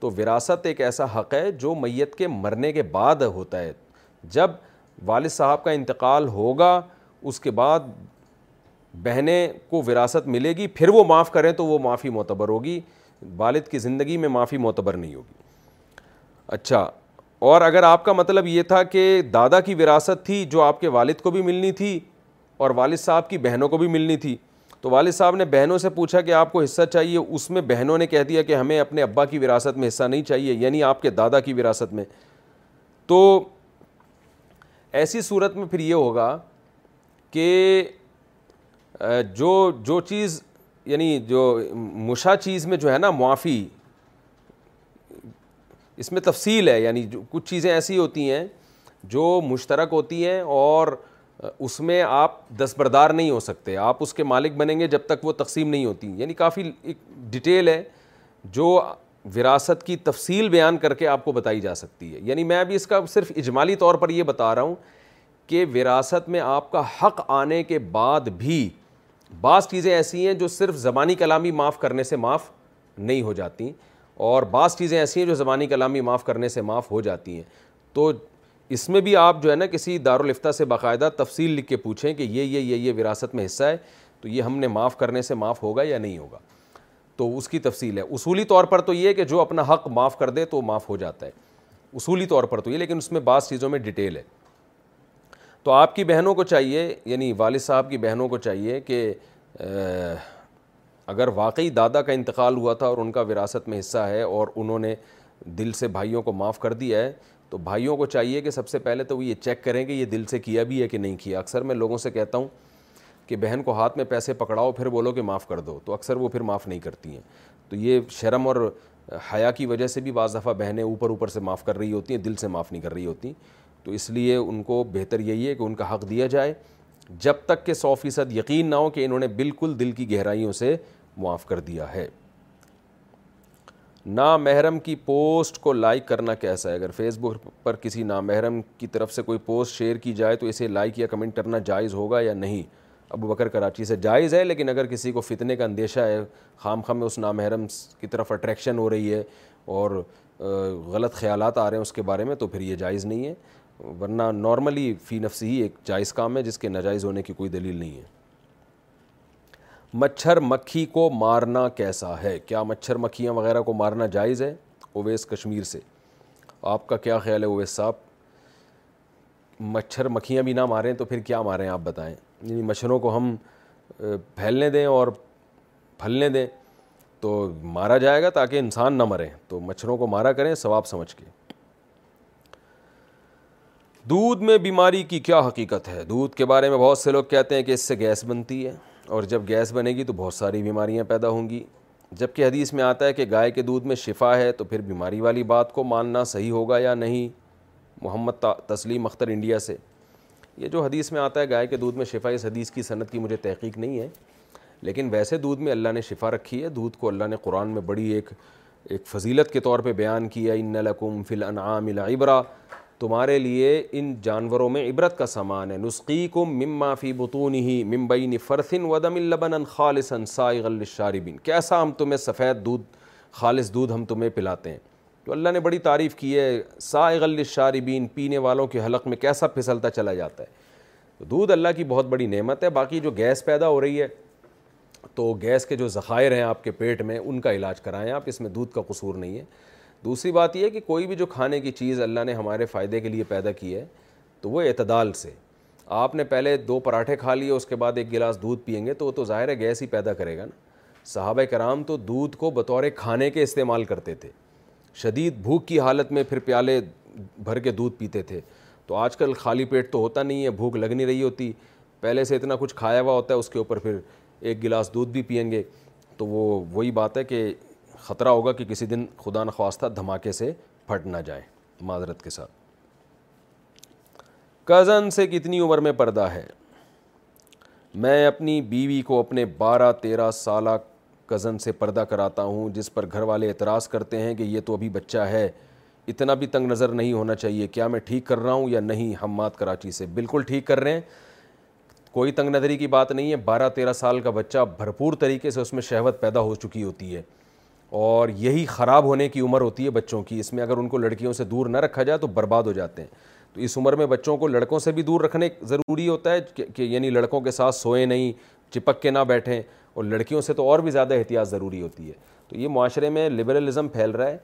تو وراثت ایک ایسا حق ہے جو میت کے مرنے کے بعد ہوتا ہے جب والد صاحب کا انتقال ہوگا اس کے بعد بہنیں کو وراثت ملے گی پھر وہ معاف کریں تو وہ معافی معتبر ہوگی والد کی زندگی میں معافی معتبر نہیں ہوگی اچھا اور اگر آپ کا مطلب یہ تھا کہ دادا کی وراثت تھی جو آپ کے والد کو بھی ملنی تھی اور والد صاحب کی بہنوں کو بھی ملنی تھی تو والد صاحب نے بہنوں سے پوچھا کہ آپ کو حصہ چاہیے اس میں بہنوں نے کہہ دیا کہ ہمیں اپنے ابا کی وراثت میں حصہ نہیں چاہیے یعنی آپ کے دادا کی وراثت میں تو ایسی صورت میں پھر یہ ہوگا کہ جو جو چیز یعنی جو مشا چیز میں جو ہے نا معافی اس میں تفصیل ہے یعنی جو کچھ چیزیں ایسی ہوتی ہیں جو مشترک ہوتی ہیں اور اس میں آپ دستبردار نہیں ہو سکتے آپ اس کے مالک بنیں گے جب تک وہ تقسیم نہیں ہوتی یعنی کافی ایک ڈیٹیل ہے جو وراثت کی تفصیل بیان کر کے آپ کو بتائی جا سکتی ہے یعنی میں ابھی اس کا صرف اجمالی طور پر یہ بتا رہا ہوں کہ وراثت میں آپ کا حق آنے کے بعد بھی بعض چیزیں ایسی ہیں جو صرف زبانی کلامی معاف کرنے سے معاف نہیں ہو جاتی اور بعض چیزیں ایسی ہیں جو زبانی کلامی معاف کرنے سے معاف ہو جاتی ہیں تو اس میں بھی آپ جو ہے نا کسی دارالفتہ سے باقاعدہ تفصیل لکھ کے پوچھیں کہ یہ یہ یہ یہ وراثت میں حصہ ہے تو یہ ہم نے معاف کرنے سے معاف ہوگا یا نہیں ہوگا تو اس کی تفصیل ہے اصولی طور پر تو یہ کہ جو اپنا حق معاف کر دے تو معاف ہو جاتا ہے اصولی طور پر تو یہ لیکن اس میں بعض چیزوں میں ڈیٹیل ہے تو آپ کی بہنوں کو چاہیے یعنی والد صاحب کی بہنوں کو چاہیے کہ اگر واقعی دادا کا انتقال ہوا تھا اور ان کا وراثت میں حصہ ہے اور انہوں نے دل سے بھائیوں کو معاف کر دیا ہے تو بھائیوں کو چاہیے کہ سب سے پہلے تو وہ یہ چیک کریں کہ یہ دل سے کیا بھی ہے کہ نہیں کیا اکثر میں لوگوں سے کہتا ہوں کہ بہن کو ہاتھ میں پیسے پکڑاؤ پھر بولو کہ معاف کر دو تو اکثر وہ پھر معاف نہیں کرتی ہیں تو یہ شرم اور حیا کی وجہ سے بھی بعض دفعہ بہنیں اوپر اوپر سے معاف کر رہی ہوتی ہیں دل سے معاف نہیں کر رہی ہوتی تو اس لیے ان کو بہتر یہی ہے کہ ان کا حق دیا جائے جب تک کہ سو فیصد یقین نہ ہو کہ انہوں نے بالکل دل کی گہرائیوں سے معاف کر دیا ہے نامحرم محرم کی پوسٹ کو لائک کرنا کیسا ہے اگر فیس بک پر کسی نامحرم محرم کی طرف سے کوئی پوسٹ شیئر کی جائے تو اسے لائک یا کمنٹ کرنا جائز ہوگا یا نہیں ابو بکر کراچی سے جائز ہے لیکن اگر کسی کو فتنے کا اندیشہ ہے خام خام میں اس نامحرم محرم کی طرف اٹریکشن ہو رہی ہے اور غلط خیالات آ رہے ہیں اس کے بارے میں تو پھر یہ جائز نہیں ہے ورنہ نارملی فی نفسی ہی ایک جائز کام ہے جس کے ناجائز ہونے کی کوئی دلیل نہیں ہے مچھر مکھی کو مارنا کیسا ہے کیا مچھر مکھیاں وغیرہ کو مارنا جائز ہے اویس کشمیر سے آپ کا کیا خیال ہے اویس صاحب مچھر مکھیاں بھی نہ ماریں تو پھر کیا ماریں آپ بتائیں یعنی مچھروں کو ہم پھیلنے دیں اور پھلنے دیں تو مارا جائے گا تاکہ انسان نہ مریں تو مچھروں کو مارا کریں ثواب سمجھ کے دودھ میں بیماری کی کیا حقیقت ہے دودھ کے بارے میں بہت سے لوگ کہتے ہیں کہ اس سے گیس بنتی ہے اور جب گیس بنے گی تو بہت ساری بیماریاں پیدا ہوں گی جب کہ حدیث میں آتا ہے کہ گائے کے دودھ میں شفا ہے تو پھر بیماری والی بات کو ماننا صحیح ہوگا یا نہیں محمد تسلیم اختر انڈیا سے یہ جو حدیث میں آتا ہے گائے کے دودھ میں شفا اس حدیث کی صنعت کی مجھے تحقیق نہیں ہے لیکن ویسے دودھ میں اللہ نے شفا رکھی ہے دودھ کو اللہ نے قرآن میں بڑی ایک ایک فضیلت کے طور پہ بیان کیا ان لکم فی الانعام العبرا تمہارے لیے ان جانوروں میں عبرت کا سامان ہے نسخی کم فی بتون ہی ممبئی فرسن ودم البن خالص سا عغل شاربین ہم تمہیں سفید دودھ خالص دودھ ہم تمہیں پلاتے ہیں تو اللہ نے بڑی تعریف کی ہے سائغ الشاربین پینے والوں کے حلق میں کیسا پھسلتا چلا جاتا ہے دودھ اللہ کی بہت بڑی نعمت ہے باقی جو گیس پیدا ہو رہی ہے تو گیس کے جو ذخائر ہیں آپ کے پیٹ میں ان کا علاج کرائیں آپ اس میں دودھ کا قصور نہیں ہے دوسری بات یہ ہے کہ کوئی بھی جو کھانے کی چیز اللہ نے ہمارے فائدے کے لیے پیدا کی ہے تو وہ اعتدال سے آپ نے پہلے دو پراٹھے کھا لیے اس کے بعد ایک گلاس دودھ پئیں گے تو وہ تو ظاہر ہے گیس ہی پیدا کرے گا نا صحابہ کرام تو دودھ کو بطور کھانے کے استعمال کرتے تھے شدید بھوک کی حالت میں پھر پیالے بھر کے دودھ پیتے تھے تو آج کل خالی پیٹ تو ہوتا نہیں ہے بھوک لگ نہیں رہی ہوتی پہلے سے اتنا کچھ کھایا ہوا ہوتا ہے اس کے اوپر پھر ایک گلاس دودھ بھی پئیں گے تو وہی بات ہے کہ خطرہ ہوگا کہ کسی دن خدا نخواستہ دھماکے سے پھٹ نہ جائے معذرت کے ساتھ کزن سے کتنی عمر میں پردہ ہے میں اپنی بیوی کو اپنے بارہ تیرہ سالہ کزن سے پردہ کراتا ہوں جس پر گھر والے اعتراض کرتے ہیں کہ یہ تو ابھی بچہ ہے اتنا بھی تنگ نظر نہیں ہونا چاہیے کیا میں ٹھیک کر رہا ہوں یا نہیں ہم کراچی سے بالکل ٹھیک کر رہے ہیں کوئی تنگ نظری کی بات نہیں ہے بارہ تیرہ سال کا بچہ بھرپور طریقے سے اس میں شہوت پیدا ہو چکی ہوتی ہے اور یہی خراب ہونے کی عمر ہوتی ہے بچوں کی اس میں اگر ان کو لڑکیوں سے دور نہ رکھا جائے تو برباد ہو جاتے ہیں تو اس عمر میں بچوں کو لڑکوں سے بھی دور رکھنے ضروری ہوتا ہے کہ یعنی لڑکوں کے ساتھ سوئے نہیں چپک کے نہ بیٹھیں اور لڑکیوں سے تو اور بھی زیادہ احتیاط ضروری ہوتی ہے تو یہ معاشرے میں لبرلزم پھیل رہا ہے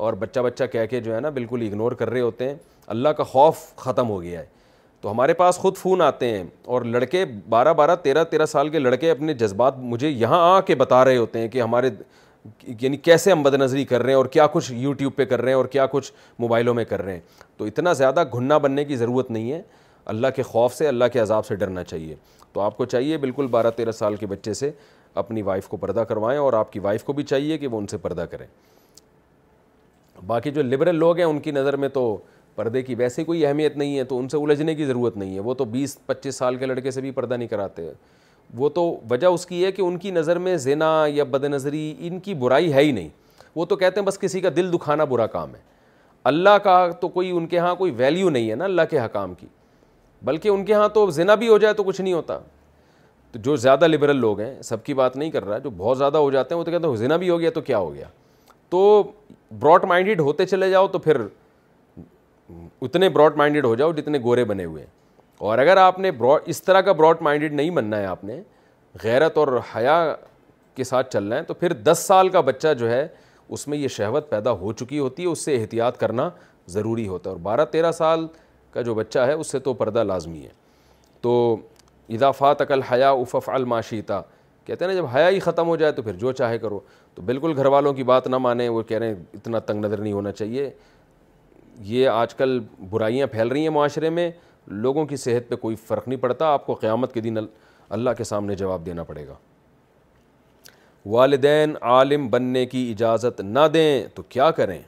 اور بچہ بچہ کہہ کے جو ہے نا بالکل اگنور کر رہے ہوتے ہیں اللہ کا خوف ختم ہو گیا ہے تو ہمارے پاس خود فون آتے ہیں اور لڑکے بارہ بارہ تیرہ تیرہ سال کے لڑکے اپنے جذبات مجھے یہاں آ کے بتا رہے ہوتے ہیں کہ ہمارے یعنی کیسے ہم بد نظری کر رہے ہیں اور کیا کچھ یوٹیوب پہ کر رہے ہیں اور کیا کچھ موبائلوں میں کر رہے ہیں تو اتنا زیادہ گھننا بننے کی ضرورت نہیں ہے اللہ کے خوف سے اللہ کے عذاب سے ڈرنا چاہیے تو آپ کو چاہیے بالکل بارہ تیرہ سال کے بچے سے اپنی وائف کو پردہ کروائیں اور آپ کی وائف کو بھی چاہیے کہ وہ ان سے پردہ کریں باقی جو لبرل لوگ ہیں ان کی نظر میں تو پردے کی ویسے کوئی اہمیت نہیں ہے تو ان سے الجھنے کی ضرورت نہیں ہے وہ تو بیس پچیس سال کے لڑکے سے بھی پردہ نہیں کراتے وہ تو وجہ اس کی ہے کہ ان کی نظر میں زنا یا بد نظری ان کی برائی ہے ہی نہیں وہ تو کہتے ہیں بس کسی کا دل دکھانا برا کام ہے اللہ کا تو کوئی ان کے ہاں کوئی ویلیو نہیں ہے نا اللہ کے حکام کی بلکہ ان کے ہاں تو زنا بھی ہو جائے تو کچھ نہیں ہوتا تو جو زیادہ لبرل لوگ ہیں سب کی بات نہیں کر رہا جو بہت زیادہ ہو جاتے ہیں وہ تو کہتے ہیں زنا بھی ہو گیا تو کیا ہو گیا تو براڈ مائنڈیڈ ہوتے چلے جاؤ تو پھر اتنے براڈ مائنڈیڈ ہو جاؤ جتنے گورے بنے ہوئے ہیں اور اگر آپ نے براڈ اس طرح کا براڈ مائنڈیڈ نہیں بننا ہے آپ نے غیرت اور حیا کے ساتھ چلنا ہے تو پھر دس سال کا بچہ جو ہے اس میں یہ شہوت پیدا ہو چکی ہوتی ہے اس سے احتیاط کرنا ضروری ہوتا ہے اور بارہ تیرہ سال کا جو بچہ ہے اس سے تو پردہ لازمی ہے تو اضافہ تقل حیا افف الماشیتا کہتے ہیں نا جب حیا ہی ختم ہو جائے تو پھر جو چاہے کرو تو بالکل گھر والوں کی بات نہ مانیں وہ کہہ رہے ہیں اتنا تنگ نظر نہیں ہونا چاہیے یہ آج کل برائیاں پھیل رہی ہیں معاشرے میں لوگوں کی صحت پہ کوئی فرق نہیں پڑتا آپ کو قیامت کے دن اللہ کے سامنے جواب دینا پڑے گا والدین عالم بننے کی اجازت نہ دیں تو کیا کریں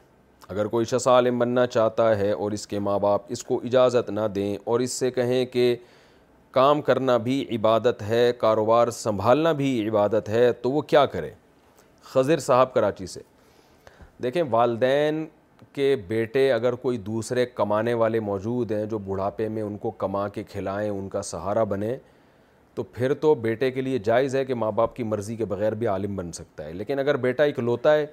اگر کوئی شخص عالم بننا چاہتا ہے اور اس کے ماں باپ اس کو اجازت نہ دیں اور اس سے کہیں کہ کام کرنا بھی عبادت ہے کاروبار سنبھالنا بھی عبادت ہے تو وہ کیا کرے خضر صاحب کراچی سے دیکھیں والدین کے بیٹے اگر کوئی دوسرے کمانے والے موجود ہیں جو بڑھاپے میں ان کو کما کے کھلائیں ان کا سہارا بنے تو پھر تو بیٹے کے لیے جائز ہے کہ ماں باپ کی مرضی کے بغیر بھی عالم بن سکتا ہے لیکن اگر بیٹا اکلوتا ہے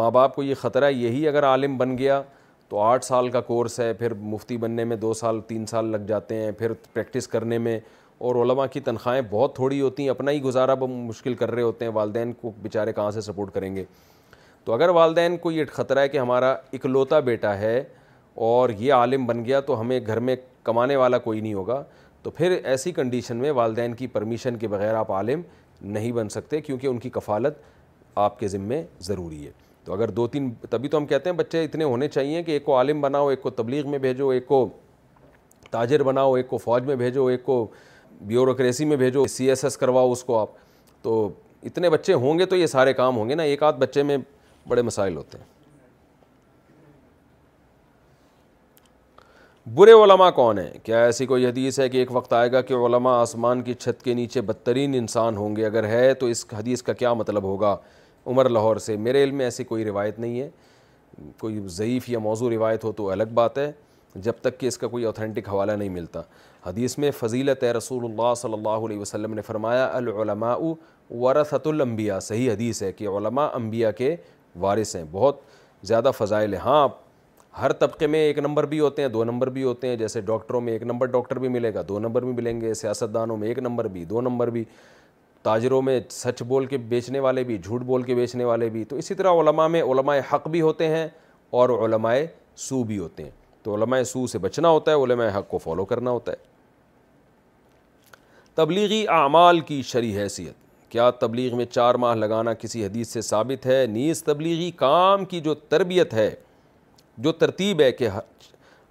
ماں باپ کو یہ خطرہ ہے یہی اگر عالم بن گیا تو آٹھ سال کا کورس ہے پھر مفتی بننے میں دو سال تین سال لگ جاتے ہیں پھر پریکٹس کرنے میں اور علماء کی تنخواہیں بہت تھوڑی ہوتی ہیں اپنا ہی گزارا مشکل کر رہے ہوتے ہیں والدین کو بیچارے کہاں سے سپورٹ کریں گے تو اگر والدین کو یہ خطرہ ہے کہ ہمارا اکلوتا بیٹا ہے اور یہ عالم بن گیا تو ہمیں گھر میں کمانے والا کوئی نہیں ہوگا تو پھر ایسی کنڈیشن میں والدین کی پرمیشن کے بغیر آپ عالم نہیں بن سکتے کیونکہ ان کی کفالت آپ کے ذمے ضروری ہے تو اگر دو تین تبھی تو ہم کہتے ہیں بچے اتنے ہونے چاہیے کہ ایک کو عالم بناؤ ایک کو تبلیغ میں بھیجو ایک کو تاجر بناؤ ایک کو فوج میں بھیجو ایک کو بیوروکریسی میں بھیجو سی ایس ایس کرواؤ اس کو آپ تو اتنے بچے ہوں گے تو یہ سارے کام ہوں گے نا ایک آدھ بچے میں بڑے مسائل ہوتے ہیں برے علماء کون ہیں کیا ایسی کوئی حدیث ہے کہ ایک وقت آئے گا کہ علماء آسمان کی چھت کے نیچے بدترین انسان ہوں گے اگر ہے تو اس حدیث کا کیا مطلب ہوگا عمر لاہور سے میرے علم میں ایسی کوئی روایت نہیں ہے کوئی ضعیف یا موضوع روایت ہو تو الگ بات ہے جب تک کہ اس کا کوئی اوتھینٹک حوالہ نہیں ملتا حدیث میں فضیلت رسول اللہ صلی اللہ علیہ وسلم نے فرمایا العلماء ورثت الانبیاء صحیح حدیث ہے کہ علماء انبیاء کے وارث ہیں بہت زیادہ فضائل ہیں ہاں ہر طبقے میں ایک نمبر بھی ہوتے ہیں دو نمبر بھی ہوتے ہیں جیسے ڈاکٹروں میں ایک نمبر ڈاکٹر بھی ملے گا دو نمبر بھی ملیں گے سیاستدانوں میں ایک نمبر بھی دو نمبر بھی تاجروں میں سچ بول کے بیچنے والے بھی جھوٹ بول کے بیچنے والے بھی تو اسی طرح علماء میں علماء حق بھی ہوتے ہیں اور علماء سو بھی ہوتے ہیں تو علماء سو سے بچنا ہوتا ہے علماء حق کو فالو کرنا ہوتا ہے تبلیغی اعمال کی شرح حیثیت کیا تبلیغ میں چار ماہ لگانا کسی حدیث سے ثابت ہے نیز تبلیغی کام کی جو تربیت ہے جو ترتیب ہے کہ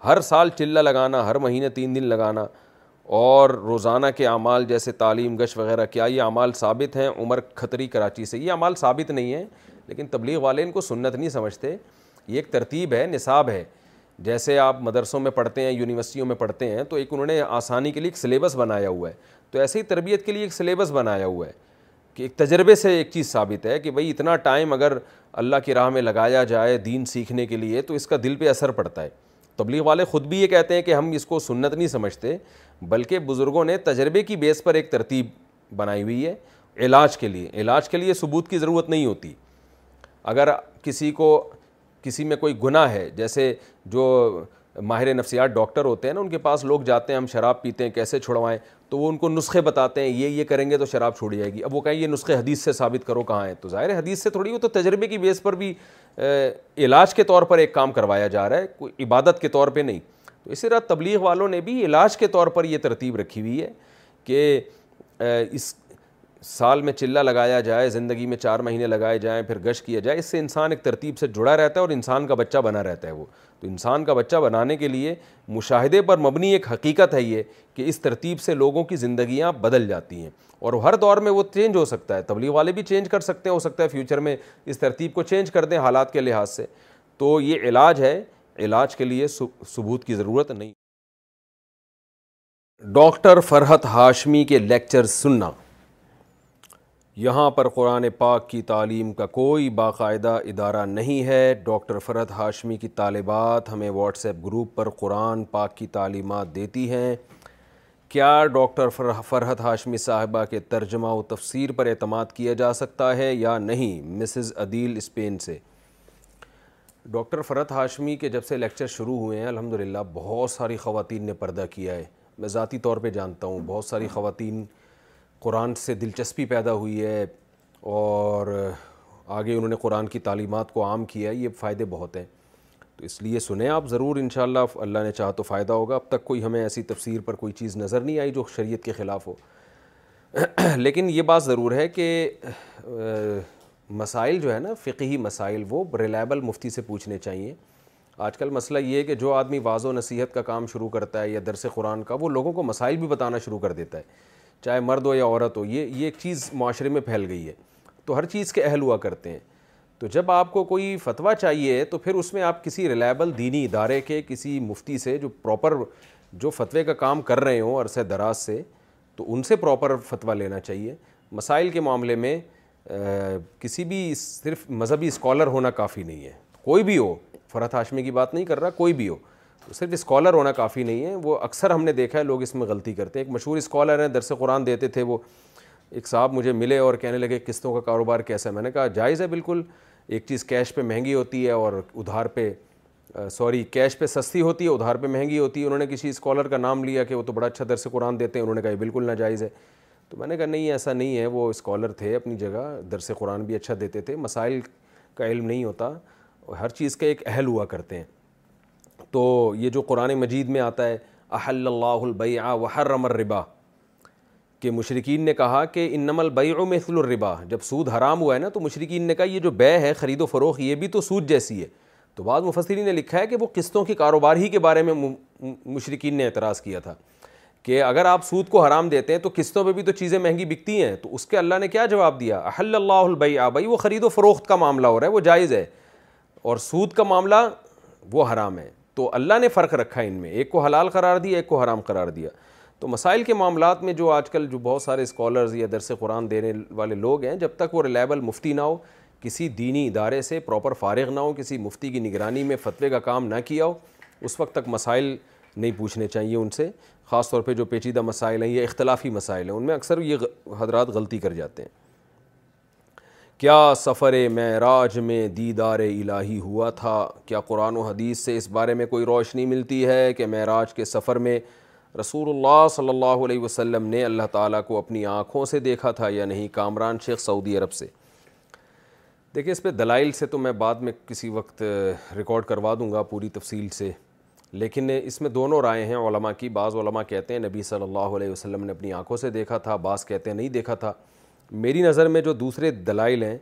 ہر سال چلہ لگانا ہر مہینے تین دن لگانا اور روزانہ کے اعمال جیسے تعلیم گش وغیرہ کیا یہ اعمال ثابت ہیں عمر خطری کراچی سے یہ اعمال ثابت نہیں ہیں لیکن تبلیغ والے ان کو سنت نہیں سمجھتے یہ ایک ترتیب ہے نصاب ہے جیسے آپ مدرسوں میں پڑھتے ہیں یونیورسٹیوں میں پڑھتے ہیں تو ایک انہوں نے آسانی کے لیے ایک سلیبس بنایا ہوا ہے تو ایسے ہی تربیت کے لیے ایک سلیبس بنایا ہوا ہے کہ ایک تجربے سے ایک چیز ثابت ہے کہ بھائی اتنا ٹائم اگر اللہ کی راہ میں لگایا جائے دین سیکھنے کے لیے تو اس کا دل پہ اثر پڑتا ہے تبلیغ والے خود بھی یہ کہتے ہیں کہ ہم اس کو سنت نہیں سمجھتے بلکہ بزرگوں نے تجربے کی بیس پر ایک ترتیب بنائی ہوئی ہے علاج کے لیے علاج کے لیے ثبوت کی ضرورت نہیں ہوتی اگر کسی کو کسی میں کوئی گناہ ہے جیسے جو ماہر نفسیات ڈاکٹر ہوتے ہیں نا ان کے پاس لوگ جاتے ہیں ہم شراب پیتے ہیں کیسے چھڑوائیں تو وہ ان کو نسخے بتاتے ہیں یہ یہ کریں گے تو شراب چھوڑی جائے گی اب وہ کہیں یہ نسخے حدیث سے ثابت کرو کہاں ہیں تو ظاہر ہے حدیث سے تھوڑی وہ تو تجربے کی بیس پر بھی علاج کے طور پر ایک کام کروایا جا رہا ہے کوئی عبادت کے طور پہ نہیں تو اسی طرح تبلیغ والوں نے بھی علاج کے طور پر یہ ترتیب رکھی ہوئی ہے کہ اس سال میں چلہ لگایا جائے زندگی میں چار مہینے لگائے جائیں پھر گش کیا جائے اس سے انسان ایک ترتیب سے جڑا رہتا ہے اور انسان کا بچہ بنا رہتا ہے وہ تو انسان کا بچہ بنانے کے لیے مشاہدے پر مبنی ایک حقیقت ہے یہ کہ اس ترتیب سے لوگوں کی زندگیاں بدل جاتی ہیں اور ہر دور میں وہ چینج ہو سکتا ہے تبلیغ والے بھی چینج کر سکتے ہیں ہو سکتا ہے فیوچر میں اس ترتیب کو چینج کر دیں حالات کے لحاظ سے تو یہ علاج ہے علاج کے لیے ثبوت کی ضرورت نہیں ڈاکٹر فرحت ہاشمی کے لیکچر سننا یہاں پر قرآن پاک کی تعلیم کا کوئی باقاعدہ ادارہ نہیں ہے ڈاکٹر فرد ہاشمی کی طالبات ہمیں واٹس ایپ گروپ پر قرآن پاک کی تعلیمات دیتی ہیں کیا ڈاکٹر فرحت ہاشمی صاحبہ کے ترجمہ و تفسیر پر اعتماد کیا جا سکتا ہے یا نہیں مسز عدیل اسپین سے ڈاکٹر فرحت ہاشمی کے جب سے لیکچر شروع ہوئے ہیں الحمدللہ بہت ساری خواتین نے پردہ کیا ہے میں ذاتی طور پہ جانتا ہوں بہت ساری خواتین قرآن سے دلچسپی پیدا ہوئی ہے اور آگے انہوں نے قرآن کی تعلیمات کو عام کیا ہے یہ فائدے بہت ہیں تو اس لیے سنیں آپ ضرور انشاءاللہ اللہ نے چاہا تو فائدہ ہوگا اب تک کوئی ہمیں ایسی تفسیر پر کوئی چیز نظر نہیں آئی جو شریعت کے خلاف ہو (clears throat) لیکن یہ بات ضرور ہے کہ مسائل جو ہے نا فقہی مسائل وہ ریلائبل مفتی سے پوچھنے چاہیے آج کل مسئلہ یہ ہے کہ جو آدمی واضح و نصیحت کا کام شروع کرتا ہے یا درس قرآن کا وہ لوگوں کو مسائل بھی بتانا شروع کر دیتا ہے چاہے مرد ہو یا عورت ہو یہ یہ ایک چیز معاشرے میں پھیل گئی ہے تو ہر چیز کے اہل ہوا کرتے ہیں تو جب آپ کو کوئی فتویٰ چاہیے تو پھر اس میں آپ کسی ریلائبل دینی ادارے کے کسی مفتی سے جو پراپر جو فتوے کا کام کر رہے ہوں عرصہ دراز سے تو ان سے پراپر فتویٰ لینا چاہیے مسائل کے معاملے میں کسی بھی صرف مذہبی اسکالر ہونا کافی نہیں ہے کوئی بھی ہو فرحت ہاشمی کی بات نہیں کر رہا کوئی بھی ہو صرف اسکالر ہونا کافی نہیں ہے وہ اکثر ہم نے دیکھا ہے لوگ اس میں غلطی کرتے ہیں ایک مشہور اسکالر ہیں درس قرآن دیتے تھے وہ ایک صاحب مجھے ملے اور کہنے لگے قسطوں کا کاروبار کیسا ہے میں نے کہا جائز ہے بالکل ایک چیز کیش پہ مہنگی ہوتی ہے اور ادھار پہ سوری کیش پہ سستی ہوتی ہے ادھار پہ مہنگی ہوتی ہے انہوں نے کسی اسکالر کا نام لیا کہ وہ تو بڑا اچھا درس قرآن دیتے ہیں انہوں نے کہا یہ بالکل ناجائز ہے تو میں نے کہا نہیں ایسا نہیں ہے وہ اسکالر تھے اپنی جگہ درس قرآن بھی اچھا دیتے تھے مسائل کا علم نہیں ہوتا ہر چیز کا ایک اہل ہوا کرتے ہیں تو یہ جو قرآن مجید میں آتا ہے احل اللہ البیع وحرم الربا کہ مشرقین نے کہا کہ انم البیع مثل الربا جب سود حرام ہوا ہے نا تو مشرقین نے کہا یہ جو بے ہے خرید و فروخت یہ بھی تو سود جیسی ہے تو بعض مفسرین نے لکھا ہے کہ وہ قسطوں کی کاروبار ہی کے بارے میں مشرقین نے اعتراض کیا تھا کہ اگر آپ سود کو حرام دیتے ہیں تو قسطوں پہ بھی تو چیزیں مہنگی بکتی ہیں تو اس کے اللہ نے کیا جواب دیا احل اللہ البیع بھائی وہ خرید و فروخت کا معاملہ ہو رہا ہے وہ جائز ہے اور سود کا معاملہ وہ حرام ہے تو اللہ نے فرق رکھا ان میں ایک کو حلال قرار دیا ایک کو حرام قرار دیا تو مسائل کے معاملات میں جو آج کل جو بہت سارے اسکالرز یا درس قرآن دینے والے لوگ ہیں جب تک وہ ریلیبل مفتی نہ ہو کسی دینی ادارے سے پراپر فارغ نہ ہو کسی مفتی کی نگرانی میں فتوے کا کام نہ کیا ہو اس وقت تک مسائل نہیں پوچھنے چاہیے ان سے خاص طور پہ جو پیچیدہ مسائل ہیں یا اختلافی مسائل ہیں ان میں اکثر یہ حضرات غلطی کر جاتے ہیں کیا سفر معراج میں دیدار الہی ہوا تھا کیا قرآن و حدیث سے اس بارے میں کوئی روشنی ملتی ہے کہ معراج کے سفر میں رسول اللہ صلی اللہ علیہ وسلم نے اللہ تعالیٰ کو اپنی آنکھوں سے دیکھا تھا یا نہیں کامران شیخ سعودی عرب سے دیکھیں اس پہ دلائل سے تو میں بعد میں کسی وقت ریکارڈ کروا دوں گا پوری تفصیل سے لیکن اس میں دونوں رائے ہیں علماء کی بعض علماء کہتے ہیں نبی صلی اللہ علیہ وسلم نے اپنی آنکھوں سے دیکھا تھا بعض کہتے ہیں نہیں دیکھا تھا میری نظر میں جو دوسرے دلائل ہیں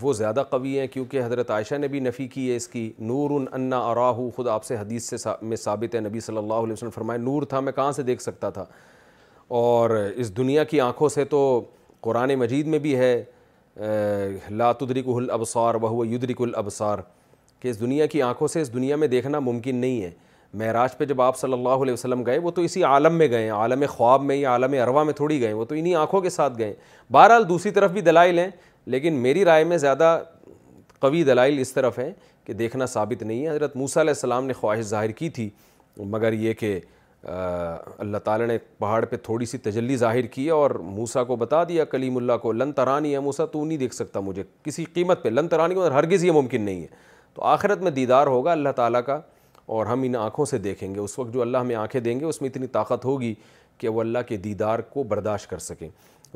وہ زیادہ قوی ہیں کیونکہ حضرت عائشہ نے بھی نفی کی ہے اس کی نور ان اراہ خود آپ سے حدیث سے میں ثابت ہے نبی صلی اللہ علیہ وسلم فرمائے نور تھا میں کہاں سے دیکھ سکتا تھا اور اس دنیا کی آنکھوں سے تو قرآن مجید میں بھی ہے لا تدرک البسار وہو یدرک البسار کہ اس دنیا کی آنکھوں سے اس دنیا میں دیکھنا ممکن نہیں ہے معراج پہ جب آپ صلی اللہ علیہ وسلم گئے وہ تو اسی عالم میں گئے عالم خواب میں یا عالم اروا میں تھوڑی گئے وہ تو انہی آنکھوں کے ساتھ گئے بہرحال دوسری طرف بھی دلائل ہیں لیکن میری رائے میں زیادہ قوی دلائل اس طرف ہیں کہ دیکھنا ثابت نہیں ہے حضرت موسیٰ علیہ السلام نے خواہش ظاہر کی تھی مگر یہ کہ اللہ تعالیٰ نے پہاڑ پہ تھوڑی سی تجلی ظاہر کی اور موسیٰ کو بتا دیا کلیم اللہ کو لن ترانی ہے موسیٰ تو نہیں دیکھ سکتا مجھے کسی قیمت پہ لن ترانی ہرگز یہ ممکن نہیں ہے تو آخرت میں دیدار ہوگا اللہ تعالیٰ کا اور ہم ان آنکھوں سے دیکھیں گے اس وقت جو اللہ ہمیں آنکھیں دیں گے اس میں اتنی طاقت ہوگی کہ وہ اللہ کے دیدار کو برداشت کر سکیں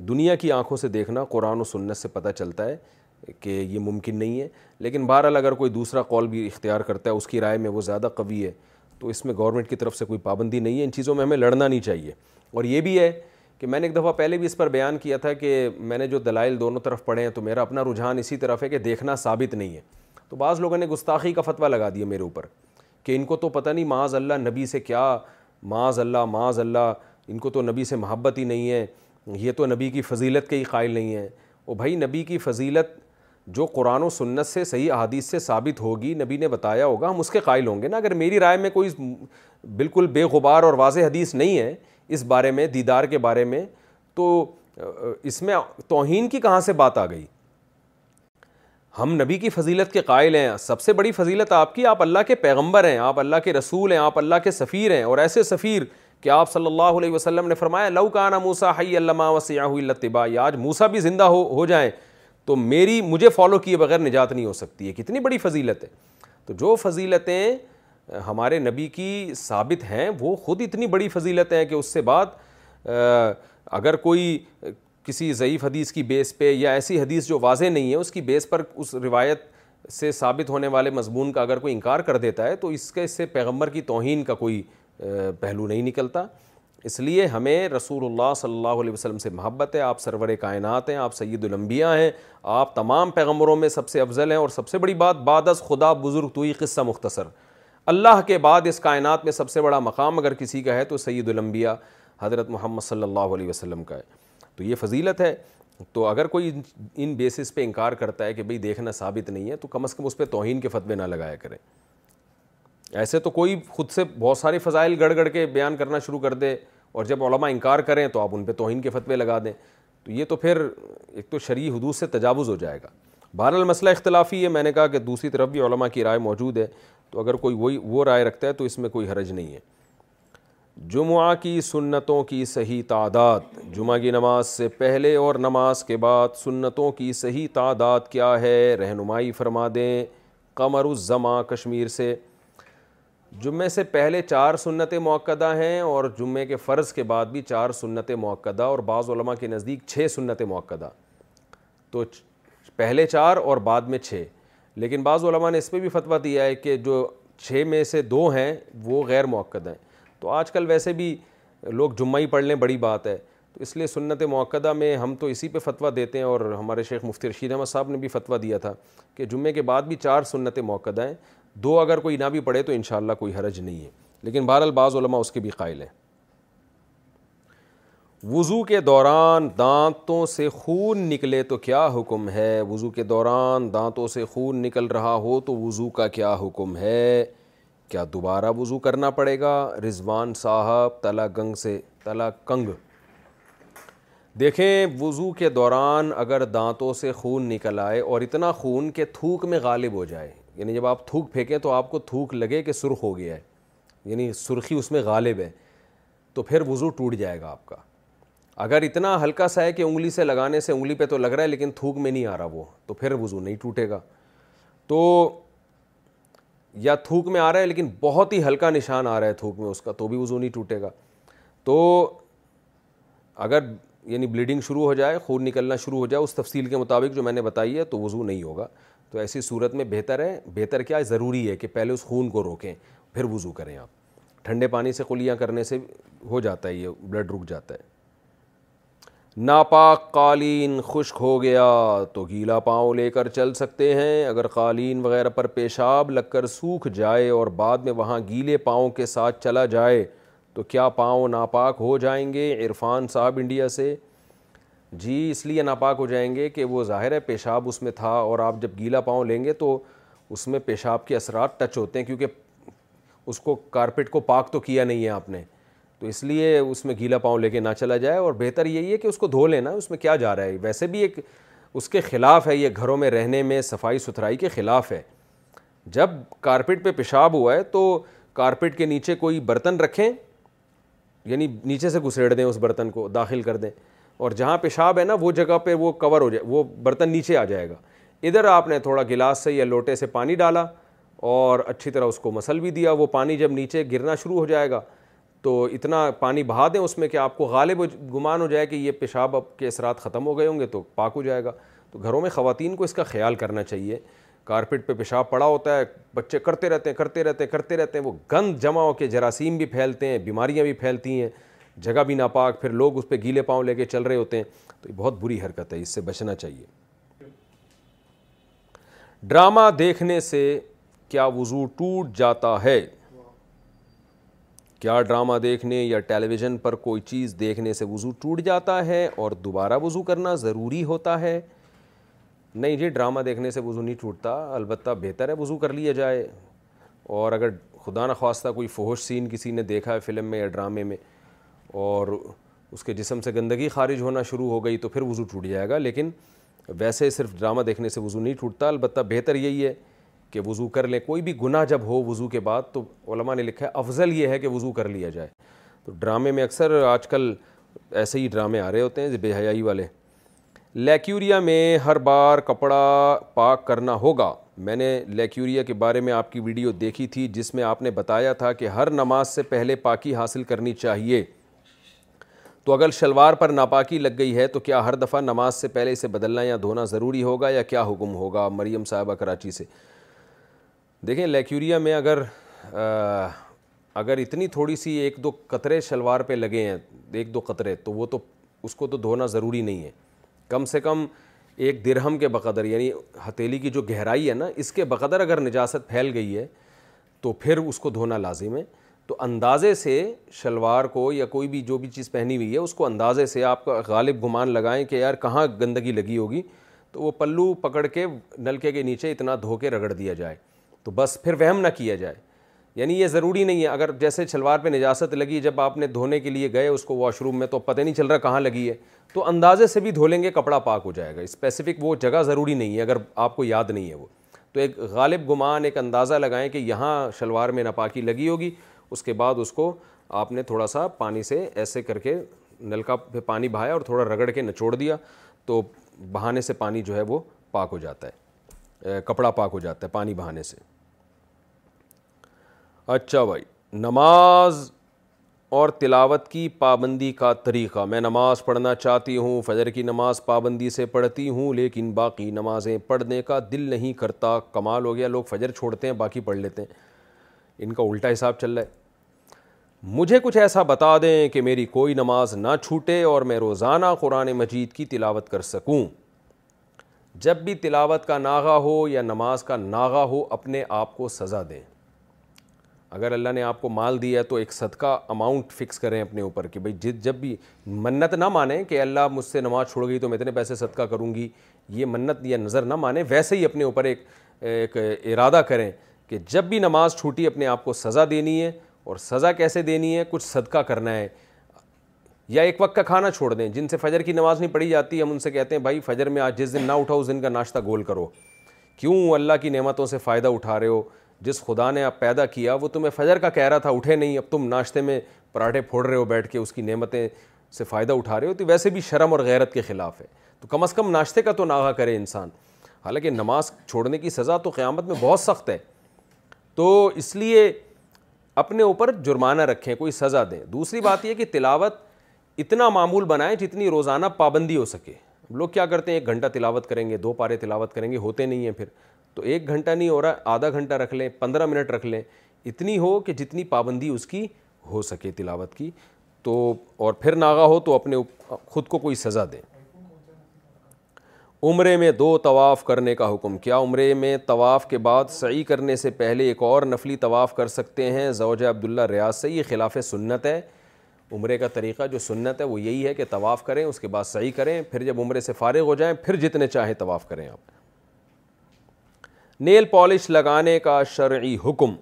دنیا کی آنکھوں سے دیکھنا قرآن و سنت سے پتہ چلتا ہے کہ یہ ممکن نہیں ہے لیکن بہرحال اگر کوئی دوسرا قول بھی اختیار کرتا ہے اس کی رائے میں وہ زیادہ قوی ہے تو اس میں گورنمنٹ کی طرف سے کوئی پابندی نہیں ہے ان چیزوں میں ہمیں لڑنا نہیں چاہیے اور یہ بھی ہے کہ میں نے ایک دفعہ پہلے بھی اس پر بیان کیا تھا کہ میں نے جو دلائل دونوں طرف پڑھے ہیں تو میرا اپنا رجحان اسی طرف ہے کہ دیکھنا ثابت نہیں ہے تو بعض لوگوں نے گستاخی کا فتویٰ لگا دیا میرے اوپر کہ ان کو تو پتہ نہیں معاذ اللہ نبی سے کیا معاذ اللہ معاذ اللہ ان کو تو نبی سے محبت ہی نہیں ہے یہ تو نبی کی فضیلت کے ہی قائل نہیں ہے وہ بھائی نبی کی فضیلت جو قرآن و سنت سے صحیح احادیث سے ثابت ہوگی نبی نے بتایا ہوگا ہم اس کے قائل ہوں گے نا اگر میری رائے میں کوئی بالکل بے غبار اور واضح حدیث نہیں ہے اس بارے میں دیدار کے بارے میں تو اس میں توہین کی کہاں سے بات آ گئی ہم نبی کی فضیلت کے قائل ہیں سب سے بڑی فضیلت آپ کی آپ اللہ کے پیغمبر ہیں آپ اللہ کے رسول ہیں آپ اللہ کے سفیر ہیں اور ایسے سفیر کہ آپ صلی اللہ علیہ وسلم نے فرمایا لو کانا موسا حی علامہ وسیاح طباء آج موسا بھی زندہ ہو ہو جائیں تو میری مجھے فالو کیے بغیر نجات نہیں ہو سکتی ہے کتنی بڑی فضیلت ہے تو جو فضیلتیں ہمارے نبی کی ثابت ہیں وہ خود اتنی بڑی فضیلتیں ہیں کہ اس سے بعد اگر کوئی کسی ضعیف حدیث کی بیس پہ یا ایسی حدیث جو واضح نہیں ہے اس کی بیس پر اس روایت سے ثابت ہونے والے مضمون کا اگر کوئی انکار کر دیتا ہے تو اس کے اس سے پیغمبر کی توہین کا کوئی پہلو نہیں نکلتا اس لیے ہمیں رسول اللہ صلی اللہ علیہ وسلم سے محبت ہے آپ سرور کائنات ہیں آپ سید الانبیاء ہیں آپ تمام پیغمبروں میں سب سے افضل ہیں اور سب سے بڑی بات بعد از خدا بزرگ توئی قصہ مختصر اللہ کے بعد اس کائنات میں سب سے بڑا مقام اگر کسی کا ہے تو سید الانبیاء حضرت محمد صلی اللہ علیہ وسلم کا ہے تو یہ فضیلت ہے تو اگر کوئی ان بیسس پہ انکار کرتا ہے کہ بھئی دیکھنا ثابت نہیں ہے تو کم از کم اس پہ توہین کے فتوے نہ لگایا کریں ایسے تو کوئی خود سے بہت سارے فضائل گڑ گڑ کے بیان کرنا شروع کر دے اور جب علماء انکار کریں تو آپ ان پہ توہین کے فتوے لگا دیں تو یہ تو پھر ایک تو شرعی حدود سے تجاوز ہو جائے گا بہر المسئلہ اختلافی ہے میں نے کہا کہ دوسری طرف بھی علماء کی رائے موجود ہے تو اگر کوئی وہی وہ رائے رکھتا ہے تو اس میں کوئی حرج نہیں ہے جمعہ کی سنتوں کی صحیح تعداد جمعہ کی نماز سے پہلے اور نماز کے بعد سنتوں کی صحیح تعداد کیا ہے رہنمائی فرما دیں قمر الزماں کشمیر سے جمعے سے پہلے چار سنت موقع ہیں اور جمعے کے فرض کے بعد بھی چار سنت موقعہ اور بعض علماء کے نزدیک چھ سنت موقع تو پہلے چار اور بعد میں چھ لیکن بعض علماء نے اس پہ بھی فتویٰ دیا ہے کہ جو چھ میں سے دو ہیں وہ غیر ہیں تو آج کل ویسے بھی لوگ جمعہ ہی پڑھ لیں بڑی بات ہے تو اس لیے سنت موقعہ میں ہم تو اسی پہ فتویٰ دیتے ہیں اور ہمارے شیخ مفتی رشید احمد صاحب نے بھی فتویٰ دیا تھا کہ جمعے کے بعد بھی چار سنت ہیں دو اگر کوئی نہ بھی پڑھے تو انشاءاللہ کوئی حرج نہیں ہے لیکن بہرحال بعض علماء اس کے بھی قائل ہیں وضو کے دوران دانتوں سے خون نکلے تو کیا حکم ہے وضو کے دوران دانتوں سے خون نکل رہا ہو تو وضو کا کیا حکم ہے کیا دوبارہ وضو کرنا پڑے گا رضوان صاحب تلا گنگ سے تلا کنگ دیکھیں وضو کے دوران اگر دانتوں سے خون نکل آئے اور اتنا خون کہ تھوک میں غالب ہو جائے یعنی جب آپ تھوک پھینکیں تو آپ کو تھوک لگے کہ سرخ ہو گیا ہے یعنی سرخی اس میں غالب ہے تو پھر وضو ٹوٹ جائے گا آپ کا اگر اتنا ہلکا سا ہے کہ انگلی سے لگانے سے انگلی پہ تو لگ رہا ہے لیکن تھوک میں نہیں آ رہا وہ تو پھر وضو نہیں ٹوٹے گا تو یا تھوک میں آ رہا ہے لیکن بہت ہی ہلکا نشان آ رہا ہے تھوک میں اس کا تو بھی وضو نہیں ٹوٹے گا تو اگر یعنی بلیڈنگ شروع ہو جائے خون نکلنا شروع ہو جائے اس تفصیل کے مطابق جو میں نے بتائی ہے تو وضو نہیں ہوگا تو ایسی صورت میں بہتر ہے بہتر کیا ضروری ہے کہ پہلے اس خون کو روکیں پھر وضو کریں آپ ٹھنڈے پانی سے قلیاں کرنے سے ہو جاتا ہے یہ بلڈ رک جاتا ہے ناپاک قالین خشک ہو گیا تو گیلا پاؤں لے کر چل سکتے ہیں اگر قالین وغیرہ پر پیشاب لگ کر سوکھ جائے اور بعد میں وہاں گیلے پاؤں کے ساتھ چلا جائے تو کیا پاؤں ناپاک ہو جائیں گے عرفان صاحب انڈیا سے جی اس لیے ناپاک ہو جائیں گے کہ وہ ظاہر ہے پیشاب اس میں تھا اور آپ جب گیلا پاؤں لیں گے تو اس میں پیشاب کے اثرات ٹچ ہوتے ہیں کیونکہ اس کو کارپیٹ کو پاک تو کیا نہیں ہے آپ نے تو اس لیے اس میں گیلا پاؤں لے کے نہ چلا جائے اور بہتر یہی ہے کہ اس کو دھو لینا اس میں کیا جا رہا ہے ویسے بھی ایک اس کے خلاف ہے یہ گھروں میں رہنے میں صفائی ستھرائی کے خلاف ہے جب کارپیٹ پہ پیشاب ہوا ہے تو کارپیٹ کے نیچے کوئی برتن رکھیں یعنی نیچے سے گھسیڑ دیں اس برتن کو داخل کر دیں اور جہاں پیشاب ہے نا وہ جگہ پہ وہ کور ہو جائے وہ برتن نیچے آ جائے گا ادھر آپ نے تھوڑا گلاس سے یا لوٹے سے پانی ڈالا اور اچھی طرح اس کو مسل بھی دیا وہ پانی جب نیچے گرنا شروع ہو جائے گا تو اتنا پانی بہا دیں اس میں کہ آپ کو غالب گمان ہو جائے کہ یہ پیشاب اب کے اثرات ختم ہو گئے ہوں گے تو پاک ہو جائے گا تو گھروں میں خواتین کو اس کا خیال کرنا چاہیے کارپیٹ پہ پیشاب پڑا ہوتا ہے بچے کرتے رہتے ہیں کرتے رہتے ہیں کرتے رہتے ہیں وہ گند جمع ہو کے جراثیم بھی پھیلتے ہیں بیماریاں بھی پھیلتی ہیں جگہ بھی ناپاک پھر لوگ اس پہ گیلے پاؤں لے کے چل رہے ہوتے ہیں تو یہ بہت بری حرکت ہے اس سے بچنا چاہیے ڈرامہ دیکھنے سے کیا وضو ٹوٹ جاتا ہے کیا ڈرامہ دیکھنے یا ٹیلی ویژن پر کوئی چیز دیکھنے سے وضو ٹوٹ جاتا ہے اور دوبارہ وضو کرنا ضروری ہوتا ہے نہیں جی ڈرامہ دیکھنے سے وضو نہیں ٹوٹتا البتہ بہتر ہے وضو کر لیا جائے اور اگر خدا نخواستہ کوئی فہوش سین کسی نے دیکھا ہے فلم میں یا ڈرامے میں اور اس کے جسم سے گندگی خارج ہونا شروع ہو گئی تو پھر وضو ٹوٹ جائے گا لیکن ویسے صرف ڈرامہ دیکھنے سے وضو نہیں ٹوٹتا البتہ بہتر یہی ہے کہ وضو کر لیں کوئی بھی گناہ جب ہو وضو کے بعد تو علماء نے لکھا ہے افضل یہ ہے کہ وضو کر لیا جائے تو ڈرامے میں اکثر آج کل ایسے ہی ڈرامے آ رہے ہوتے ہیں بے حیائی والے لیکیوریا میں ہر بار کپڑا پاک کرنا ہوگا میں نے لیکیوریا کے بارے میں آپ کی ویڈیو دیکھی تھی جس میں آپ نے بتایا تھا کہ ہر نماز سے پہلے پاکی حاصل کرنی چاہیے تو اگر شلوار پر ناپاکی لگ گئی ہے تو کیا ہر دفعہ نماز سے پہلے اسے بدلنا یا دھونا ضروری ہوگا یا کیا حکم ہوگا مریم صاحبہ کراچی سے دیکھیں لیکیوریا میں اگر اگر اتنی تھوڑی سی ایک دو قطرے شلوار پہ لگے ہیں ایک دو قطرے تو وہ تو اس کو تو دھونا ضروری نہیں ہے کم سے کم ایک درہم کے بقدر یعنی ہتیلی کی جو گہرائی ہے نا اس کے بقدر اگر نجاست پھیل گئی ہے تو پھر اس کو دھونا لازم ہے تو اندازے سے شلوار کو یا کوئی بھی جو بھی چیز پہنی ہوئی ہے اس کو اندازے سے آپ کا غالب گمان لگائیں کہ یار کہاں گندگی لگی ہوگی تو وہ پلو پکڑ کے نلکے کے نیچے اتنا دھو کے رگڑ دیا جائے تو بس پھر وہم نہ کیا جائے یعنی یہ ضروری نہیں ہے اگر جیسے شلوار پہ نجاست لگی جب آپ نے دھونے کے لیے گئے اس کو واش روم میں تو پتہ نہیں چل رہا کہاں لگی ہے تو اندازے سے بھی دھو لیں گے کپڑا پاک ہو جائے گا اسپیسیفک وہ جگہ ضروری نہیں ہے اگر آپ کو یاد نہیں ہے وہ تو ایک غالب گمان ایک اندازہ لگائیں کہ یہاں شلوار میں ناپاکی لگی ہوگی اس کے بعد اس کو آپ نے تھوڑا سا پانی سے ایسے کر کے نلکا پہ پانی بہایا اور تھوڑا رگڑ کے نچوڑ دیا تو بہانے سے پانی جو ہے وہ پاک ہو جاتا ہے کپڑا پاک ہو جاتا ہے پانی بہانے سے اچھا بھائی نماز اور تلاوت کی پابندی کا طریقہ میں نماز پڑھنا چاہتی ہوں فجر کی نماز پابندی سے پڑھتی ہوں لیکن باقی نمازیں پڑھنے کا دل نہیں کرتا کمال ہو گیا لوگ فجر چھوڑتے ہیں باقی پڑھ لیتے ہیں ان کا الٹا حساب چل رہا ہے مجھے کچھ ایسا بتا دیں کہ میری کوئی نماز نہ چھوٹے اور میں روزانہ قرآن مجید کی تلاوت کر سکوں جب بھی تلاوت کا ناغہ ہو یا نماز کا ناغہ ہو اپنے آپ کو سزا دیں اگر اللہ نے آپ کو مال دیا تو ایک صدقہ اماؤنٹ فکس کریں اپنے اوپر کہ بھائی جد جب بھی منت نہ مانیں کہ اللہ مجھ سے نماز چھوڑ گئی تو میں اتنے پیسے صدقہ کروں گی یہ منت یا نظر نہ مانیں ویسے ہی اپنے اوپر ایک ایک ارادہ کریں کہ جب بھی نماز چھوٹی اپنے آپ کو سزا دینی ہے اور سزا کیسے دینی ہے کچھ صدقہ کرنا ہے یا ایک وقت کا کھانا چھوڑ دیں جن سے فجر کی نماز نہیں پڑھی جاتی ہم ان سے کہتے ہیں بھائی فجر میں آج جس دن نہ اٹھاؤ اس دن کا ناشتہ گول کرو کیوں اللہ کی نعمتوں سے فائدہ اٹھا رہے ہو جس خدا نے آپ پیدا کیا وہ تمہیں فجر کا کہہ رہا تھا اٹھے نہیں اب تم ناشتے میں پراٹھے پھوڑ رہے ہو بیٹھ کے اس کی نعمتیں سے فائدہ اٹھا رہے ہو تو ویسے بھی شرم اور غیرت کے خلاف ہے تو کم از کم ناشتے کا تو ناغہ کرے انسان حالانکہ نماز چھوڑنے کی سزا تو قیامت میں بہت سخت ہے تو اس لیے اپنے اوپر جرمانہ رکھیں کوئی سزا دیں دوسری بات یہ کہ تلاوت اتنا معمول بنائیں جتنی روزانہ پابندی ہو سکے لوگ کیا کرتے ہیں ایک گھنٹہ تلاوت کریں گے دو پارے تلاوت کریں گے ہوتے نہیں ہیں پھر تو ایک گھنٹہ نہیں ہو رہا آدھا گھنٹہ رکھ لیں پندرہ منٹ رکھ لیں اتنی ہو کہ جتنی پابندی اس کی ہو سکے تلاوت کی تو اور پھر ناغا ہو تو اپنے خود کو کوئی سزا دیں عمرے میں دو طواف کرنے کا حکم کیا عمرے میں طواف کے بعد سعی کرنے سے پہلے ایک اور نفلی طواف کر سکتے ہیں زوجہ عبداللہ ریاض سے یہ خلاف سنت ہے عمرے کا طریقہ جو سنت ہے وہ یہی ہے کہ طواف کریں اس کے بعد صحیح کریں پھر جب عمرے سے فارغ ہو جائیں پھر جتنے چاہیں طواف کریں آپ نیل پالش لگانے کا شرعی حکم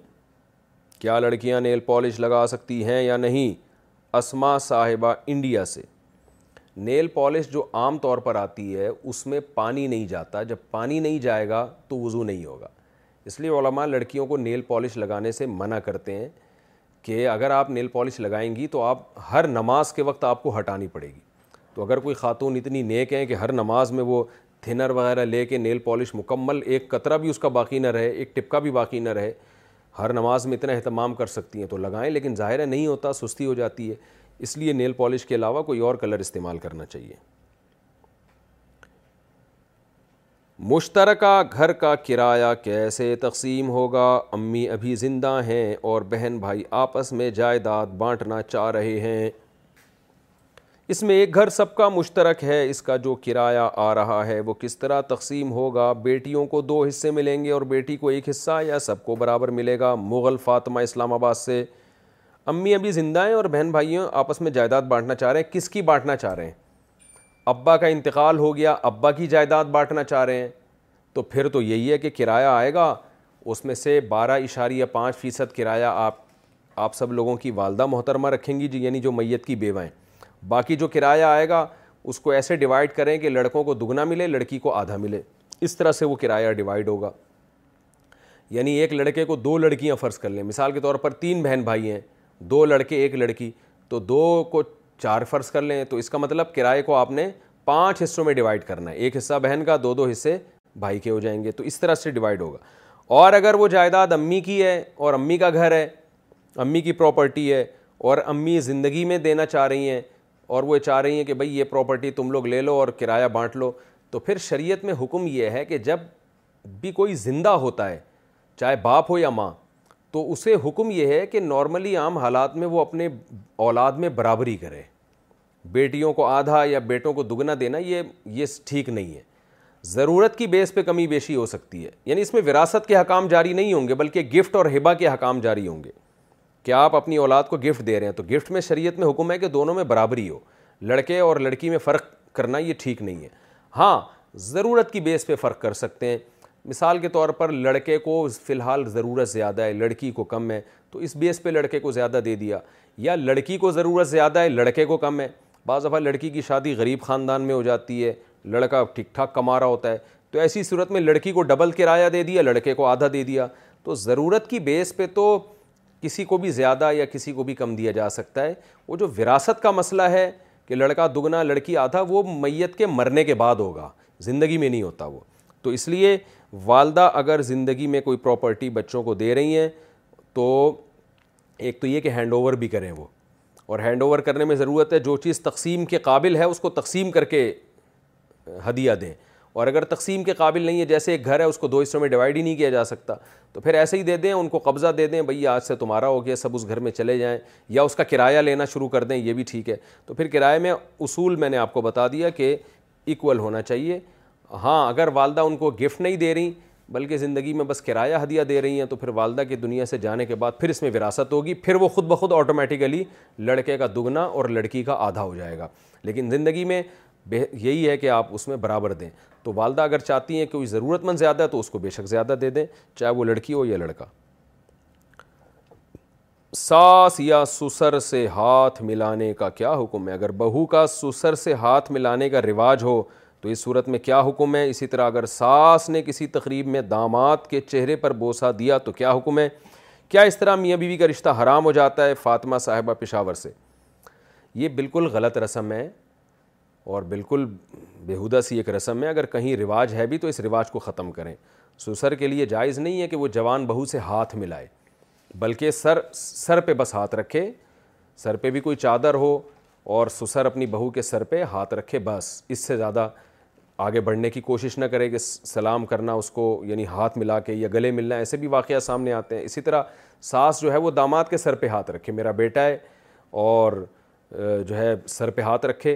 کیا لڑکیاں نیل پالش لگا سکتی ہیں یا نہیں اسما صاحبہ انڈیا سے نیل پالش جو عام طور پر آتی ہے اس میں پانی نہیں جاتا جب پانی نہیں جائے گا تو وضو نہیں ہوگا اس لیے علماء لڑکیوں کو نیل پالش لگانے سے منع کرتے ہیں کہ اگر آپ نیل پالش لگائیں گی تو آپ ہر نماز کے وقت آپ کو ہٹانی پڑے گی تو اگر کوئی خاتون اتنی نیک ہیں کہ ہر نماز میں وہ تھنر وغیرہ لے کے نیل پالش مکمل ایک قطرہ بھی اس کا باقی نہ رہے ایک ٹپکا بھی باقی نہ رہے ہر نماز میں اتنا اہتمام کر سکتی ہیں تو لگائیں لیکن ظاہر نہیں ہوتا سستی ہو جاتی ہے اس لیے نیل پالش کے علاوہ کوئی اور کلر استعمال کرنا چاہیے مشترکہ گھر کا کرایہ کیسے تقسیم ہوگا امی ابھی زندہ ہیں اور بہن بھائی آپس میں جائیداد بانٹنا چاہ رہے ہیں اس میں ایک گھر سب کا مشترک ہے اس کا جو کرایہ آ رہا ہے وہ کس طرح تقسیم ہوگا بیٹیوں کو دو حصے ملیں گے اور بیٹی کو ایک حصہ یا سب کو برابر ملے گا مغل فاطمہ اسلام آباد سے امی ابھی زندہ ہیں اور بہن بھائیوں آپس میں جائیداد بانٹنا چاہ رہے ہیں کس کی بانٹنا چاہ رہے ہیں ابا کا انتقال ہو گیا ابا کی جائیداد بانٹنا چاہ رہے ہیں تو پھر تو یہی ہے کہ کرایہ آئے گا اس میں سے بارہ اشاریہ پانچ فیصد کرایہ آپ آپ سب لوگوں کی والدہ محترمہ رکھیں گی جی یعنی جو میت کی بیوائیں باقی جو کرایہ آئے گا اس کو ایسے ڈیوائڈ کریں کہ لڑکوں کو دگنا ملے لڑکی کو آدھا ملے اس طرح سے وہ کرایہ ڈیوائڈ ہوگا یعنی ایک لڑکے کو دو لڑکیاں فرض کر لیں مثال کے طور پر تین بہن بھائی ہیں دو لڑکے ایک لڑکی تو دو کو چار فرض کر لیں تو اس کا مطلب کرائے کو آپ نے پانچ حصوں میں ڈیوائڈ کرنا ہے ایک حصہ بہن کا دو دو حصے بھائی کے ہو جائیں گے تو اس طرح سے ڈیوائڈ ہوگا اور اگر وہ جائیداد امی کی ہے اور امی کا گھر ہے امی کی پراپرٹی ہے اور امی زندگی میں دینا چاہ رہی ہیں اور وہ چاہ رہی ہیں کہ بھائی یہ پراپرٹی تم لوگ لے لو اور کرایہ بانٹ لو تو پھر شریعت میں حکم یہ ہے کہ جب بھی کوئی زندہ ہوتا ہے چاہے باپ ہو یا ماں تو اسے حکم یہ ہے کہ نارملی عام حالات میں وہ اپنے اولاد میں برابری کرے بیٹیوں کو آدھا یا بیٹوں کو دگنا دینا یہ یہ ٹھیک نہیں ہے ضرورت کی بیس پہ کمی بیشی ہو سکتی ہے یعنی اس میں وراثت کے حکام جاری نہیں ہوں گے بلکہ گفٹ اور ہبا کے حکام جاری ہوں گے کیا آپ اپنی اولاد کو گفٹ دے رہے ہیں تو گفٹ میں شریعت میں حکم ہے کہ دونوں میں برابری ہو لڑکے اور لڑکی میں فرق کرنا یہ ٹھیک نہیں ہے ہاں ضرورت کی بیس پہ فرق کر سکتے ہیں مثال کے طور پر لڑکے کو فی الحال ضرورت زیادہ ہے لڑکی کو کم ہے تو اس بیس پہ لڑکے کو زیادہ دے دیا یا لڑکی کو ضرورت زیادہ ہے لڑکے کو کم ہے بعض دفعہ لڑکی کی شادی غریب خاندان میں ہو جاتی ہے لڑکا ٹھیک ٹھاک کما رہا ہوتا ہے تو ایسی صورت میں لڑکی کو ڈبل کرایہ دے دیا لڑکے کو آدھا دے دیا تو ضرورت کی بیس پہ تو کسی کو بھی زیادہ یا کسی کو بھی کم دیا جا سکتا ہے وہ جو وراثت کا مسئلہ ہے کہ لڑکا دگنا لڑکی آدھا وہ میت کے مرنے کے بعد ہوگا زندگی میں نہیں ہوتا وہ تو اس لیے والدہ اگر زندگی میں کوئی پراپرٹی بچوں کو دے رہی ہیں تو ایک تو یہ کہ ہینڈ اوور بھی کریں وہ اور ہینڈ اوور کرنے میں ضرورت ہے جو چیز تقسیم کے قابل ہے اس کو تقسیم کر کے ہدیہ دیں اور اگر تقسیم کے قابل نہیں ہے جیسے ایک گھر ہے اس کو دو حصوں میں ڈیوائیڈ ہی نہیں کیا جا سکتا تو پھر ایسے ہی دے دیں ان کو قبضہ دے دیں بھائی آج سے تمہارا ہو گیا سب اس گھر میں چلے جائیں یا اس کا کرایہ لینا شروع کر دیں یہ بھی ٹھیک ہے تو پھر کرایہ میں اصول میں نے آپ کو بتا دیا کہ ایکول ہونا چاہیے ہاں اگر والدہ ان کو گفٹ نہیں دے رہی بلکہ زندگی میں بس کرایہ ہدیہ دے رہی ہیں تو پھر والدہ کی دنیا سے جانے کے بعد پھر اس میں وراثت ہوگی پھر وہ خود بخود آٹومیٹیکلی لڑکے کا دگنا اور لڑکی کا آدھا ہو جائے گا لیکن زندگی میں یہی ہے کہ آپ اس میں برابر دیں تو والدہ اگر چاہتی ہیں کہ کوئی ضرورت مند زیادہ ہے تو اس کو بے شک زیادہ دے دیں چاہے وہ لڑکی ہو یا لڑکا ساس یا سسر سے ہاتھ ملانے کا کیا حکم ہے اگر بہو کا سسر سے ہاتھ ملانے کا رواج ہو تو اس صورت میں کیا حکم ہے اسی طرح اگر ساس نے کسی تقریب میں دامات کے چہرے پر بوسہ دیا تو کیا حکم ہے کیا اس طرح میاں بیوی کا رشتہ حرام ہو جاتا ہے فاطمہ صاحبہ پشاور سے یہ بالکل غلط رسم ہے اور بالکل بیہودہ سی ایک رسم ہے اگر کہیں رواج ہے بھی تو اس رواج کو ختم کریں سسر کے لیے جائز نہیں ہے کہ وہ جوان بہو سے ہاتھ ملائے بلکہ سر سر پہ بس ہاتھ رکھے سر پہ بھی کوئی چادر ہو اور سسر اپنی بہو کے سر پہ ہاتھ رکھے بس اس سے زیادہ آگے بڑھنے کی کوشش نہ کرے کہ سلام کرنا اس کو یعنی ہاتھ ملا کے یا گلے ملنا ایسے بھی واقعہ سامنے آتے ہیں اسی طرح ساس جو ہے وہ داماد کے سر پہ ہاتھ رکھے میرا بیٹا ہے اور جو ہے سر پہ ہاتھ رکھے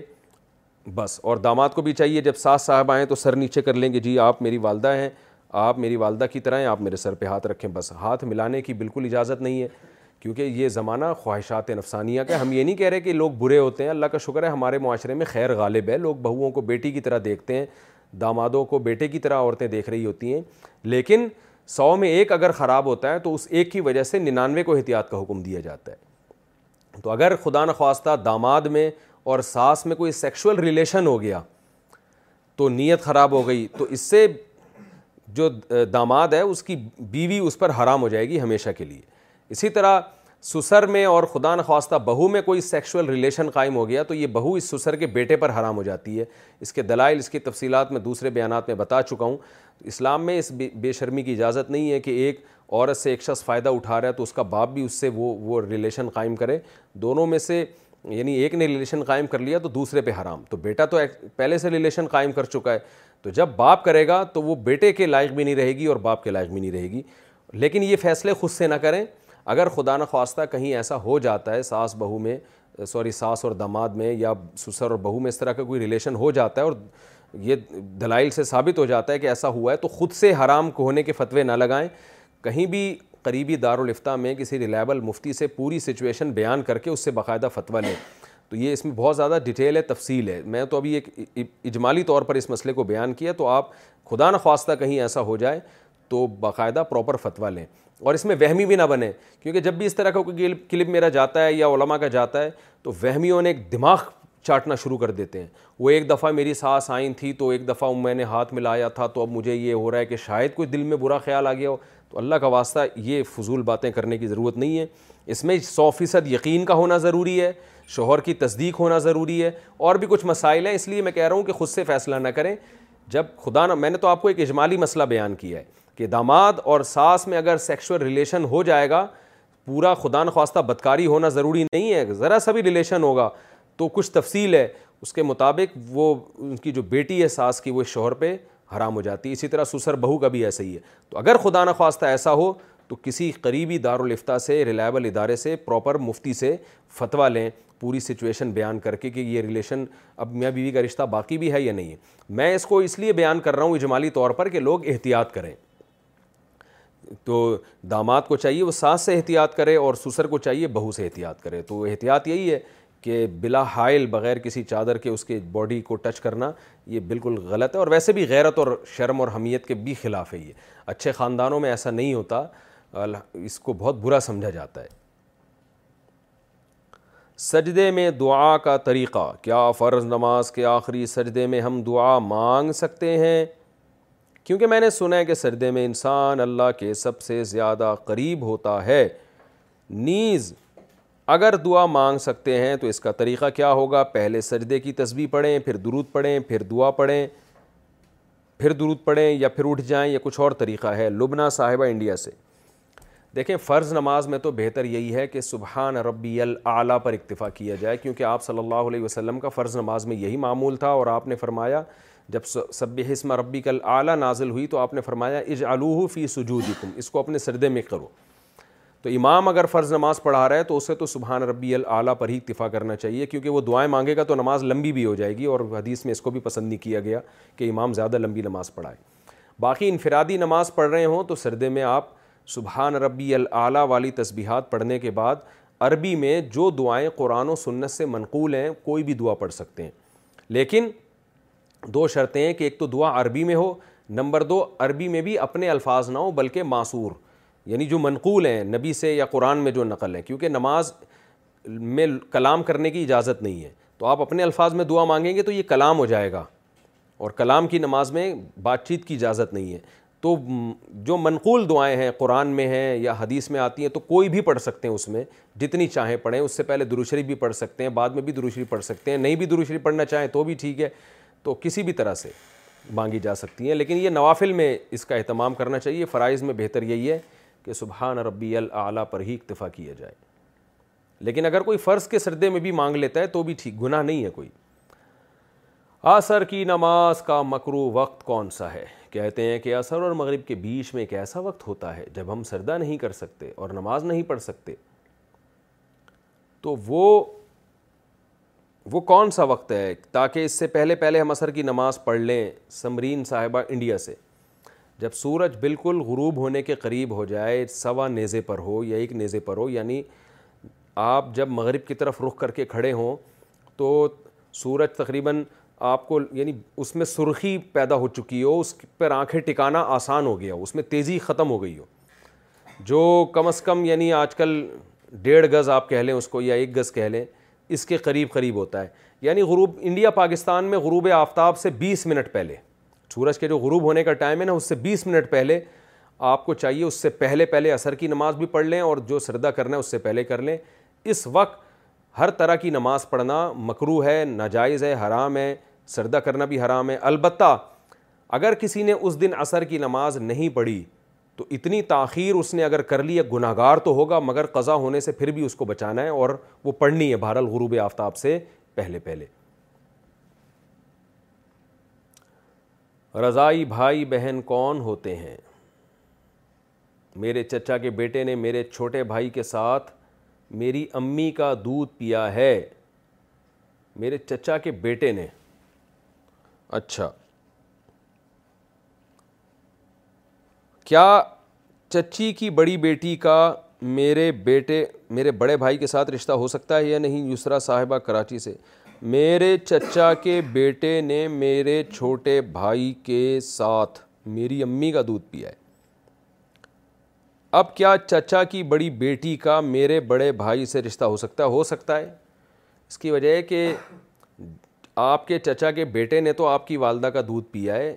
بس اور داماد کو بھی چاہیے جب ساس صاحب آئیں تو سر نیچے کر لیں گے جی آپ میری والدہ ہیں آپ میری والدہ کی طرح ہیں آپ میرے سر پہ ہاتھ رکھیں بس ہاتھ ملانے کی بالکل اجازت نہیں ہے کیونکہ یہ زمانہ خواہشات نفسانیہ کا ہم یہ نہیں کہہ رہے کہ لوگ برے ہوتے ہیں اللہ کا شکر ہے ہمارے معاشرے میں خیر غالب ہے لوگ بہوؤں کو بیٹی کی طرح دیکھتے ہیں دامادوں کو بیٹے کی طرح عورتیں دیکھ رہی ہوتی ہیں لیکن سو میں ایک اگر خراب ہوتا ہے تو اس ایک کی وجہ سے ننانوے کو احتیاط کا حکم دیا جاتا ہے تو اگر خدا نخواستہ داماد میں اور ساس میں کوئی سیکشول ریلیشن ہو گیا تو نیت خراب ہو گئی تو اس سے جو داماد ہے اس کی بیوی اس پر حرام ہو جائے گی ہمیشہ کے لیے اسی طرح سسر میں اور خدا نخواستہ بہو میں کوئی سیکشول ریلیشن قائم ہو گیا تو یہ بہو اس سسر کے بیٹے پر حرام ہو جاتی ہے اس کے دلائل اس کی تفصیلات میں دوسرے بیانات میں بتا چکا ہوں اسلام میں اس بے شرمی کی اجازت نہیں ہے کہ ایک عورت سے ایک شخص فائدہ اٹھا رہا ہے تو اس کا باپ بھی اس سے وہ وہ ریلیشن قائم کرے دونوں میں سے یعنی ایک نے ریلیشن قائم کر لیا تو دوسرے پہ حرام تو بیٹا تو پہلے سے ریلیشن قائم کر چکا ہے تو جب باپ کرے گا تو وہ بیٹے کے لائق بھی نہیں رہے گی اور باپ کے لائق بھی نہیں رہے گی لیکن یہ فیصلے خود سے نہ کریں اگر خدا نخواستہ کہیں ایسا ہو جاتا ہے ساس بہو میں سوری ساس اور دماد میں یا سسر اور بہو میں اس طرح کا کوئی ریلیشن ہو جاتا ہے اور یہ دلائل سے ثابت ہو جاتا ہے کہ ایسا ہوا ہے تو خود سے حرام کو ہونے کے فتوے نہ لگائیں کہیں بھی قریبی دار میں کسی ریلائبل مفتی سے پوری سچویشن بیان کر کے اس سے باقاعدہ فتویٰ لیں تو یہ اس میں بہت زیادہ ڈیٹیل ہے تفصیل ہے میں تو ابھی ایک اجمالی طور پر اس مسئلے کو بیان کیا تو آپ خدا خواستہ کہیں ایسا ہو جائے تو باقاعدہ پراپر فتویٰ لیں اور اس میں وہمی بھی نہ بنے کیونکہ جب بھی اس طرح کا کوئی کلپ میرا جاتا ہے یا علماء کا جاتا ہے تو وہمیوں نے ایک دماغ چاٹنا شروع کر دیتے ہیں وہ ایک دفعہ میری ساس آئیں تھی تو ایک دفعہ میں نے ہاتھ ملایا تھا تو اب مجھے یہ ہو رہا ہے کہ شاید کوئی دل میں برا خیال آ گیا ہو تو اللہ کا واسطہ یہ فضول باتیں کرنے کی ضرورت نہیں ہے اس میں سو فیصد یقین کا ہونا ضروری ہے شوہر کی تصدیق ہونا ضروری ہے اور بھی کچھ مسائل ہیں اس لیے میں کہہ رہا ہوں کہ خود سے فیصلہ نہ کریں جب خدا نہ میں نے تو آپ کو ایک اجمالی مسئلہ بیان کیا ہے کہ داماد اور ساس میں اگر سیکشول ریلیشن ہو جائے گا پورا خدا نخواستہ بدکاری ہونا ضروری نہیں ہے ذرا سا بھی ریلیشن ہوگا تو کچھ تفصیل ہے اس کے مطابق وہ ان کی جو بیٹی ہے ساس کی وہ شوہر پہ حرام ہو جاتی ہے اسی طرح سسر بہو کا بھی ایسا ہی ہے تو اگر خدا نخواستہ ایسا ہو تو کسی قریبی دارالفتہ سے ریلائبل ادارے سے پراپر مفتی سے فتویٰ لیں پوری سچویشن بیان کر کے کہ یہ ریلیشن اب میاں بیوی کا رشتہ باقی بھی ہے یا نہیں ہے میں اس کو اس لیے بیان کر رہا ہوں اجمالی طور پر کہ لوگ احتیاط کریں تو داماد کو چاہیے وہ ساس سے احتیاط کرے اور سسر کو چاہیے بہو سے احتیاط کرے تو احتیاط یہی ہے کہ بلا حائل بغیر کسی چادر کے اس کے باڈی کو ٹچ کرنا یہ بالکل غلط ہے اور ویسے بھی غیرت اور شرم اور حمیت کے بھی خلاف ہے یہ اچھے خاندانوں میں ایسا نہیں ہوتا اس کو بہت برا سمجھا جاتا ہے سجدے میں دعا کا طریقہ کیا فرض نماز کے آخری سجدے میں ہم دعا مانگ سکتے ہیں کیونکہ میں نے سنا ہے کہ سردے میں انسان اللہ کے سب سے زیادہ قریب ہوتا ہے نیز اگر دعا مانگ سکتے ہیں تو اس کا طریقہ کیا ہوگا پہلے سردے کی تسبیح پڑھیں پھر درود پڑھیں پھر دعا پڑھیں پھر درود پڑھیں یا پھر اٹھ جائیں یا کچھ اور طریقہ ہے لبنا صاحبہ انڈیا سے دیکھیں فرض نماز میں تو بہتر یہی ہے کہ سبحان ربی العلیٰ پر اکتفا کیا جائے کیونکہ آپ صلی اللہ علیہ وسلم کا فرض نماز میں یہی معمول تھا اور آپ نے فرمایا جب سب حسم ربی کل اعلیٰ نازل ہوئی تو آپ نے فرمایا اج فی سجودکم اس کو اپنے سردے میں کرو تو امام اگر فرض نماز پڑھا رہا ہے تو اسے تو سبحان ربی العلیٰ پر ہی اتفاق کرنا چاہیے کیونکہ وہ دعائیں مانگے گا تو نماز لمبی بھی ہو جائے گی اور حدیث میں اس کو بھی پسند نہیں کیا گیا کہ امام زیادہ لمبی نماز پڑھائے باقی انفرادی نماز پڑھ رہے ہوں تو سردے میں آپ سبحان ربی العلیٰ والی تسبیحات پڑھنے کے بعد عربی میں جو دعائیں قرآن و سنت سے منقول ہیں کوئی بھی دعا پڑھ سکتے ہیں لیکن دو شرطیں ہیں کہ ایک تو دعا عربی میں ہو نمبر دو عربی میں بھی اپنے الفاظ نہ ہوں بلکہ معصور یعنی جو منقول ہیں نبی سے یا قرآن میں جو نقل ہیں کیونکہ نماز میں کلام کرنے کی اجازت نہیں ہے تو آپ اپنے الفاظ میں دعا مانگیں گے تو یہ کلام ہو جائے گا اور کلام کی نماز میں بات چیت کی اجازت نہیں ہے تو جو منقول دعائیں ہیں قرآن میں ہیں یا حدیث میں آتی ہیں تو کوئی بھی پڑھ سکتے ہیں اس میں جتنی چاہیں پڑھیں اس سے پہلے دروشری بھی پڑھ سکتے ہیں بعد میں بھی دروشری پڑھ سکتے ہیں نہیں بھی دروشری پڑھنا چاہیں تو بھی ٹھیک ہے تو کسی بھی طرح سے مانگی جا سکتی ہیں لیکن یہ نوافل میں اس کا اہتمام کرنا چاہیے فرائض میں بہتر یہی ہے کہ سبحان ربی العلیٰ پر ہی اکتفا کیا جائے لیکن اگر کوئی فرض کے سردے میں بھی مانگ لیتا ہے تو بھی ٹھیک گناہ نہیں ہے کوئی آسر کی نماز کا مکرو وقت کون سا ہے کہتے ہیں کہ عصر اور مغرب کے بیچ میں ایک ایسا وقت ہوتا ہے جب ہم سردہ نہیں کر سکتے اور نماز نہیں پڑھ سکتے تو وہ وہ کون سا وقت ہے تاکہ اس سے پہلے پہلے ہم عصر کی نماز پڑھ لیں سمرین صاحبہ انڈیا سے جب سورج بالکل غروب ہونے کے قریب ہو جائے سوا نیزے پر ہو یا ایک نیزے پر ہو یعنی آپ جب مغرب کی طرف رخ کر کے کھڑے ہوں تو سورج تقریباً آپ کو یعنی اس میں سرخی پیدا ہو چکی ہو اس پر آنکھیں ٹکانا آسان ہو گیا ہو اس میں تیزی ختم ہو گئی ہو جو کم از کم یعنی آج کل ڈیڑھ گز آپ کہہ لیں اس کو یا ایک گز کہہ لیں اس کے قریب قریب ہوتا ہے یعنی غروب انڈیا پاکستان میں غروب آفتاب سے بیس منٹ پہلے سورج کے جو غروب ہونے کا ٹائم ہے نا اس سے بیس منٹ پہلے آپ کو چاہیے اس سے پہلے پہلے عصر کی نماز بھی پڑھ لیں اور جو سردہ کرنا ہے اس سے پہلے کر لیں اس وقت ہر طرح کی نماز پڑھنا مکرو ہے ناجائز ہے حرام ہے سردہ کرنا بھی حرام ہے البتہ اگر کسی نے اس دن عصر کی نماز نہیں پڑھی تو اتنی تاخیر اس نے اگر کر لی گناہ گار تو ہوگا مگر قضا ہونے سے پھر بھی اس کو بچانا ہے اور وہ پڑھنی ہے بہرحال غروب آفتاب سے پہلے پہلے رضائی بھائی بہن کون ہوتے ہیں میرے چچا کے بیٹے نے میرے چھوٹے بھائی کے ساتھ میری امی کا دودھ پیا ہے میرے چچا کے بیٹے نے اچھا کیا چچی کی بڑی بیٹی کا میرے بیٹے میرے بڑے بھائی کے ساتھ رشتہ ہو سکتا ہے یا نہیں یسرا صاحبہ کراچی سے میرے چچا کے بیٹے نے میرے چھوٹے بھائی کے ساتھ میری امی کا دودھ پیا ہے اب کیا چچا کی بڑی بیٹی کا میرے بڑے بھائی سے رشتہ ہو سکتا ہے ہو سکتا ہے اس کی وجہ ہے کہ آپ کے چچا کے بیٹے نے تو آپ کی والدہ کا دودھ پیا ہے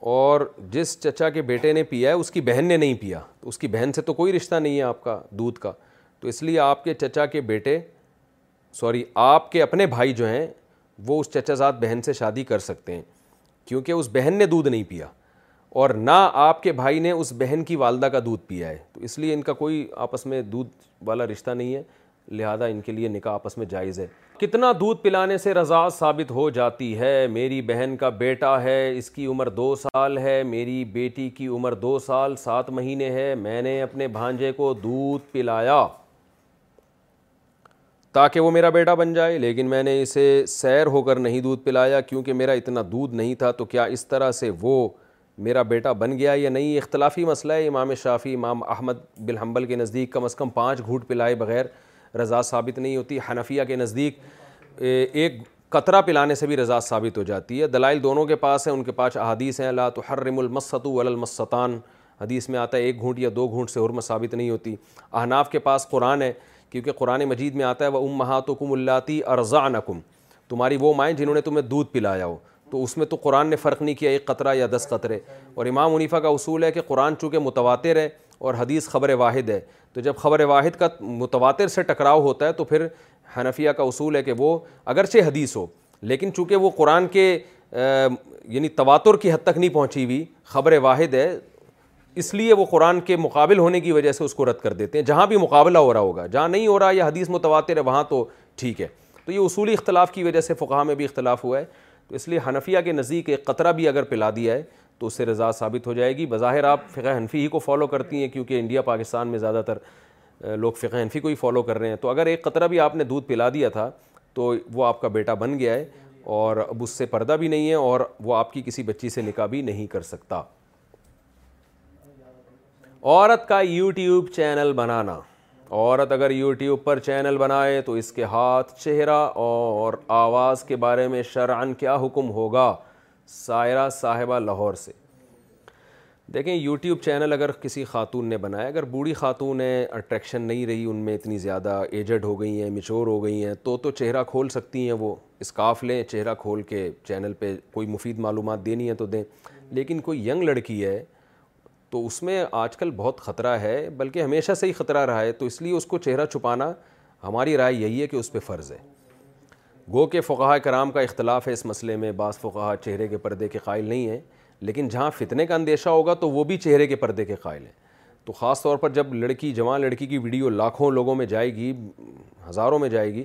اور جس چچا کے بیٹے نے پیا ہے اس کی بہن نے نہیں پیا تو اس کی بہن سے تو کوئی رشتہ نہیں ہے آپ کا دودھ کا تو اس لیے آپ کے چچا کے بیٹے سوری آپ کے اپنے بھائی جو ہیں وہ اس چچا زاد بہن سے شادی کر سکتے ہیں کیونکہ اس بہن نے دودھ نہیں پیا اور نہ آپ کے بھائی نے اس بہن کی والدہ کا دودھ پیا ہے تو اس لیے ان کا کوئی آپس میں دودھ والا رشتہ نہیں ہے لہذا ان کے لیے نکاح آپس میں جائز ہے کتنا دودھ پلانے سے رضا ثابت ہو جاتی ہے میری بہن کا بیٹا ہے اس کی عمر دو سال ہے میری بیٹی کی عمر دو سال سات مہینے ہے میں نے اپنے بھانجے کو دودھ پلایا تاکہ وہ میرا بیٹا بن جائے لیکن میں نے اسے سیر ہو کر نہیں دودھ پلایا کیونکہ میرا اتنا دودھ نہیں تھا تو کیا اس طرح سے وہ میرا بیٹا بن گیا یا نہیں اختلافی مسئلہ ہے امام شافی امام احمد بلحمبل کے نزدیک کم از کم پانچ گھوٹ پلائے بغیر رضا ثابت نہیں ہوتی حنفیہ کے نزدیک ایک قطرہ پلانے سے بھی رضا ثابت ہو جاتی ہے دلائل دونوں کے پاس ہیں ان کے پاس احادیث ہیں اللہ تو حرم المست المسطان حدیث میں آتا ہے ایک گھونٹ یا دو گھونٹ سے حرمت ثابت نہیں ہوتی احناف کے پاس قرآن ہے کیونکہ قرآن مجید میں آتا ہے وہ ام مہات کم اللہ ارضا تمہاری وہ مائیں جنہوں نے تمہیں دودھ پلایا ہو تو اس میں تو قرآن نے فرق نہیں کیا ایک قطرہ یا دس قطرے اور امام منیفا کا اصول ہے کہ قرآن چونکہ متواتر ہے اور حدیث خبر واحد ہے تو جب خبر واحد کا متواتر سے ٹکراؤ ہوتا ہے تو پھر حنفیہ کا اصول ہے کہ وہ اگرچہ حدیث ہو لیکن چونکہ وہ قرآن کے یعنی تواتر کی حد تک نہیں پہنچی ہوئی خبر واحد ہے اس لیے وہ قرآن کے مقابل ہونے کی وجہ سے اس کو رد کر دیتے ہیں جہاں بھی مقابلہ ہو رہا ہوگا جہاں نہیں ہو رہا یا حدیث متواتر ہے وہاں تو ٹھیک ہے تو یہ اصولی اختلاف کی وجہ سے فقہ میں بھی اختلاف ہوا ہے تو اس لیے حنفیہ کے نزدیک ایک قطرہ بھی اگر پلا دیا ہے تو اس سے رضا ثابت ہو جائے گی بظاہر آپ فقہ حنفی ہی کو فالو کرتی ہیں کیونکہ انڈیا پاکستان میں زیادہ تر لوگ فقہ حنفی کو ہی فالو کر رہے ہیں تو اگر ایک قطرہ بھی آپ نے دودھ پلا دیا تھا تو وہ آپ کا بیٹا بن گیا ہے اور اب اس سے پردہ بھی نہیں ہے اور وہ آپ کی کسی بچی سے نکاح بھی نہیں کر سکتا عورت کا یوٹیوب چینل بنانا عورت اگر یوٹیوب پر چینل بنائے تو اس کے ہاتھ چہرہ اور آواز کے بارے میں شرعن کیا حکم ہوگا سائرہ صاحبہ لاہور سے دیکھیں یوٹیوب چینل اگر کسی خاتون نے بنایا اگر بوڑھی خاتون ہے اٹریکشن نہیں رہی ان میں اتنی زیادہ ایجڈ ہو گئی ہیں مچور ہو گئی ہیں تو تو چہرہ کھول سکتی ہیں وہ اسکاف لیں چہرہ کھول کے چینل پہ کوئی مفید معلومات دینی ہے تو دیں لیکن کوئی ینگ لڑکی ہے تو اس میں آج کل بہت خطرہ ہے بلکہ ہمیشہ سے ہی خطرہ رہا ہے تو اس لیے اس کو چہرہ چھپانا ہماری رائے یہی ہے کہ اس پہ فرض ہے گو کے فقہ کرام کا اختلاف ہے اس مسئلے میں بعض فقہ چہرے کے پردے کے قائل نہیں ہیں لیکن جہاں فتنے کا اندیشہ ہوگا تو وہ بھی چہرے کے پردے کے قائل ہیں تو خاص طور پر جب لڑکی جوان لڑکی کی ویڈیو لاکھوں لوگوں میں جائے گی ہزاروں میں جائے گی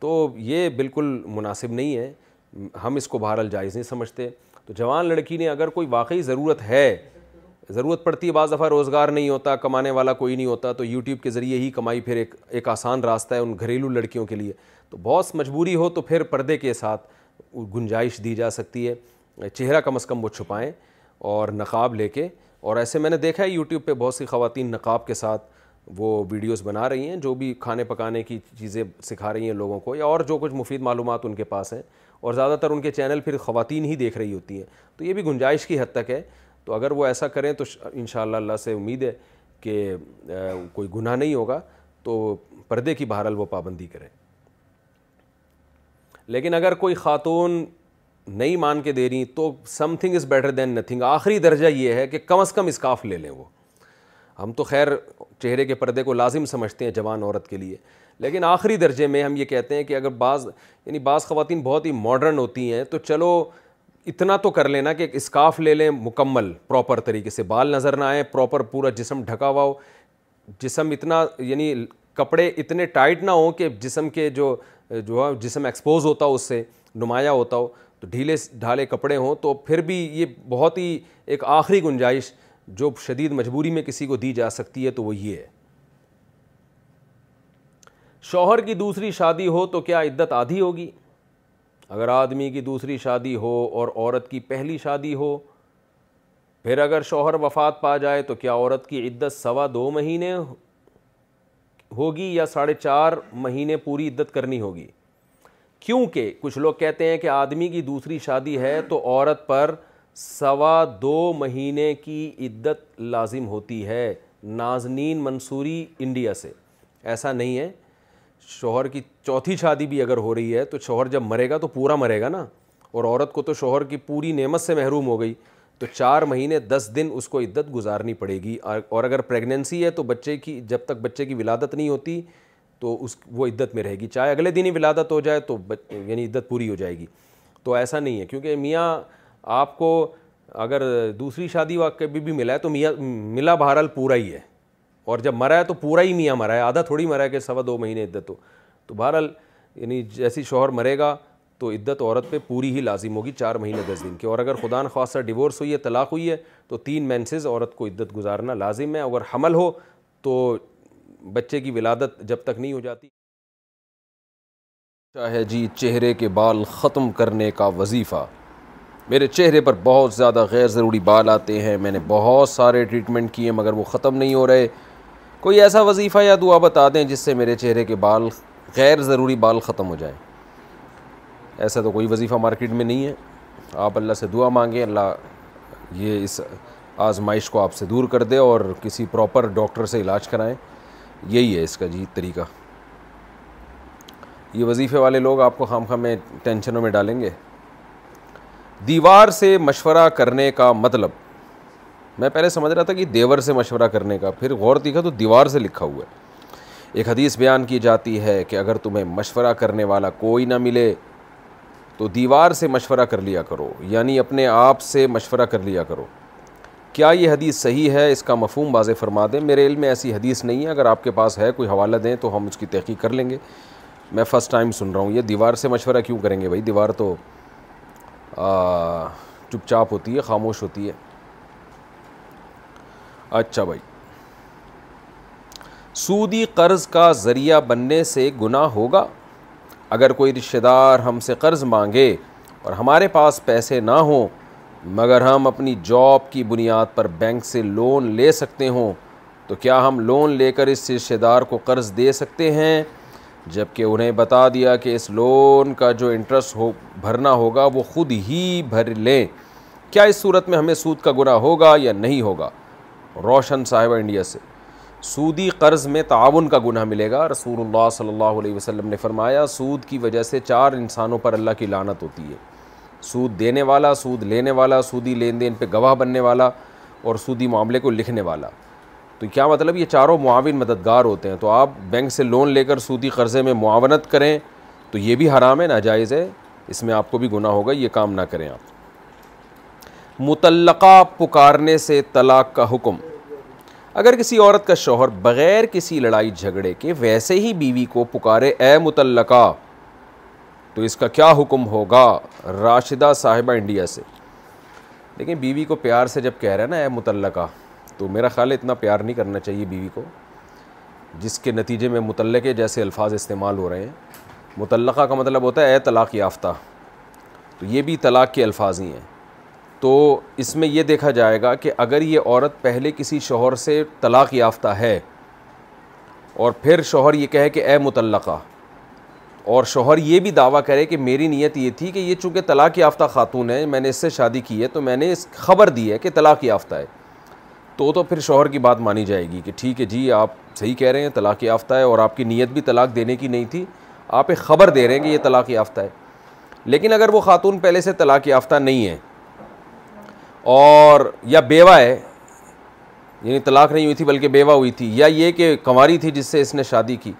تو یہ بالکل مناسب نہیں ہے ہم اس کو بہرحال جائز نہیں سمجھتے تو جوان لڑکی نے اگر کوئی واقعی ضرورت ہے ضرورت پڑتی ہے بعض دفعہ روزگار نہیں ہوتا کمانے والا کوئی نہیں ہوتا تو یوٹیوب کے ذریعے ہی کمائی پھر ایک ایک آسان راستہ ہے ان گھریلو لڑکیوں کے لیے تو بہت مجبوری ہو تو پھر پردے کے ساتھ گنجائش دی جا سکتی ہے چہرہ کم از کم وہ چھپائیں اور نقاب لے کے اور ایسے میں نے دیکھا ہے یوٹیوب پہ بہت سی خواتین نقاب کے ساتھ وہ ویڈیوز بنا رہی ہیں جو بھی کھانے پکانے کی چیزیں سکھا رہی ہیں لوگوں کو یا اور جو کچھ مفید معلومات ان کے پاس ہیں اور زیادہ تر ان کے چینل پھر خواتین ہی دیکھ رہی ہوتی ہیں تو یہ بھی گنجائش کی حد تک ہے تو اگر وہ ایسا کریں تو انشاءاللہ اللہ سے امید ہے کہ کوئی گناہ نہیں ہوگا تو پردے کی بہرحال وہ پابندی کریں لیکن اگر کوئی خاتون نہیں مان کے دے رہی تو something is better than nothing آخری درجہ یہ ہے کہ کم از کم اسکاف لے لیں وہ ہم تو خیر چہرے کے پردے کو لازم سمجھتے ہیں جوان عورت کے لیے لیکن آخری درجے میں ہم یہ کہتے ہیں کہ اگر بعض یعنی بعض خواتین بہت ہی ماڈرن ہوتی ہیں تو چلو اتنا تو کر لینا کہ ایک اسکارف لے لیں مکمل پراپر طریقے سے بال نظر نہ آئیں پراپر پورا جسم ڈھکا ہوا ہو جسم اتنا یعنی کپڑے اتنے ٹائٹ نہ ہوں کہ جسم کے جو جو ہے جسم ایکسپوز ہوتا ہو اس سے نمایاں ہوتا ہو تو ڈھیلے ڈھالے کپڑے ہوں تو پھر بھی یہ بہت ہی ایک آخری گنجائش جو شدید مجبوری میں کسی کو دی جا سکتی ہے تو وہ یہ ہے شوہر کی دوسری شادی ہو تو کیا عدت آدھی ہوگی اگر آدمی کی دوسری شادی ہو اور عورت کی پہلی شادی ہو پھر اگر شوہر وفات پا جائے تو کیا عورت کی عدت سوا دو مہینے ہوگی یا ساڑھے چار مہینے پوری عدت کرنی ہوگی کیونکہ کچھ لوگ کہتے ہیں کہ آدمی کی دوسری شادی ہے تو عورت پر سوا دو مہینے کی عدت لازم ہوتی ہے نازنین منصوری انڈیا سے ایسا نہیں ہے شوہر کی چوتھی شادی بھی اگر ہو رہی ہے تو شوہر جب مرے گا تو پورا مرے گا نا اور عورت کو تو شوہر کی پوری نعمت سے محروم ہو گئی تو چار مہینے دس دن اس کو عدت گزارنی پڑے گی اور اگر پریگننسی ہے تو بچے کی جب تک بچے کی ولادت نہیں ہوتی تو اس وہ عدت میں رہے گی چاہے اگلے دن ہی ولادت ہو جائے تو یعنی عدت پوری ہو جائے گی تو ایسا نہیں ہے کیونکہ میاں آپ کو اگر دوسری شادی واقع کبھی بھی ملا ہے تو میاں ملا بہرحال پورا ہی ہے اور جب مرا ہے تو پورا ہی میاں مرا ہے آدھا تھوڑی مرا ہے کہ سوا دو مہینے عدت ہو تو بہرحال یعنی جیسی شوہر مرے گا تو عدت عورت پہ پوری ہی لازم ہوگی چار مہینے دس دن کی اور اگر خدا نخواستہ ڈیورس ہوئی ہے طلاق ہوئی ہے تو تین مینسز عورت کو عدت گزارنا لازم ہے اگر حمل ہو تو بچے کی ولادت جب تک نہیں ہو جاتی چاہے جی چہرے کے بال ختم کرنے کا وظیفہ میرے چہرے پر بہت زیادہ غیر ضروری بال آتے ہیں میں نے بہت سارے ٹریٹمنٹ کیے ہیں مگر وہ ختم نہیں ہو رہے کوئی ایسا وظیفہ یا دعا بتا دیں جس سے میرے چہرے کے بال غیر ضروری بال ختم ہو جائیں ایسا تو کوئی وظیفہ مارکیٹ میں نہیں ہے آپ اللہ سے دعا مانگیں اللہ یہ اس آزمائش کو آپ سے دور کر دے اور کسی پراپر ڈاکٹر سے علاج کرائیں یہی ہے اس کا جی طریقہ یہ وظیفے والے لوگ آپ کو خام خام میں ٹینشنوں میں ڈالیں گے دیوار سے مشورہ کرنے کا مطلب میں پہلے سمجھ رہا تھا کہ دیور سے مشورہ کرنے کا پھر غور دیکھا تو دیوار سے لکھا ہوا ہے ایک حدیث بیان کی جاتی ہے کہ اگر تمہیں مشورہ کرنے والا کوئی نہ ملے تو دیوار سے مشورہ کر لیا کرو یعنی اپنے آپ سے مشورہ کر لیا کرو کیا یہ حدیث صحیح ہے اس کا مفہوم واضح فرما دیں میرے علم میں ایسی حدیث نہیں ہے اگر آپ کے پاس ہے کوئی حوالہ دیں تو ہم اس کی تحقیق کر لیں گے میں فرسٹ ٹائم سن رہا ہوں یہ دیوار سے مشورہ کیوں کریں گے بھائی دیوار تو چپ چاپ ہوتی ہے خاموش ہوتی ہے اچھا بھائی سودی قرض کا ذریعہ بننے سے گناہ ہوگا اگر کوئی رشتہ دار ہم سے قرض مانگے اور ہمارے پاس پیسے نہ ہوں مگر ہم اپنی جاب کی بنیاد پر بینک سے لون لے سکتے ہوں تو کیا ہم لون لے کر اس رشتہ دار کو قرض دے سکتے ہیں جب کہ انہیں بتا دیا کہ اس لون کا جو انٹرسٹ ہو بھرنا ہوگا وہ خود ہی بھر لیں کیا اس صورت میں ہمیں سود کا گناہ ہوگا یا نہیں ہوگا روشن صاحبہ انڈیا سے سودی قرض میں تعاون کا گناہ ملے گا رسول اللہ صلی اللہ علیہ وسلم نے فرمایا سود کی وجہ سے چار انسانوں پر اللہ کی لانت ہوتی ہے سود دینے والا سود لینے والا سودی لین دین پہ گواہ بننے والا اور سودی معاملے کو لکھنے والا تو کیا مطلب یہ چاروں معاون مددگار ہوتے ہیں تو آپ بینک سے لون لے کر سودی قرضے میں معاونت کریں تو یہ بھی حرام ہے ناجائز ہے اس میں آپ کو بھی گناہ ہوگا یہ کام نہ کریں آپ متعلقہ پکارنے سے طلاق کا حکم اگر کسی عورت کا شوہر بغیر کسی لڑائی جھگڑے کے ویسے ہی بیوی کو پکارے اے متعلقہ تو اس کا کیا حکم ہوگا راشدہ صاحبہ انڈیا سے لیکن بیوی کو پیار سے جب کہہ رہا ہے نا اے متعلقہ تو میرا خیال ہے اتنا پیار نہیں کرنا چاہیے بیوی کو جس کے نتیجے میں متعلقے جیسے الفاظ استعمال ہو رہے ہیں متعلقہ کا مطلب ہوتا ہے اے طلاق یافتہ تو یہ بھی طلاق کے الفاظ ہی ہیں تو اس میں یہ دیکھا جائے گا کہ اگر یہ عورت پہلے کسی شوہر سے طلاق یافتہ ہے اور پھر شوہر یہ کہے کہ اے متعلقہ اور شوہر یہ بھی دعویٰ کرے کہ میری نیت یہ تھی کہ یہ چونکہ طلاق یافتہ خاتون ہے میں نے اس سے شادی کی ہے تو میں نے اس خبر دی ہے کہ طلاق یافتہ ہے تو تو پھر شوہر کی بات مانی جائے گی کہ ٹھیک ہے جی آپ صحیح کہہ رہے ہیں طلاق یافتہ ہے اور آپ کی نیت بھی طلاق دینے کی نہیں تھی آپ ایک خبر دے رہے ہیں کہ یہ طلاق یافتہ ہے لیکن اگر وہ خاتون پہلے سے طلاق یافتہ نہیں ہے اور یا بیوہ ہے یعنی طلاق نہیں ہوئی تھی بلکہ بیوہ ہوئی تھی یا یہ کہ کنواری تھی جس سے اس نے شادی کی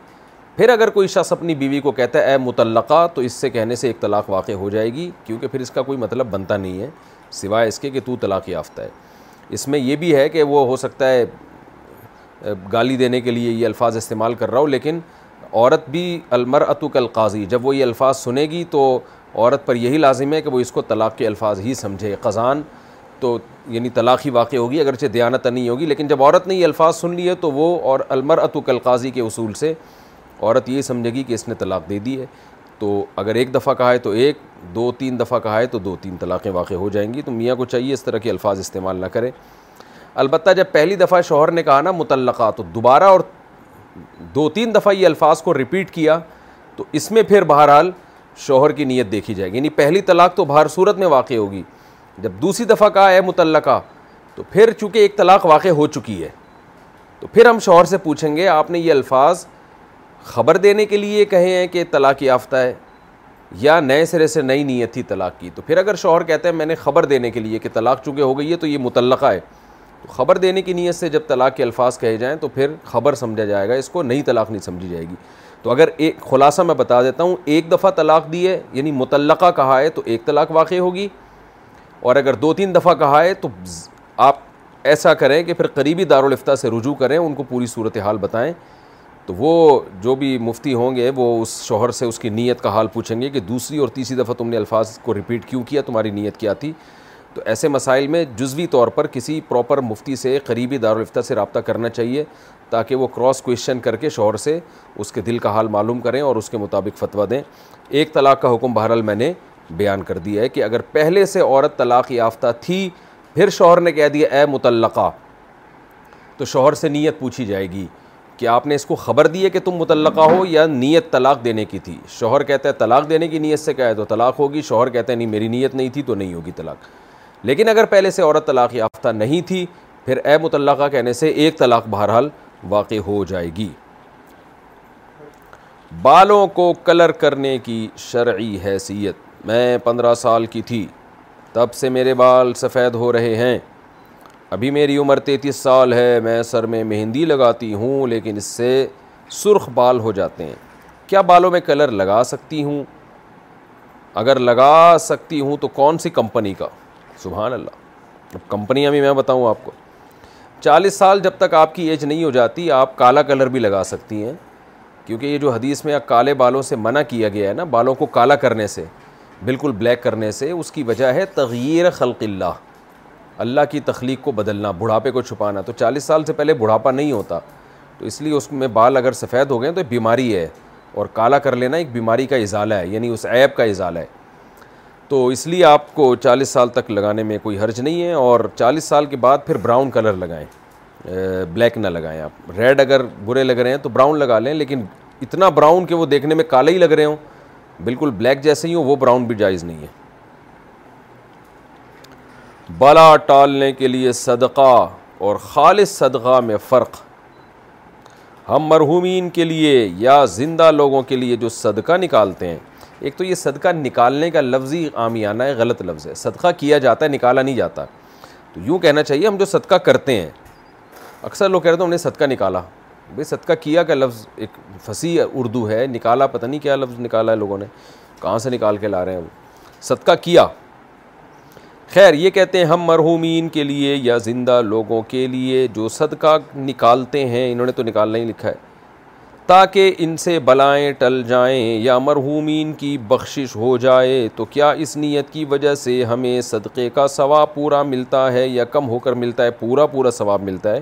پھر اگر کوئی شخص اپنی بیوی کو کہتا ہے اے متعلقہ تو اس سے کہنے سے ایک طلاق واقع ہو جائے گی کیونکہ پھر اس کا کوئی مطلب بنتا نہیں ہے سوائے اس کے کہ تو طلاق یافتہ ہے اس میں یہ بھی ہے کہ وہ ہو سکتا ہے گالی دینے کے لیے یہ الفاظ استعمال کر رہا ہو لیکن عورت بھی المر اتو القاضی جب وہ یہ الفاظ سنے گی تو عورت پر یہی لازم ہے کہ وہ اس کو طلاق کے الفاظ ہی سمجھے قزان تو یعنی طلاق ہی واقع ہوگی اگرچہ دیانت نہیں ہوگی لیکن جب عورت نے یہ الفاظ سن لیے تو وہ اور المرۃ کلقاضی کے اصول سے عورت یہ سمجھے گی کہ اس نے طلاق دے دی ہے تو اگر ایک دفعہ کہا ہے تو ایک دو تین دفعہ کہا ہے تو دو تین طلاقیں واقع ہو جائیں گی تو میاں کو چاہیے اس طرح کے الفاظ استعمال نہ کریں البتہ جب پہلی دفعہ شوہر نے کہا نا متعلقہ تو دوبارہ اور دو تین دفعہ یہ الفاظ کو ریپیٹ کیا تو اس میں پھر بہرحال شوہر کی نیت دیکھی جائے گی یعنی پہلی طلاق تو بہر صورت میں واقع ہوگی جب دوسری دفعہ کہا ہے متعلقہ تو پھر چونکہ ایک طلاق واقع ہو چکی ہے تو پھر ہم شوہر سے پوچھیں گے آپ نے یہ الفاظ خبر دینے کے لیے کہے ہیں کہ طلاق یافتہ ہے یا نئے سرے سے نئی نیت تھی طلاق کی تو پھر اگر شوہر کہتے ہیں میں نے خبر دینے کے لیے کہ طلاق چونکہ ہو گئی ہے تو یہ متعلقہ ہے تو خبر دینے کی نیت سے جب طلاق کے الفاظ کہے جائیں تو پھر خبر سمجھا جائے گا اس کو نئی طلاق نہیں سمجھی جائے گی تو اگر ایک خلاصہ میں بتا دیتا ہوں ایک دفعہ طلاق دی ہے یعنی متعلقہ کہا ہے تو ایک طلاق واقع ہوگی اور اگر دو تین دفعہ کہا ہے تو آپ ایسا کریں کہ پھر قریبی دارالفتہ سے رجوع کریں ان کو پوری صورتحال بتائیں تو وہ جو بھی مفتی ہوں گے وہ اس شوہر سے اس کی نیت کا حال پوچھیں گے کہ دوسری اور تیسری دفعہ تم نے الفاظ کو ریپیٹ کیوں کیا تمہاری نیت کیا تھی تو ایسے مسائل میں جزوی طور پر کسی پراپر مفتی سے قریبی دارالفتہ سے رابطہ کرنا چاہیے تاکہ وہ کراس کوئسچن کر کے شوہر سے اس کے دل کا حال معلوم کریں اور اس کے مطابق فتویٰ دیں ایک طلاق کا حکم بہرحال میں نے بیان کر دیا ہے کہ اگر پہلے سے عورت طلاق یافتہ تھی پھر شوہر نے کہہ دیا اے متعلقہ تو شوہر سے نیت پوچھی جائے گی کہ آپ نے اس کو خبر دی ہے کہ تم متعلقہ ہو یا نیت طلاق دینے کی تھی شوہر کہتا ہے طلاق دینے کی نیت سے کہا ہے تو طلاق ہوگی شوہر کہتا ہے نہیں میری نیت نہیں تھی تو نہیں ہوگی طلاق لیکن اگر پہلے سے عورت طلاق یافتہ نہیں تھی پھر اے متعلقہ کہنے سے ایک طلاق بہرحال واقع ہو جائے گی بالوں کو کلر کرنے کی شرعی حیثیت میں پندرہ سال کی تھی تب سے میرے بال سفید ہو رہے ہیں ابھی میری عمر تینتیس سال ہے میں سر میں مہندی لگاتی ہوں لیکن اس سے سرخ بال ہو جاتے ہیں کیا بالوں میں کلر لگا سکتی ہوں اگر لگا سکتی ہوں تو کون سی کمپنی کا سبحان اللہ اب کمپنیاں بھی میں بتاؤں آپ کو چالیس سال جب تک آپ کی ایج نہیں ہو جاتی آپ کالا کلر بھی لگا سکتی ہیں کیونکہ یہ جو حدیث میں کالے بالوں سے منع کیا گیا ہے نا بالوں کو کالا کرنے سے بالکل بلیک کرنے سے اس کی وجہ ہے تغیر خلق اللہ اللہ کی تخلیق کو بدلنا بڑھاپے کو چھپانا تو چالیس سال سے پہلے بڑھاپا نہیں ہوتا تو اس لیے اس میں بال اگر سفید ہو گئے تو ایک بیماری ہے اور کالا کر لینا ایک بیماری کا ازالہ ہے یعنی اس عیب کا ازالہ ہے تو اس لیے آپ کو چالیس سال تک لگانے میں کوئی حرج نہیں ہے اور چالیس سال کے بعد پھر براؤن کلر لگائیں بلیک نہ لگائیں آپ ریڈ اگر برے لگ رہے ہیں تو براؤن لگا لیں لیکن اتنا براؤن کہ وہ دیکھنے میں کالے ہی لگ رہے ہوں بالکل بلیک جیسے ہی ہوں وہ براؤن بھی جائز نہیں ہے بلا ٹالنے کے لیے صدقہ اور خالص صدقہ میں فرق ہم مرحومین کے لیے یا زندہ لوگوں کے لیے جو صدقہ نکالتے ہیں ایک تو یہ صدقہ نکالنے کا لفظی عامیانہ ہے غلط لفظ ہے صدقہ کیا جاتا ہے نکالا نہیں جاتا تو یوں کہنا چاہیے ہم جو صدقہ کرتے ہیں اکثر لوگ کہہ رہے تھے ہم نے صدقہ نکالا بھائی صدقہ کیا کا لفظ ایک فصیح اردو ہے نکالا پتہ نہیں کیا لفظ نکالا ہے لوگوں نے کہاں سے نکال کے لا رہے ہیں وہ صدقہ کیا خیر یہ کہتے ہیں ہم مرحومین کے لیے یا زندہ لوگوں کے لیے جو صدقہ نکالتے ہیں انہوں نے تو نکالنا ہی لکھا ہے تاکہ ان سے بلائیں ٹل جائیں یا مرحومین کی بخشش ہو جائے تو کیا اس نیت کی وجہ سے ہمیں صدقے کا ثواب پورا ملتا ہے یا کم ہو کر ملتا ہے پورا پورا ثواب ملتا ہے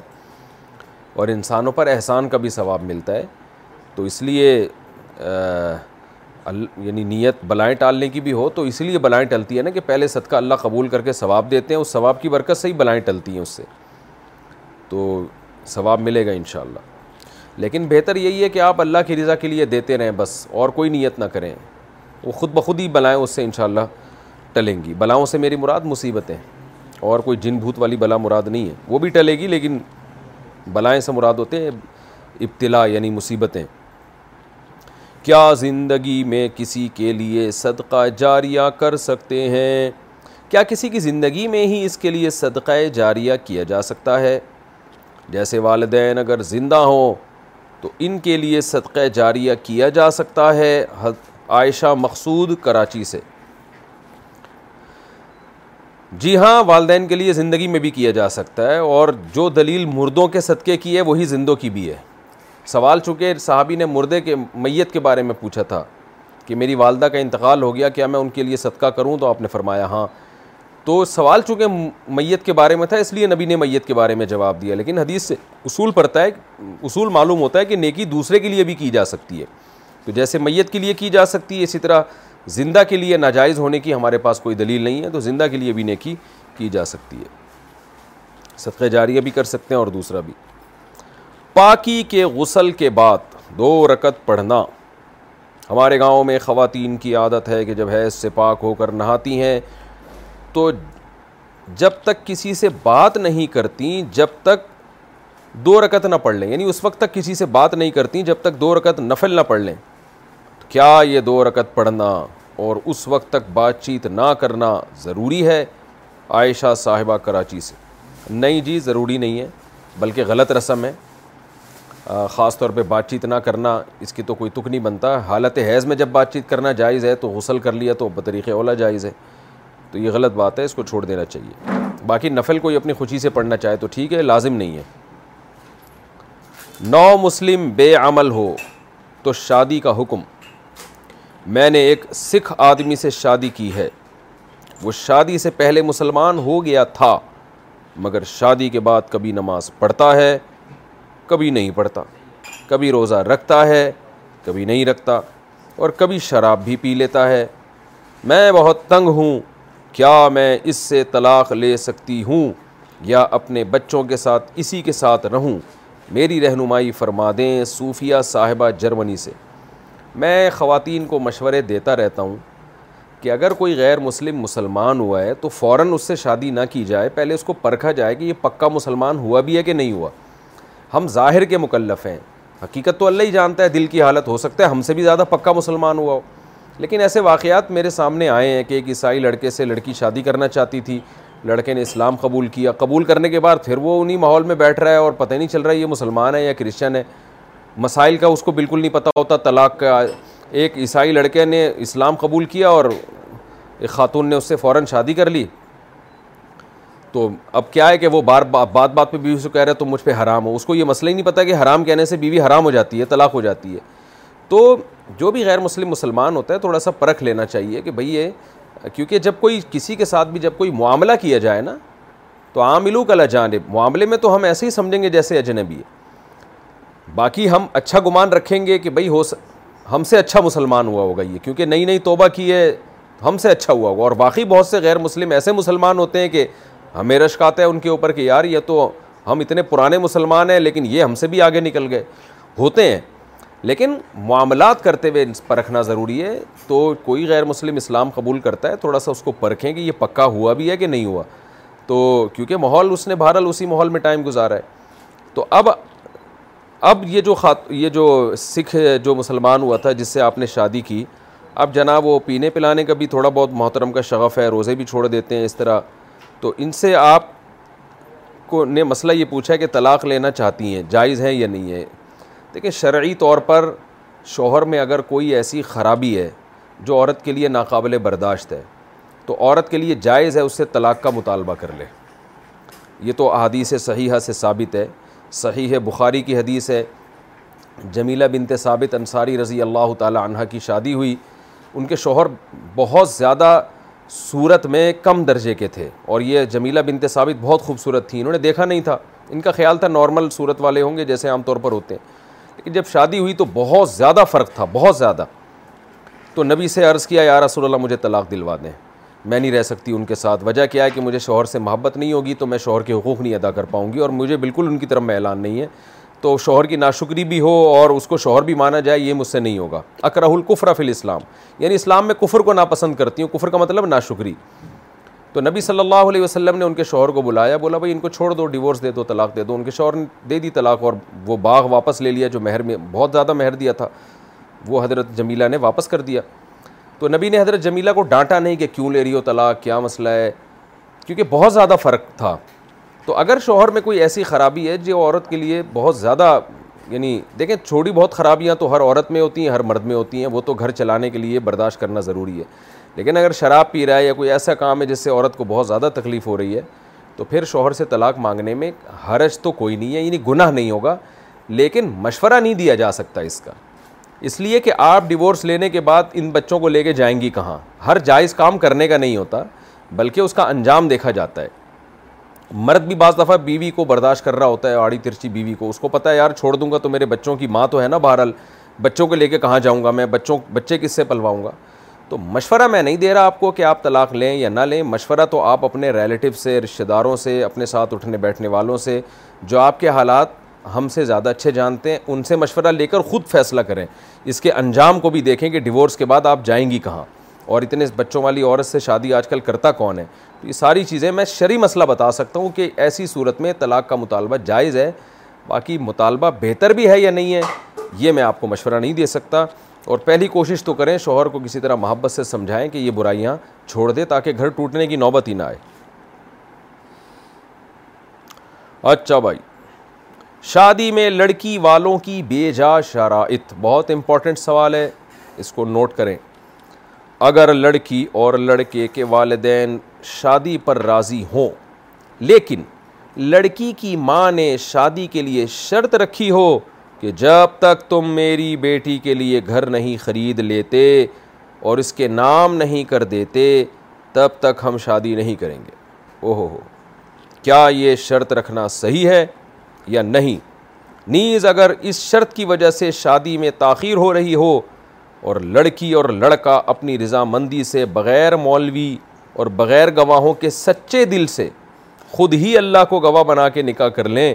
اور انسانوں پر احسان کا بھی ثواب ملتا ہے تو اس لیے یعنی نیت بلائیں ٹالنے کی بھی ہو تو اس لیے بلائیں ٹلتی ہے نا کہ پہلے صدقہ اللہ قبول کر کے ثواب دیتے ہیں اس ثواب کی برکت سے ہی بلائیں ٹلتی ہیں اس سے تو ثواب ملے گا انشاءاللہ لیکن بہتر یہی ہے کہ آپ اللہ کی رضا کے لیے دیتے رہیں بس اور کوئی نیت نہ کریں وہ خود بخود ہی بلائیں اس سے انشاءاللہ ٹلیں گی بلاؤں سے میری مراد مصیبتیں اور کوئی جن بھوت والی بلا مراد نہیں ہے وہ بھی ٹلے گی لیکن بلائیں سے مراد ہوتے ہیں ابتلا یعنی مصیبتیں کیا زندگی میں کسی کے لیے صدقہ جاریہ کر سکتے ہیں کیا کسی کی زندگی میں ہی اس کے لیے صدقہ جاریہ کیا جا سکتا ہے جیسے والدین اگر زندہ ہوں تو ان کے لیے صدقہ جاریہ کیا جا سکتا ہے عائشہ مقصود کراچی سے جی ہاں والدین کے لیے زندگی میں بھی کیا جا سکتا ہے اور جو دلیل مردوں کے صدقے کی ہے وہی زندوں کی بھی ہے سوال چونکہ صحابی نے مردے کے میت کے بارے میں پوچھا تھا کہ میری والدہ کا انتقال ہو گیا کیا میں ان کے لیے صدقہ کروں تو آپ نے فرمایا ہاں تو سوال چونکہ میت کے بارے میں تھا اس لیے نبی نے میت کے بارے میں جواب دیا لیکن حدیث سے اصول پڑتا ہے اصول معلوم ہوتا ہے کہ نیکی دوسرے کے لیے بھی کی جا سکتی ہے تو جیسے میت کے لیے کی جا سکتی ہے اسی طرح زندہ کے لیے ناجائز ہونے کی ہمارے پاس کوئی دلیل نہیں ہے تو زندہ کے لیے بھی نیکی کی جا سکتی ہے صدقہ جاریہ بھی کر سکتے ہیں اور دوسرا بھی پاکی کے غسل کے بعد دو رکت پڑھنا ہمارے گاؤں میں خواتین کی عادت ہے کہ جب حیض سے پاک ہو کر نہاتی ہیں تو جب تک کسی سے بات نہیں کرتی جب تک دو رکت نہ پڑھ لیں یعنی اس وقت تک کسی سے بات نہیں کرتی جب تک دو رکت نفل نہ پڑھ لیں کیا یہ دو رکت پڑھنا اور اس وقت تک بات چیت نہ کرنا ضروری ہے عائشہ صاحبہ کراچی سے نہیں جی ضروری نہیں ہے بلکہ غلط رسم ہے خاص طور پہ بات چیت نہ کرنا اس کی تو کوئی تک نہیں بنتا حالت حیض میں جب بات چیت کرنا جائز ہے تو غسل کر لیا تو بطریق اولا جائز ہے تو یہ غلط بات ہے اس کو چھوڑ دینا چاہیے باقی نفل کوئی اپنی خوشی سے پڑھنا چاہے تو ٹھیک ہے لازم نہیں ہے نو مسلم بے عمل ہو تو شادی کا حکم میں نے ایک سکھ آدمی سے شادی کی ہے وہ شادی سے پہلے مسلمان ہو گیا تھا مگر شادی کے بعد کبھی نماز پڑھتا ہے کبھی نہیں پڑھتا کبھی روزہ رکھتا ہے کبھی نہیں رکھتا اور کبھی شراب بھی پی لیتا ہے میں بہت تنگ ہوں کیا میں اس سے طلاق لے سکتی ہوں یا اپنے بچوں کے ساتھ اسی کے ساتھ رہوں میری رہنمائی فرما دیں صوفیہ صاحبہ جرمنی سے میں خواتین کو مشورے دیتا رہتا ہوں کہ اگر کوئی غیر مسلم مسلمان ہوا ہے تو فوراً اس سے شادی نہ کی جائے پہلے اس کو پرکھا جائے کہ یہ پکا مسلمان ہوا بھی ہے کہ نہیں ہوا ہم ظاہر کے مکلف ہیں حقیقت تو اللہ ہی جانتا ہے دل کی حالت ہو سکتا ہے ہم سے بھی زیادہ پکا مسلمان ہوا ہو لیکن ایسے واقعات میرے سامنے آئے ہیں کہ ایک عیسائی لڑکے سے لڑکی شادی کرنا چاہتی تھی لڑکے نے اسلام قبول کیا قبول کرنے کے بعد پھر وہ انہی ماحول میں بیٹھ رہا ہے اور پتہ نہیں چل رہا ہے یہ مسلمان ہے یا کرسچن ہے مسائل کا اس کو بالکل نہیں پتہ ہوتا طلاق کا ایک عیسائی لڑکے نے اسلام قبول کیا اور ایک خاتون نے اس سے فوراً شادی کر لی تو اب کیا ہے کہ وہ بار بات بات پہ بیوی سے کہہ رہے تو مجھ پہ حرام ہو اس کو یہ مسئلہ ہی نہیں پتہ کہ حرام کہنے سے بیوی حرام ہو جاتی ہے طلاق ہو جاتی ہے تو جو بھی غیر مسلم مسلمان ہوتا ہے تھوڑا سا پرکھ لینا چاہیے کہ بھئی یہ کیونکہ جب کوئی کسی کے ساتھ بھی جب کوئی معاملہ کیا جائے نا تو عاملو لوگ جانب معاملے میں تو ہم ایسے ہی سمجھیں گے جیسے اجنبی ہے باقی ہم اچھا گمان رکھیں گے کہ بھائی ہو س... ہم سے اچھا مسلمان ہوا ہوگا یہ کیونکہ نئی نئی توبہ کی ہے ہم سے اچھا ہوا ہوگا اور واقعی بہت سے غیر مسلم ایسے مسلمان ہوتے ہیں کہ ہمیں رشک آتا ہے ان کے اوپر کہ یار یہ تو ہم اتنے پرانے مسلمان ہیں لیکن یہ ہم سے بھی آگے نکل گئے ہوتے ہیں لیکن معاملات کرتے ہوئے پرکھنا ضروری ہے تو کوئی غیر مسلم اسلام قبول کرتا ہے تھوڑا سا اس کو پرکھیں کہ یہ پکا ہوا بھی ہے کہ نہیں ہوا تو کیونکہ ماحول اس نے بہرحال اسی ماحول میں ٹائم گزارا ہے تو اب اب یہ جو خات یہ جو سکھ جو مسلمان ہوا تھا جس سے آپ نے شادی کی اب جناب وہ پینے پلانے کا بھی تھوڑا بہت محترم کا شغف ہے روزے بھی چھوڑ دیتے ہیں اس طرح تو ان سے آپ کو نے مسئلہ یہ پوچھا کہ طلاق لینا چاہتی ہیں جائز ہیں یا نہیں ہے دیکھیں شرعی طور پر شوہر میں اگر کوئی ایسی خرابی ہے جو عورت کے لیے ناقابل برداشت ہے تو عورت کے لیے جائز ہے اس سے طلاق کا مطالبہ کر لے یہ تو احادیث صحیحہ سے ثابت ہے صحیح ہے بخاری کی حدیث ہے جمیلہ بنت ثابت انصاری رضی اللہ تعالی عنہ کی شادی ہوئی ان کے شوہر بہت زیادہ صورت میں کم درجے کے تھے اور یہ جمیلہ بنت ثابت بہت خوبصورت تھی انہوں نے دیکھا نہیں تھا ان کا خیال تھا نارمل صورت والے ہوں گے جیسے عام طور پر ہوتے ہیں لیکن جب شادی ہوئی تو بہت زیادہ فرق تھا بہت زیادہ تو نبی سے عرض کیا یا رسول اللہ مجھے طلاق دلوا دیں میں نہیں رہ سکتی ان کے ساتھ وجہ کیا ہے کہ مجھے شوہر سے محبت نہیں ہوگی تو میں شوہر کے حقوق نہیں ادا کر پاؤں گی اور مجھے بالکل ان کی طرف میں اعلان نہیں ہے تو شوہر کی ناشکری بھی ہو اور اس کو شوہر بھی مانا جائے یہ مجھ سے نہیں ہوگا اکرہ القفر فی الاسلام یعنی اسلام میں کفر کو ناپسند کرتی ہوں کفر کا مطلب ناشکری تو نبی صلی اللہ علیہ وسلم نے ان کے شوہر کو بلایا بولا بھائی ان کو چھوڑ دو ڈیورس دے دو طلاق دے دو ان کے شوہر نے دے دی طلاق اور وہ باغ واپس لے لیا جو مہر میں بہت زیادہ مہر دیا تھا وہ حضرت جمیلہ نے واپس کر دیا تو نبی نے حضرت جمیلہ کو ڈانٹا نہیں کہ کیوں لے رہی ہو طلاق کیا مسئلہ ہے کیونکہ بہت زیادہ فرق تھا تو اگر شوہر میں کوئی ایسی خرابی ہے جو عورت کے لیے بہت زیادہ یعنی دیکھیں چھوٹی بہت خرابیاں تو ہر عورت میں ہوتی ہیں ہر مرد میں ہوتی ہیں وہ تو گھر چلانے کے لیے برداشت کرنا ضروری ہے لیکن اگر شراب پی رہا ہے یا کوئی ایسا کام ہے جس سے عورت کو بہت زیادہ تکلیف ہو رہی ہے تو پھر شوہر سے طلاق مانگنے میں حرج تو کوئی نہیں ہے یعنی گناہ نہیں ہوگا لیکن مشورہ نہیں دیا جا سکتا اس کا اس لیے کہ آپ ڈیورس لینے کے بعد ان بچوں کو لے کے جائیں گی کہاں ہر جائز کام کرنے کا نہیں ہوتا بلکہ اس کا انجام دیکھا جاتا ہے مرد بھی بعض دفعہ بیوی کو برداشت کر رہا ہوتا ہے آڑی ترچی بیوی کو اس کو پتا ہے یار چھوڑ دوں گا تو میرے بچوں کی ماں تو ہے نا بہرحال بچوں کو لے کے کہاں جاؤں گا میں بچوں بچے کس سے پلواؤں گا تو مشورہ میں نہیں دے رہا آپ کو کہ آپ طلاق لیں یا نہ لیں مشورہ تو آپ اپنے ریلیٹو سے رشتہ داروں سے اپنے ساتھ اٹھنے بیٹھنے والوں سے جو آپ کے حالات ہم سے زیادہ اچھے جانتے ہیں ان سے مشورہ لے کر خود فیصلہ کریں اس کے انجام کو بھی دیکھیں کہ ڈیورس کے بعد آپ جائیں گی کہاں اور اتنے بچوں والی عورت سے شادی آج کل کرتا کون ہے تو یہ ساری چیزیں میں شرعی مسئلہ بتا سکتا ہوں کہ ایسی صورت میں طلاق کا مطالبہ جائز ہے باقی مطالبہ بہتر بھی ہے یا نہیں ہے یہ میں آپ کو مشورہ نہیں دے سکتا اور پہلی کوشش تو کریں شوہر کو کسی طرح محبت سے سمجھائیں کہ یہ برائیاں چھوڑ دے تاکہ گھر ٹوٹنے کی نوبت ہی نہ آئے اچھا بھائی شادی میں لڑکی والوں کی بے جا شرائط بہت امپورٹنٹ سوال ہے اس کو نوٹ کریں اگر لڑکی اور لڑکے کے والدین شادی پر راضی ہوں لیکن لڑکی کی ماں نے شادی کے لیے شرط رکھی ہو کہ جب تک تم میری بیٹی کے لیے گھر نہیں خرید لیتے اور اس کے نام نہیں کر دیتے تب تک ہم شادی نہیں کریں گے او ہو کیا یہ شرط رکھنا صحیح ہے یا نہیں نیز اگر اس شرط کی وجہ سے شادی میں تاخیر ہو رہی ہو اور لڑکی اور لڑکا اپنی رضامندی سے بغیر مولوی اور بغیر گواہوں کے سچے دل سے خود ہی اللہ کو گواہ بنا کے نکاح کر لیں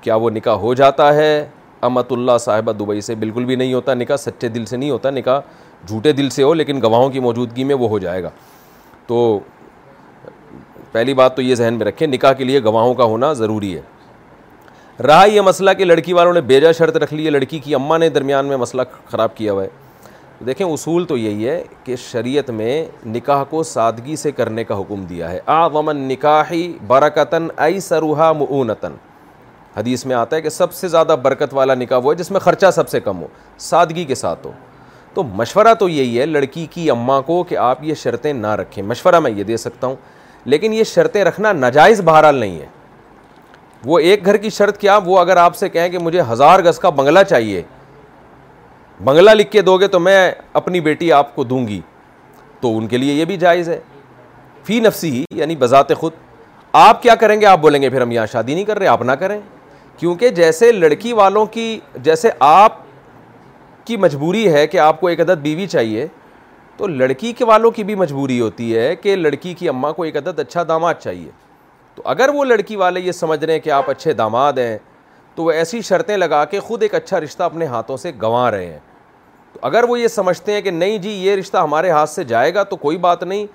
کیا وہ نکاح ہو جاتا ہے امت اللہ صاحبہ دبئی سے بالکل بھی نہیں ہوتا نکاح سچے دل سے نہیں ہوتا نکاح جھوٹے دل سے ہو لیکن گواہوں کی موجودگی میں وہ ہو جائے گا تو پہلی بات تو یہ ذہن میں رکھیں نکاح کے لیے گواہوں کا ہونا ضروری ہے رہا یہ مسئلہ کہ لڑکی والوں نے بیجا شرط رکھ لی ہے لڑکی کی اماں نے درمیان میں مسئلہ خراب کیا ہوا ہے دیکھیں اصول تو یہی ہے کہ شریعت میں نکاح کو سادگی سے کرنے کا حکم دیا ہے آغمن نکاحی برکتاً ای سروحا معونتاً حدیث میں آتا ہے کہ سب سے زیادہ برکت والا نکاح وہ ہے جس میں خرچہ سب سے کم ہو سادگی کے ساتھ ہو تو مشورہ تو یہی ہے لڑکی کی اماں کو کہ آپ یہ شرطیں نہ رکھیں مشورہ میں یہ دے سکتا ہوں لیکن یہ شرطیں رکھنا ناجائز بہرحال نہیں ہے وہ ایک گھر کی شرط کیا وہ اگر آپ سے کہیں کہ مجھے ہزار گز کا بنگلہ چاہیے بنگلہ لکھ کے دو گے تو میں اپنی بیٹی آپ کو دوں گی تو ان کے لیے یہ بھی جائز ہے فی نفسی ہی یعنی بذات خود آپ کیا کریں گے آپ بولیں گے پھر ہم یہاں شادی نہیں کر رہے آپ نہ کریں کیونکہ جیسے لڑکی والوں کی جیسے آپ کی مجبوری ہے کہ آپ کو ایک عدد بیوی چاہیے تو لڑکی کے والوں کی بھی مجبوری ہوتی ہے کہ لڑکی کی اماں کو ایک عدد اچھا داماد چاہیے تو اگر وہ لڑکی والے یہ سمجھ رہے ہیں کہ آپ اچھے داماد ہیں تو وہ ایسی شرطیں لگا کے خود ایک اچھا رشتہ اپنے ہاتھوں سے گنوا رہے ہیں تو اگر وہ یہ سمجھتے ہیں کہ نہیں جی یہ رشتہ ہمارے ہاتھ سے جائے گا تو کوئی بات نہیں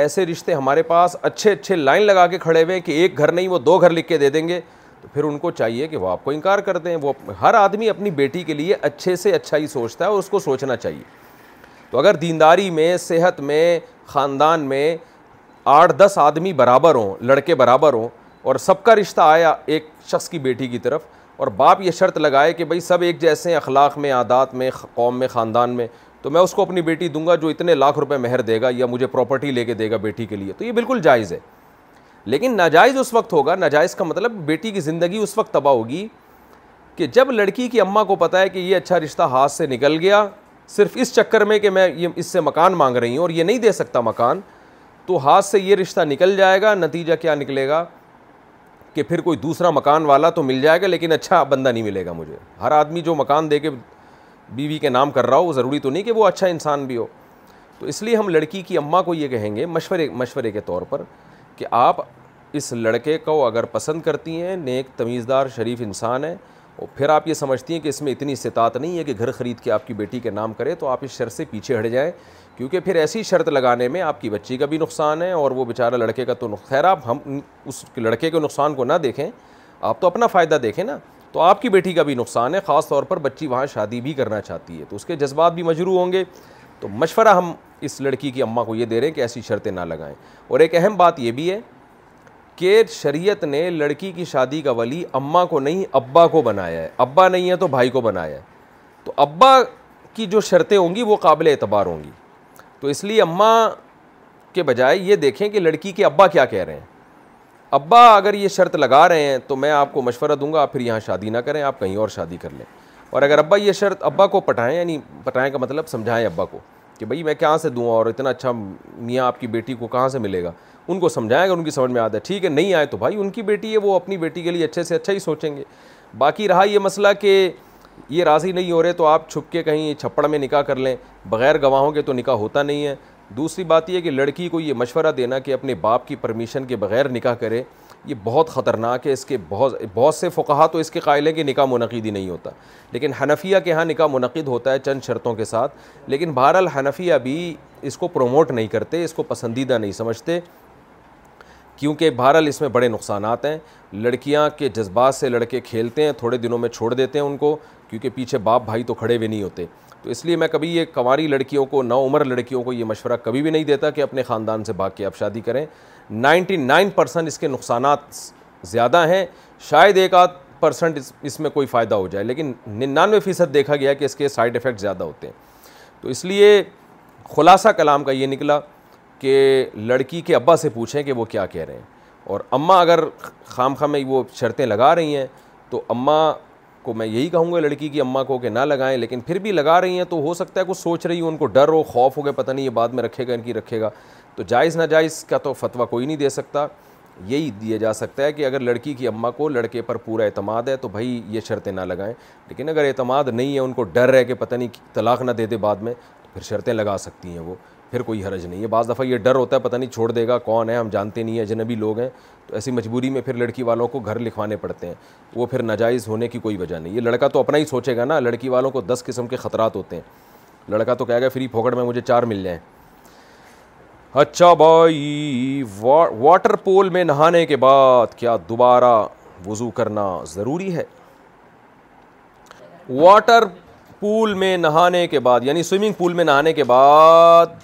ایسے رشتے ہمارے پاس اچھے اچھے لائن لگا کے کھڑے ہوئے ہیں کہ ایک گھر نہیں وہ دو گھر لکھ کے دے دیں گے تو پھر ان کو چاہیے کہ وہ آپ کو انکار کر دیں وہ ہر آدمی اپنی بیٹی کے لیے اچھے سے اچھا ہی سوچتا ہے اور اس کو سوچنا چاہیے تو اگر دینداری میں صحت میں خاندان میں آٹھ دس آدمی برابر ہوں لڑکے برابر ہوں اور سب کا رشتہ آیا ایک شخص کی بیٹی کی طرف اور باپ یہ شرط لگائے کہ بھائی سب ایک جیسے اخلاق میں عادات میں قوم میں خاندان میں تو میں اس کو اپنی بیٹی دوں گا جو اتنے لاکھ روپے مہر دے گا یا مجھے پراپرٹی لے کے دے گا بیٹی کے لیے تو یہ بالکل جائز ہے لیکن ناجائز اس وقت ہوگا ناجائز کا مطلب بیٹی کی زندگی اس وقت تباہ ہوگی کہ جب لڑکی کی اماں کو پتہ ہے کہ یہ اچھا رشتہ ہاتھ سے نکل گیا صرف اس چکر میں کہ میں یہ اس سے مکان مانگ رہی ہوں اور یہ نہیں دے سکتا مکان تو ہاتھ سے یہ رشتہ نکل جائے گا نتیجہ کیا نکلے گا کہ پھر کوئی دوسرا مکان والا تو مل جائے گا لیکن اچھا بندہ نہیں ملے گا مجھے ہر آدمی جو مکان دے کے بیوی کے نام کر رہا ہو وہ ضروری تو نہیں کہ وہ اچھا انسان بھی ہو تو اس لیے ہم لڑکی کی اماں کو یہ کہیں گے مشورے مشورے کے طور پر کہ آپ اس لڑکے کو اگر پسند کرتی ہیں نیک تمیزدار شریف انسان ہے اور پھر آپ یہ سمجھتی ہیں کہ اس میں اتنی استطاعت نہیں ہے کہ گھر خرید کے آپ کی بیٹی کے نام کرے تو آپ اس شر سے پیچھے ہٹ جائیں کیونکہ پھر ایسی شرط لگانے میں آپ کی بچی کا بھی نقصان ہے اور وہ بیچارہ لڑکے کا تو خیر آپ ہم اس لڑکے کے نقصان کو نہ دیکھیں آپ تو اپنا فائدہ دیکھیں نا تو آپ کی بیٹی کا بھی نقصان ہے خاص طور پر بچی وہاں شادی بھی کرنا چاہتی ہے تو اس کے جذبات بھی مجروع ہوں گے تو مشورہ ہم اس لڑکی کی اماں کو یہ دے رہے ہیں کہ ایسی شرطیں نہ لگائیں اور ایک اہم بات یہ بھی ہے کہ شریعت نے لڑکی کی شادی کا ولی اماں کو نہیں ابا کو بنایا ہے ابا نہیں ہے تو بھائی کو بنایا ہے تو ابا کی جو شرطیں ہوں گی وہ قابل اعتبار ہوں گی تو اس لیے اماں کے بجائے یہ دیکھیں کہ لڑکی کے ابا کیا کہہ رہے ہیں ابا اگر یہ شرط لگا رہے ہیں تو میں آپ کو مشورہ دوں گا آپ پھر یہاں شادی نہ کریں آپ کہیں اور شادی کر لیں اور اگر ابا یہ شرط ابا کو پٹائیں یعنی پٹائیں کا مطلب سمجھائیں ابا کو کہ بھائی میں کہاں سے دوں اور اتنا اچھا میاں آپ کی بیٹی کو کہاں سے ملے گا ان کو سمجھائیں گے ان کی سمجھ میں آتا ہے ٹھیک ہے نہیں آئے تو بھائی ان کی بیٹی ہے وہ اپنی بیٹی کے لیے اچھے سے اچھا ہی سوچیں گے باقی رہا یہ مسئلہ کہ یہ راضی نہیں ہو رہے تو آپ چھپ کے کہیں چھپڑ میں نکاح کر لیں بغیر گواہوں کے تو نکاح ہوتا نہیں ہے دوسری بات یہ کہ لڑکی کو یہ مشورہ دینا کہ اپنے باپ کی پرمیشن کے بغیر نکاح کرے یہ بہت خطرناک ہے اس کے بہت بہت سے فقہا تو اس کے قائل ہیں کہ نکاح منعقد ہی نہیں ہوتا لیکن حنفیہ کے ہاں نکاح منعقد ہوتا ہے چند شرطوں کے ساتھ لیکن بہرحال حنفیہ بھی اس کو پروموٹ نہیں کرتے اس کو پسندیدہ نہیں سمجھتے کیونکہ بہرحال اس میں بڑے نقصانات ہیں لڑکیاں کے جذبات سے لڑکے کھیلتے ہیں تھوڑے دنوں میں چھوڑ دیتے ہیں ان کو کیونکہ پیچھے باپ بھائی تو کھڑے ہوئے نہیں ہوتے تو اس لیے میں کبھی یہ کنواری لڑکیوں کو نو عمر لڑکیوں کو یہ مشورہ کبھی بھی نہیں دیتا کہ اپنے خاندان سے بھاگ کے آپ شادی کریں نائنٹی نائن پرسنٹ اس کے نقصانات زیادہ ہیں شاید ایک آدھ پرسنٹ اس میں کوئی فائدہ ہو جائے لیکن ننانوے فیصد دیکھا گیا کہ اس کے سائیڈ افیکٹ زیادہ ہوتے ہیں تو اس لیے خلاصہ کلام کا یہ نکلا کہ لڑکی کے ابا سے پوچھیں کہ وہ کیا کہہ رہے ہیں اور اماں اگر خام خاں میں وہ شرطیں لگا رہی ہیں تو اماں کو میں یہی کہوں گا لڑکی کی اماں کو کہ نہ لگائیں لیکن پھر بھی لگا رہی ہیں تو ہو سکتا ہے کچھ سوچ رہی ہوں ان کو ڈر ہو خوف ہو گیا پتہ نہیں یہ بعد میں رکھے گا ان کی رکھے گا تو جائز نہ جائز تو فتویٰ کوئی نہیں دے سکتا یہی دیا جا سکتا ہے کہ اگر لڑکی کی اماں کو لڑکے پر پورا اعتماد ہے تو بھائی یہ شرطیں نہ لگائیں لیکن اگر اعتماد نہیں ہے ان کو ڈر ہے کہ پتہ نہیں طلاق نہ دے دے بعد میں تو پھر شرطیں لگا سکتی ہیں وہ پھر کوئی حرج نہیں ہے بعض دفعہ یہ ڈر ہوتا ہے پتہ نہیں چھوڑ دے گا کون ہے ہم جانتے نہیں ہیں اجنبی لوگ ہیں تو ایسی مجبوری میں پھر لڑکی والوں کو گھر لکھوانے پڑتے ہیں وہ پھر نجائز ہونے کی کوئی وجہ نہیں یہ لڑکا تو اپنا ہی سوچے گا نا لڑکی والوں کو دس قسم کے خطرات ہوتے ہیں لڑکا تو کہہ گیا فری پھوکڑ میں مجھے چار مل جائیں اچھا بھائی واٹر پول میں نہانے کے بعد کیا دوبارہ وضو کرنا ضروری ہے واٹر پول میں نہانے کے بعد یعنی سوئمنگ پول میں نہانے کے بعد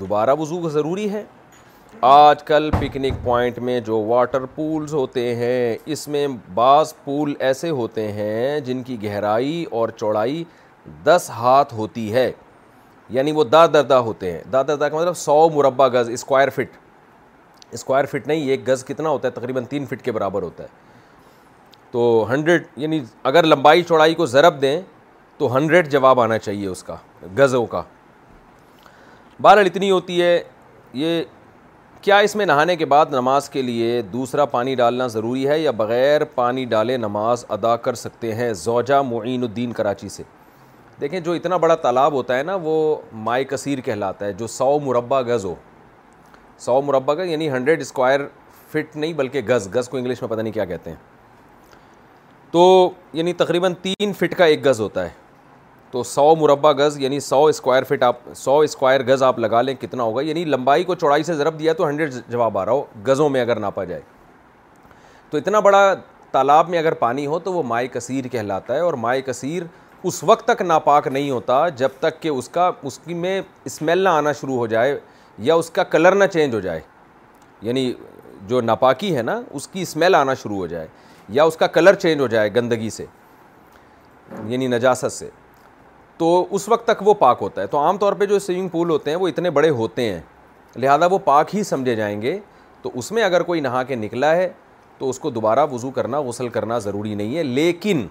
دوبارہ وضو ضروری ہے آج کل پکنک پوائنٹ میں جو واٹر پولز ہوتے ہیں اس میں بعض پول ایسے ہوتے ہیں جن کی گہرائی اور چوڑائی دس ہاتھ ہوتی ہے یعنی وہ دا دردہ ہوتے ہیں دا دردا کا مطلب سو مربع گز اسکوائر فٹ اسکوائر فٹ نہیں ایک گز کتنا ہوتا ہے تقریباً تین فٹ کے برابر ہوتا ہے تو ہنڈریڈ یعنی اگر لمبائی چوڑائی کو ضرب دیں تو ہنڈریڈ جواب آنا چاہیے اس کا گزوں کا بارل اتنی ہوتی ہے یہ کیا اس میں نہانے کے بعد نماز کے لیے دوسرا پانی ڈالنا ضروری ہے یا بغیر پانی ڈالے نماز ادا کر سکتے ہیں زوجہ معین الدین کراچی سے دیکھیں جو اتنا بڑا تالاب ہوتا ہے نا وہ مائع کثیر کہلاتا ہے جو سو مربع گز ہو سو مربع گز یعنی ہنڈریڈ اسکوائر فٹ نہیں بلکہ گز گز کو انگلش میں پتہ نہیں کیا کہتے ہیں تو یعنی تقریباً تین فٹ کا ایک گز ہوتا ہے تو سو مربع گز یعنی سو اسکوائر فٹ آپ سو اسکوائر گز آپ لگا لیں کتنا ہوگا یعنی لمبائی کو چوڑائی سے ضرب دیا تو ہنڈریڈ جواب آ رہا ہو گزوں میں اگر ناپا جائے تو اتنا بڑا تالاب میں اگر پانی ہو تو وہ مائع کثیر کہلاتا ہے اور مائع کثیر اس وقت تک ناپاک نہیں ہوتا جب تک کہ اس کا اس کی میں اسمیل نہ آنا شروع ہو جائے یا اس کا کلر نہ چینج ہو جائے یعنی جو ناپاکی ہے نا اس کی اسمیل آنا شروع ہو جائے یا اس کا کلر چینج ہو جائے گندگی سے یعنی نجاست سے تو اس وقت تک وہ پاک ہوتا ہے تو عام طور پہ جو سوئمنگ پول ہوتے ہیں وہ اتنے بڑے ہوتے ہیں لہذا وہ پاک ہی سمجھے جائیں گے تو اس میں اگر کوئی نہا کے نکلا ہے تو اس کو دوبارہ وضو کرنا غسل کرنا ضروری نہیں ہے لیکن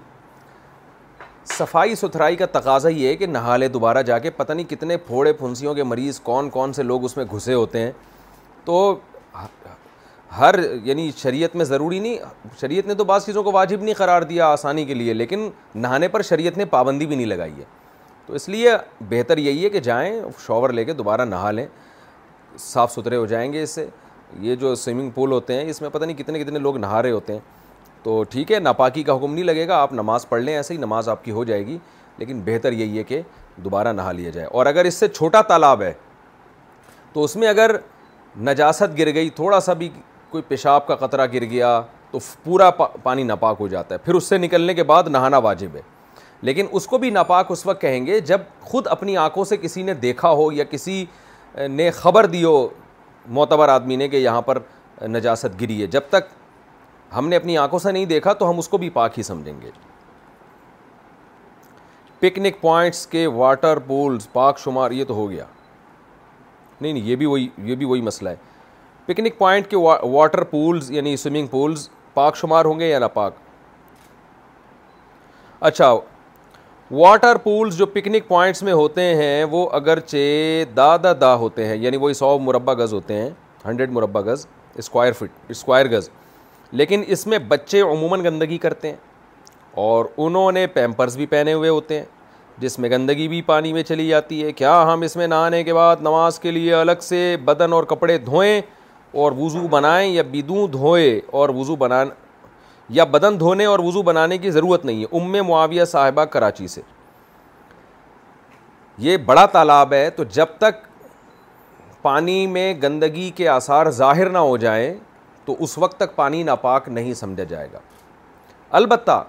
صفائی ستھرائی کا تقاضا یہ ہے کہ نہا لے دوبارہ جا کے پتہ نہیں کتنے پھوڑے پھنسیوں کے مریض کون کون سے لوگ اس میں گھسے ہوتے ہیں تو ہر یعنی شریعت میں ضروری نہیں شریعت نے تو بعض چیزوں کو واجب نہیں قرار دیا آسانی کے لیے لیکن نہانے پر شریعت نے پابندی بھی نہیں لگائی ہے تو اس لیے بہتر یہی ہے کہ جائیں شاور لے کے دوبارہ نہا لیں صاف ستھرے ہو جائیں گے اس سے یہ جو سوئمنگ پول ہوتے ہیں اس میں پتہ نہیں کتنے کتنے لوگ نہا رہے ہوتے ہیں تو ٹھیک ہے ناپاکی کا حکم نہیں لگے گا آپ نماز پڑھ لیں ایسے ہی نماز آپ کی ہو جائے گی لیکن بہتر یہی ہے کہ دوبارہ نہا لیا جائے اور اگر اس سے چھوٹا تالاب ہے تو اس میں اگر نجاست گر گئی تھوڑا سا بھی کوئی پیشاب کا قطرہ گر گیا تو پورا پانی ناپاک ہو جاتا ہے پھر اس سے نکلنے کے بعد نہانا واجب ہے لیکن اس کو بھی ناپاک اس وقت کہیں گے جب خود اپنی آنکھوں سے کسی نے دیکھا ہو یا کسی نے خبر دی ہو معتبر آدمی نے کہ یہاں پر نجاست گری ہے جب تک ہم نے اپنی آنکھوں سے نہیں دیکھا تو ہم اس کو بھی پاک ہی سمجھیں گے پکنک پوائنٹس کے واٹر پولز پاک شمار یہ تو ہو گیا نہیں نہیں یہ بھی وہی یہ بھی وہی مسئلہ ہے پکنک پوائنٹ کے واٹر پولز یعنی سوئمنگ پولز پاک شمار ہوں گے یا ناپاک اچھا واٹر پولز جو پکنک پوائنٹس میں ہوتے ہیں وہ اگرچہ دا دا دا ہوتے ہیں یعنی وہی سو مربع گز ہوتے ہیں ہنڈریڈ مربع گز اسکوائر فٹ اسکوائر گز لیکن اس میں بچے عموماً گندگی کرتے ہیں اور انہوں نے پیمپرز بھی پہنے ہوئے ہوتے ہیں جس میں گندگی بھی پانی میں چلی جاتی ہے کیا ہم اس میں نہانے کے بعد نماز کے لیے الگ سے بدن اور کپڑے دھوئیں اور وضو بنائیں یا بدوں دھوئے اور وضو بنا یا بدن دھونے اور وضو بنانے کی ضرورت نہیں ہے ام معاویہ صاحبہ کراچی سے یہ بڑا تالاب ہے تو جب تک پانی میں گندگی کے آثار ظاہر نہ ہو جائیں تو اس وقت تک پانی ناپاک نہیں سمجھا جائے گا البتہ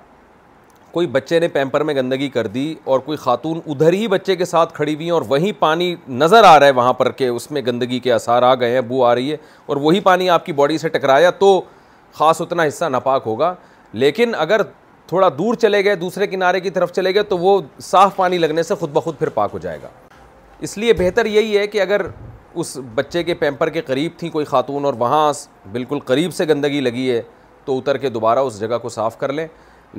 کوئی بچے نے پیمپر میں گندگی کر دی اور کوئی خاتون ادھر ہی بچے کے ساتھ کھڑی ہوئی ہیں اور وہیں پانی نظر آ رہا ہے وہاں پر کہ اس میں گندگی کے آثار آ گئے ہیں بو آ رہی ہے اور وہی پانی آپ کی باڈی سے ٹکرایا تو خاص اتنا حصہ ناپاک ہوگا لیکن اگر تھوڑا دور چلے گئے دوسرے کنارے کی طرف چلے گئے تو وہ صاف پانی لگنے سے خود بخود پھر پاک ہو جائے گا اس لیے بہتر یہی ہے کہ اگر اس بچے کے پیمپر کے قریب تھیں کوئی خاتون اور وہاں بالکل قریب سے گندگی لگی ہے تو اتر کے دوبارہ اس جگہ کو صاف کر لیں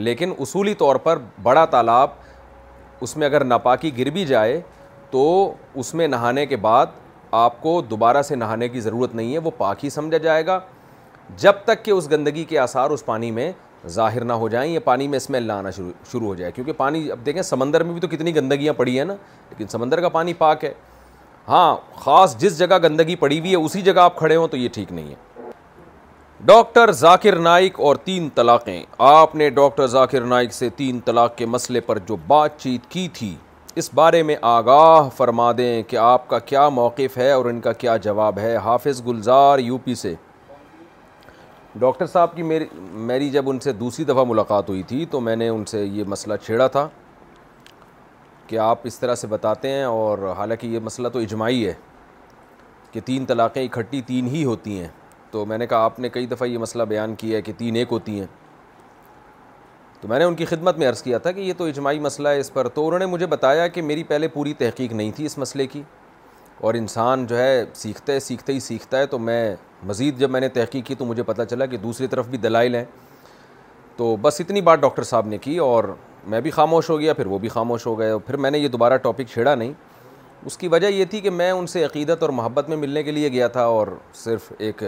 لیکن اصولی طور پر بڑا تالاب اس میں اگر ناپاکی گر بھی جائے تو اس میں نہانے کے بعد آپ کو دوبارہ سے نہانے کی ضرورت نہیں ہے وہ پاک ہی سمجھا جائے گا جب تک کہ اس گندگی کے آثار اس پانی میں ظاہر نہ ہو جائیں یا پانی میں اسمیل آنا شروع شروع ہو جائے کیونکہ پانی اب دیکھیں سمندر میں بھی تو کتنی گندگیاں پڑی ہیں نا لیکن سمندر کا پانی پاک ہے ہاں خاص جس جگہ گندگی پڑی ہوئی ہے اسی جگہ آپ کھڑے ہوں تو یہ ٹھیک نہیں ہے ڈاکٹر ذاکر نائک اور تین طلاقیں آپ نے ڈاکٹر ذاکر نائک سے تین طلاق کے مسئلے پر جو بات چیت کی تھی اس بارے میں آگاہ فرما دیں کہ آپ کا کیا موقف ہے اور ان کا کیا جواب ہے حافظ گلزار یو پی سے ڈاکٹر صاحب کی میری میری جب ان سے دوسری دفعہ ملاقات ہوئی تھی تو میں نے ان سے یہ مسئلہ چھیڑا تھا کہ آپ اس طرح سے بتاتے ہیں اور حالانکہ یہ مسئلہ تو اجماعی ہے کہ تین طلاقیں اکٹھی تین ہی ہوتی ہیں تو میں نے کہا آپ نے کئی دفعہ یہ مسئلہ بیان کیا ہے کہ تین ایک ہوتی ہیں تو میں نے ان کی خدمت میں عرض کیا تھا کہ یہ تو اجماعی مسئلہ ہے اس پر تو انہوں نے مجھے بتایا کہ میری پہلے پوری تحقیق نہیں تھی اس مسئلے کی اور انسان جو ہے سیکھتا ہے سیکھتے ہی سیکھتا ہے تو میں مزید جب میں نے تحقیق کی تو مجھے پتہ چلا کہ دوسری طرف بھی دلائل ہیں تو بس اتنی بات ڈاکٹر صاحب نے کی اور میں بھی خاموش ہو گیا پھر وہ بھی خاموش ہو گئے اور پھر میں نے یہ دوبارہ ٹاپک چھیڑا نہیں اس کی وجہ یہ تھی کہ میں ان سے عقیدت اور محبت میں ملنے کے لیے گیا تھا اور صرف ایک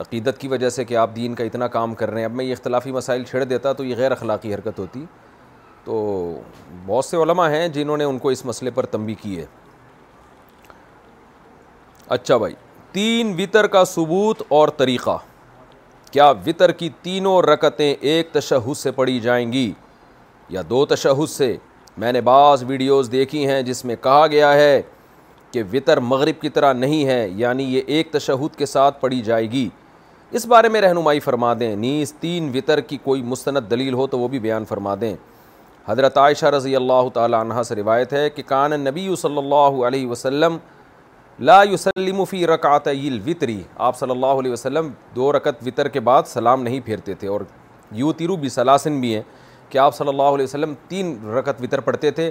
عقیدت کی وجہ سے کہ آپ دین کا اتنا کام کر رہے ہیں اب میں یہ اختلافی مسائل چھیڑ دیتا تو یہ غیر اخلاقی حرکت ہوتی تو بہت سے علماء ہیں جنہوں نے ان کو اس مسئلے پر تنبی کی ہے اچھا بھائی تین وطر کا ثبوت اور طریقہ کیا وطر کی تینوں رکتیں ایک تشہد سے پڑھی جائیں گی یا دو تشہد سے میں نے بعض ویڈیوز دیکھی ہیں جس میں کہا گیا ہے کہ وطر مغرب کی طرح نہیں ہے یعنی یہ ایک تشہد کے ساتھ پڑھی جائے گی اس بارے میں رہنمائی فرما دیں نیز تین وطر کی کوئی مستند دلیل ہو تو وہ بھی بیان فرما دیں حضرت عائشہ رضی اللہ تعالی عنہ سے روایت ہے کہ کان نبی صلی اللہ علیہ وسلم لا یسلم فی رکعت آت وطری آپ صلی اللہ علیہ وسلم دو رکعت وطر کے بعد سلام نہیں پھیرتے تھے اور یو تیرو بھی سلاسن بھی ہیں کہ آپ صلی اللہ علیہ وسلم تین رکعت وطر پڑھتے تھے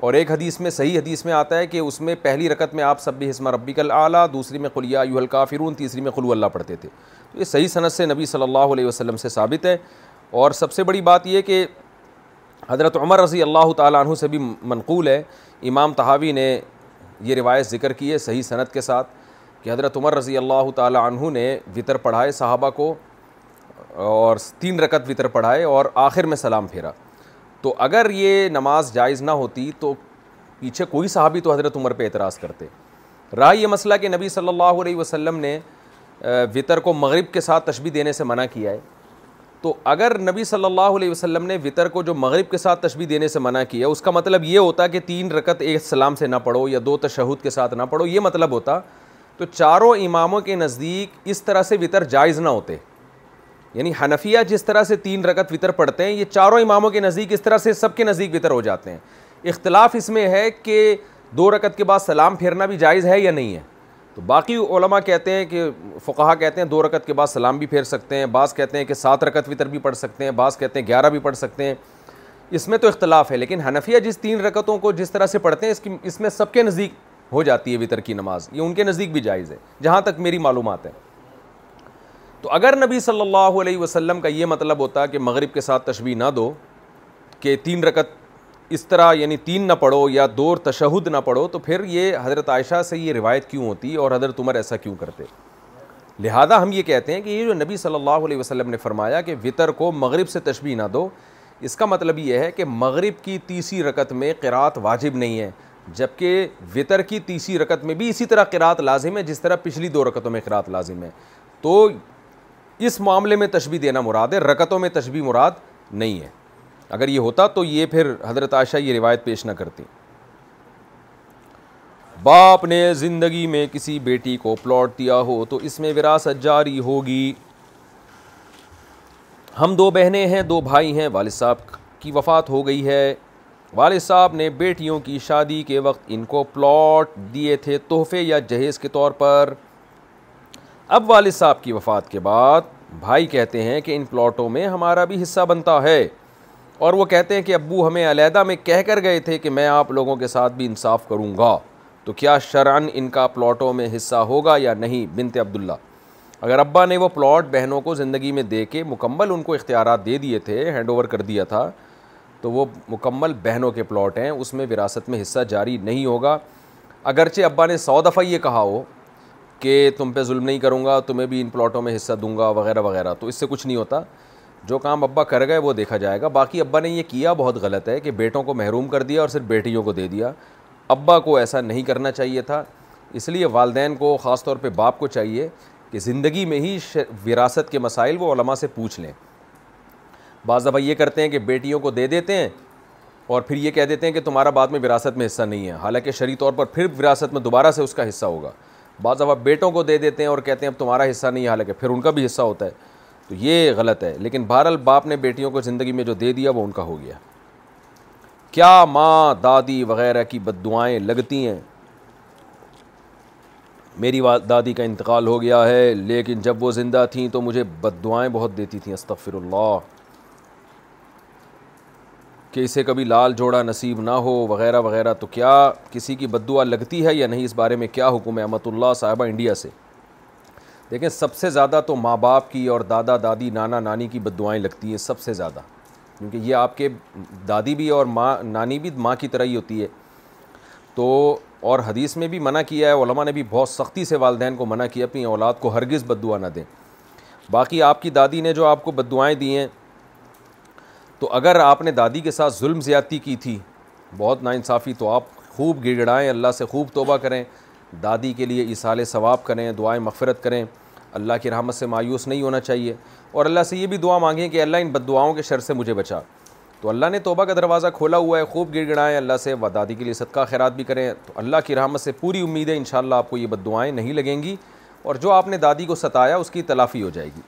اور ایک حدیث میں صحیح حدیث میں آتا ہے کہ اس میں پہلی رکعت میں آپ سب بھی حسمہ ربی کل اعلیٰ دوسری میں قلیہ یو الکافرون تیسری میں قلو اللہ پڑھتے تھے تو یہ صحیح صنعت نبی صلی اللہ علیہ وسلم سے ثابت ہے اور سب سے بڑی بات یہ کہ حضرت عمر رضی اللہ تعالیٰ عنہ سے بھی منقول ہے امام تحاوی نے یہ روایت ذکر کی ہے صحیح صنعت کے ساتھ کہ حضرت عمر رضی اللہ تعالی عنہ نے وطر پڑھائے صحابہ کو اور تین رکت وطر پڑھائے اور آخر میں سلام پھیرا تو اگر یہ نماز جائز نہ ہوتی تو پیچھے کوئی صحابی تو حضرت عمر پہ اعتراض کرتے رہا یہ مسئلہ کہ نبی صلی اللہ علیہ وسلم نے وطر کو مغرب کے ساتھ تشبیح دینے سے منع کیا ہے تو اگر نبی صلی اللہ علیہ وسلم نے وطر کو جو مغرب کے ساتھ تشبیح دینے سے منع کیا اس کا مطلب یہ ہوتا کہ تین رکت ایک سلام سے نہ پڑھو یا دو تشہد کے ساتھ نہ پڑھو یہ مطلب ہوتا تو چاروں اماموں کے نزدیک اس طرح سے وطر جائز نہ ہوتے یعنی حنفیہ جس طرح سے تین رکت وطر پڑھتے ہیں یہ چاروں اماموں کے نزدیک اس طرح سے سب کے نزدیک وطر ہو جاتے ہیں اختلاف اس میں ہے کہ دو رکت کے بعد سلام پھیرنا بھی جائز ہے یا نہیں ہے تو باقی علماء کہتے ہیں کہ فقہا کہتے ہیں دو رکعت کے بعد سلام بھی پھیر سکتے ہیں بعض کہتے ہیں کہ سات رکعت وطر بھی پڑھ سکتے ہیں بعض کہتے ہیں گیارہ بھی پڑھ سکتے ہیں اس میں تو اختلاف ہے لیکن حنفیہ جس تین رکعتوں کو جس طرح سے پڑھتے ہیں اس کی اس میں سب کے نزدیک ہو جاتی ہے وطر کی نماز یہ ان کے نزدیک بھی جائز ہے جہاں تک میری معلومات ہیں تو اگر نبی صلی اللہ علیہ وسلم کا یہ مطلب ہوتا کہ مغرب کے ساتھ تشبیح نہ دو کہ تین رکت اس طرح یعنی تین نہ پڑھو یا دور تشہد نہ پڑھو تو پھر یہ حضرت عائشہ سے یہ روایت کیوں ہوتی اور حضرت عمر ایسا کیوں کرتے لہذا ہم یہ کہتے ہیں کہ یہ جو نبی صلی اللہ علیہ وسلم نے فرمایا کہ وطر کو مغرب سے تشبیح نہ دو اس کا مطلب یہ ہے کہ مغرب کی تیسری رکت میں قرات واجب نہیں ہے جبکہ وطر کی تیسری رکت میں بھی اسی طرح قرات لازم ہے جس طرح پچھلی دو رکتوں میں قرات لازم ہے تو اس معاملے میں تشبیح دینا مراد ہے رکتوں میں تشبیح مراد نہیں ہے اگر یہ ہوتا تو یہ پھر حضرت عائشہ یہ روایت پیش نہ کرتی باپ نے زندگی میں کسی بیٹی کو پلاٹ دیا ہو تو اس میں وراثت جاری ہوگی ہم دو بہنیں ہیں دو بھائی ہیں والد صاحب کی وفات ہو گئی ہے والد صاحب نے بیٹیوں کی شادی کے وقت ان کو پلاٹ دیے تھے تحفے یا جہیز کے طور پر اب والد صاحب کی وفات کے بعد بھائی کہتے ہیں کہ ان پلاٹوں میں ہمارا بھی حصہ بنتا ہے اور وہ کہتے ہیں کہ ابو ہمیں علیحدہ میں کہہ کر گئے تھے کہ میں آپ لوگوں کے ساتھ بھی انصاف کروں گا تو کیا شرعن ان کا پلاٹوں میں حصہ ہوگا یا نہیں بنت عبداللہ اگر ابا نے وہ پلاٹ بہنوں کو زندگی میں دے کے مکمل ان کو اختیارات دے دیے تھے ہینڈ اوور کر دیا تھا تو وہ مکمل بہنوں کے پلاٹ ہیں اس میں وراثت میں حصہ جاری نہیں ہوگا اگرچہ ابا نے سو دفعہ یہ کہا ہو کہ تم پہ ظلم نہیں کروں گا تمہیں بھی ان پلاٹوں میں حصہ دوں گا وغیرہ وغیرہ تو اس سے کچھ نہیں ہوتا جو کام ابا کر گئے وہ دیکھا جائے گا باقی ابا نے یہ کیا بہت غلط ہے کہ بیٹوں کو محروم کر دیا اور صرف بیٹیوں کو دے دیا ابا کو ایسا نہیں کرنا چاہیے تھا اس لیے والدین کو خاص طور پہ باپ کو چاہیے کہ زندگی میں ہی وراثت کے مسائل وہ علماء سے پوچھ لیں بعض دفعہ یہ کرتے ہیں کہ بیٹیوں کو دے دیتے ہیں اور پھر یہ کہہ دیتے ہیں کہ تمہارا بعد میں وراثت میں حصہ نہیں ہے حالانکہ شرعی طور پر پھر وراثت میں دوبارہ سے اس کا حصہ ہوگا بعض دفعہ بیٹوں کو دے دیتے ہیں اور کہتے ہیں اب تمہارا حصہ نہیں ہے حالانکہ پھر ان کا بھی حصہ ہوتا ہے تو یہ غلط ہے لیکن بہرحال باپ نے بیٹیوں کو زندگی میں جو دے دیا وہ ان کا ہو گیا کیا ماں دادی وغیرہ کی بد دعائیں لگتی ہیں میری دادی کا انتقال ہو گیا ہے لیکن جب وہ زندہ تھیں تو مجھے بد دعائیں بہت دیتی تھیں استغفر اللہ کہ اسے کبھی لال جوڑا نصیب نہ ہو وغیرہ وغیرہ تو کیا کسی کی بد دعا لگتی ہے یا نہیں اس بارے میں کیا حکم ہے احمد اللہ صاحبہ انڈیا سے دیکھیں سب سے زیادہ تو ماں باپ کی اور دادا دادی نانا نانی کی بد دعائیں لگتی ہیں سب سے زیادہ کیونکہ یہ آپ کے دادی بھی اور ماں نانی بھی ماں کی طرح ہی ہوتی ہے تو اور حدیث میں بھی منع کیا ہے علماء نے بھی بہت سختی سے والدین کو منع کیا اپنی اولاد کو ہرگز بد دعا نہ دیں باقی آپ کی دادی نے جو آپ کو بد دعائیں دی ہیں تو اگر آپ نے دادی کے ساتھ ظلم زیادتی کی تھی بہت ناانصافی تو آپ خوب گڑائیں اللہ سے خوب توبہ کریں دادی کے لیے اصالِ ثواب کریں دعائیں مغفرت کریں اللہ کی رحمت سے مایوس نہیں ہونا چاہیے اور اللہ سے یہ بھی دعا مانگیں کہ اللہ ان بد دعاؤں کے شر سے مجھے بچا تو اللہ نے توبہ کا دروازہ کھولا ہوا ہے خوب گڑ گڑائیں اللہ سے دادی کے لیے صدقہ خیرات بھی کریں تو اللہ کی رحمت سے پوری امید ہے ان اللہ آپ کو یہ بد دعائیں نہیں لگیں گی اور جو آپ نے دادی کو ستایا اس کی تلافی ہو جائے گی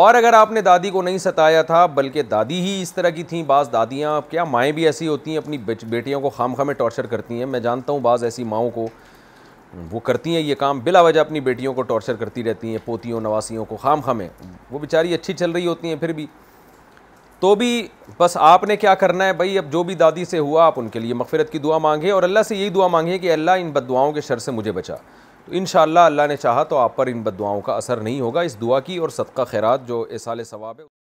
اور اگر آپ نے دادی کو نہیں ستایا تھا بلکہ دادی ہی اس طرح کی تھیں بعض دادیاں کیا مائیں بھی ایسی ہوتی ہیں اپنی بیٹیوں کو خام خواہ میں ٹارچر کرتی ہیں میں جانتا ہوں بعض ایسی ماؤں کو وہ کرتی ہیں یہ کام بلا وجہ اپنی بیٹیوں کو ٹارچر کرتی رہتی ہیں پوتیوں نواسیوں کو خام خامیں وہ بیچاری اچھی چل رہی ہوتی ہیں پھر بھی تو بھی بس آپ نے کیا کرنا ہے بھائی اب جو بھی دادی سے ہوا آپ ان کے لیے مغفرت کی دعا مانگیں اور اللہ سے یہی دعا مانگیں کہ اللہ ان بد دعاؤں کے شر سے مجھے بچا تو انشاءاللہ اللہ نے چاہا تو آپ پر ان دعاؤں کا اثر نہیں ہوگا اس دعا کی اور صدقہ خیرات جو اے سال ثواب ہے